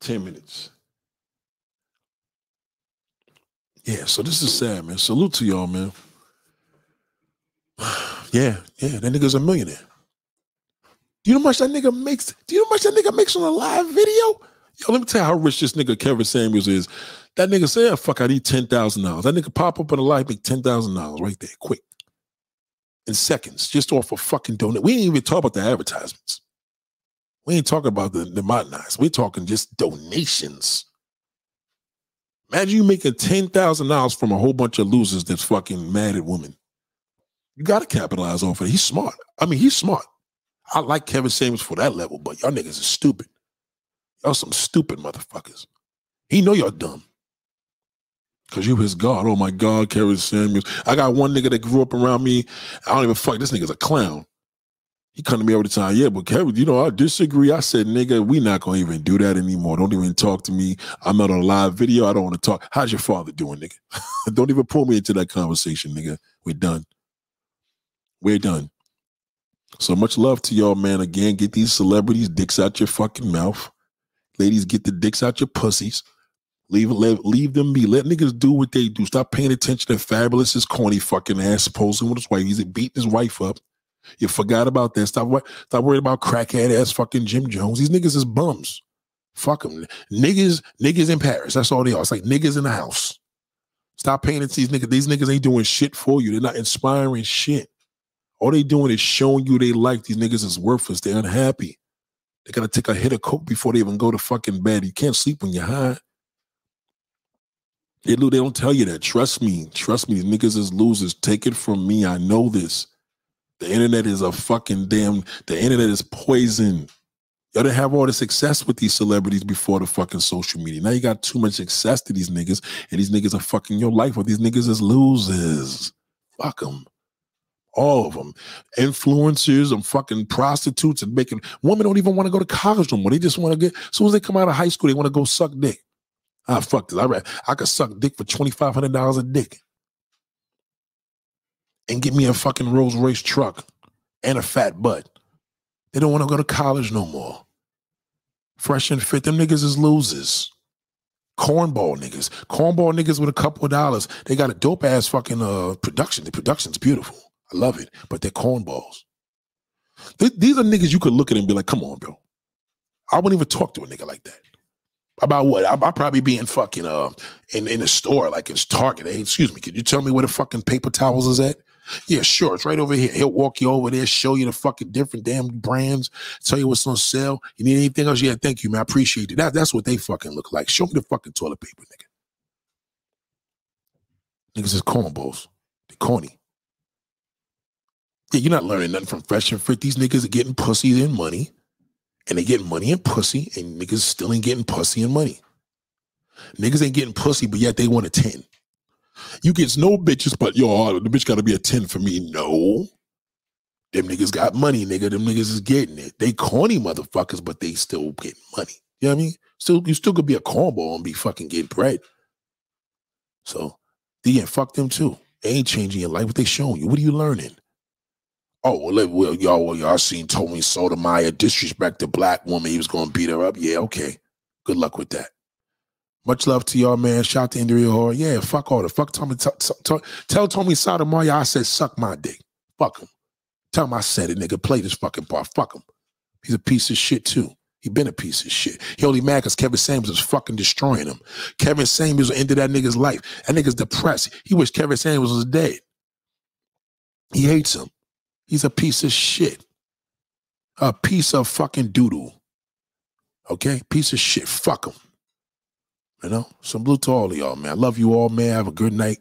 10 minutes. Yeah, so this is sad, man. Salute to y'all, man. [sighs] yeah, yeah, that nigga's a millionaire. Do you know how much that nigga makes? Do you know how much that nigga makes on a live video? Yo, let me tell you how rich this nigga Kevin Samuels is. That nigga say, oh, fuck, I need $10,000. That nigga pop up on a live, make $10,000 right there, quick. In seconds, just off a fucking donut. We ain't even talk about the advertisements. We ain't talking about the, the. We're talking just donations. Imagine you making ten thousand dollars from a whole bunch of losers that's fucking mad at women. You got to capitalize off it. He's smart. I mean, he's smart. I like Kevin Samuels for that level, but y'all niggas is stupid. Y'all some stupid motherfuckers. He know y'all dumb. Cause you his God. Oh my God, Kevin Samuels. I got one nigga that grew up around me. I don't even fuck. This nigga's a clown. He come to me every time, yeah, but Kevin, you know, I disagree. I said, nigga, we not gonna even do that anymore. Don't even talk to me. I'm not on a live video. I don't want to talk. How's your father doing, nigga? [laughs] don't even pull me into that conversation, nigga. We're done. We're done. So much love to y'all, man. Again, get these celebrities' dicks out your fucking mouth. Ladies, get the dicks out your pussies. Leave, leave, leave them be. Let niggas do what they do. Stop paying attention to Fabolous, his corny fucking ass, posing with his wife. He's beating his wife up. You forgot about that. Stop, stop worrying about crackhead ass fucking Jim Jones. These niggas is bums. Fuck them. Niggas, niggas in Paris. That's all they are. It's like niggas in the house. Stop paying these niggas. These niggas ain't doing shit for you. They're not inspiring shit. All they doing is showing you they like these niggas is worthless. They're unhappy. They gotta take a hit of coke before they even go to fucking bed. You can't sleep when you're high. They, they don't tell you that. Trust me. Trust me. These niggas is losers. Take it from me. I know this. The internet is a fucking damn. The internet is poison. Y'all didn't have all the success with these celebrities before the fucking social media. Now you got too much success to these niggas, and these niggas are fucking your life. Or these niggas is losers. Fuck them. All of them. Influencers and fucking prostitutes and making women don't even want to go to college no more. They just want to get, as soon as they come out of high school, they want to go suck dick. Ah, fuck this. I, I could suck dick for $2,500 a dick and get me a fucking Rolls Royce truck and a fat butt. They don't want to go to college no more. Fresh and fit, them niggas is losers. Cornball niggas. Cornball niggas with a couple of dollars. They got a dope ass fucking uh production. The production's beautiful. I love it. But they're cornballs. Th- these are niggas you could look at and be like, come on, bro. I wouldn't even talk to a nigga like that. About what? I, will probably be in fucking uh in, in a store like it's Target. Hey, excuse me, could you tell me where the fucking paper towels is at? Yeah, sure. It's right over here. He'll walk you over there, show you the fucking different damn brands, tell you what's on sale. You need anything else? Yeah, thank you, man. I appreciate it. That, that's what they fucking look like. Show me the fucking toilet paper, nigga. Niggas is cornballs. They corny. Yeah, you're not learning nothing from Fresh and Fit. These niggas are getting pussy and money, and they getting money and pussy, and niggas still ain't getting pussy and money. Niggas ain't getting pussy, but yet they want a 10. You gets no bitches, but yo, oh, the bitch gotta be a 10 for me. No. Them niggas got money, nigga. Them niggas is getting it. They corny motherfuckers, but they still getting money. You know what I mean? Still, you still could be a cornball and be fucking getting bread. So, yeah, fuck them too. They ain't changing your life. What they showing you? What are you learning? Oh, well, well y'all, well, y'all seen Tommy Sotomayor disrespect the black woman. He was going to beat her up. Yeah, okay. Good luck with that. Much love to y'all, man. Shout out to Indria Horror. Yeah, fuck all the fuck Tommy. T- t- t- tell Tommy Sotomayor I said suck my dick. Fuck him. Tell him I said it, nigga. Play this fucking part. Fuck him. He's a piece of shit too. He been a piece of shit. He only mad because Kevin Samuels was fucking destroying him. Kevin Samuels ended that nigga's life. That nigga's depressed. He wish Kevin Samuels was dead. He hates him. He's a piece of shit. A piece of fucking doodle. Okay? Piece of shit. Fuck him. You know? Some blue to all of y'all, man. I love you all, man. Have a good night.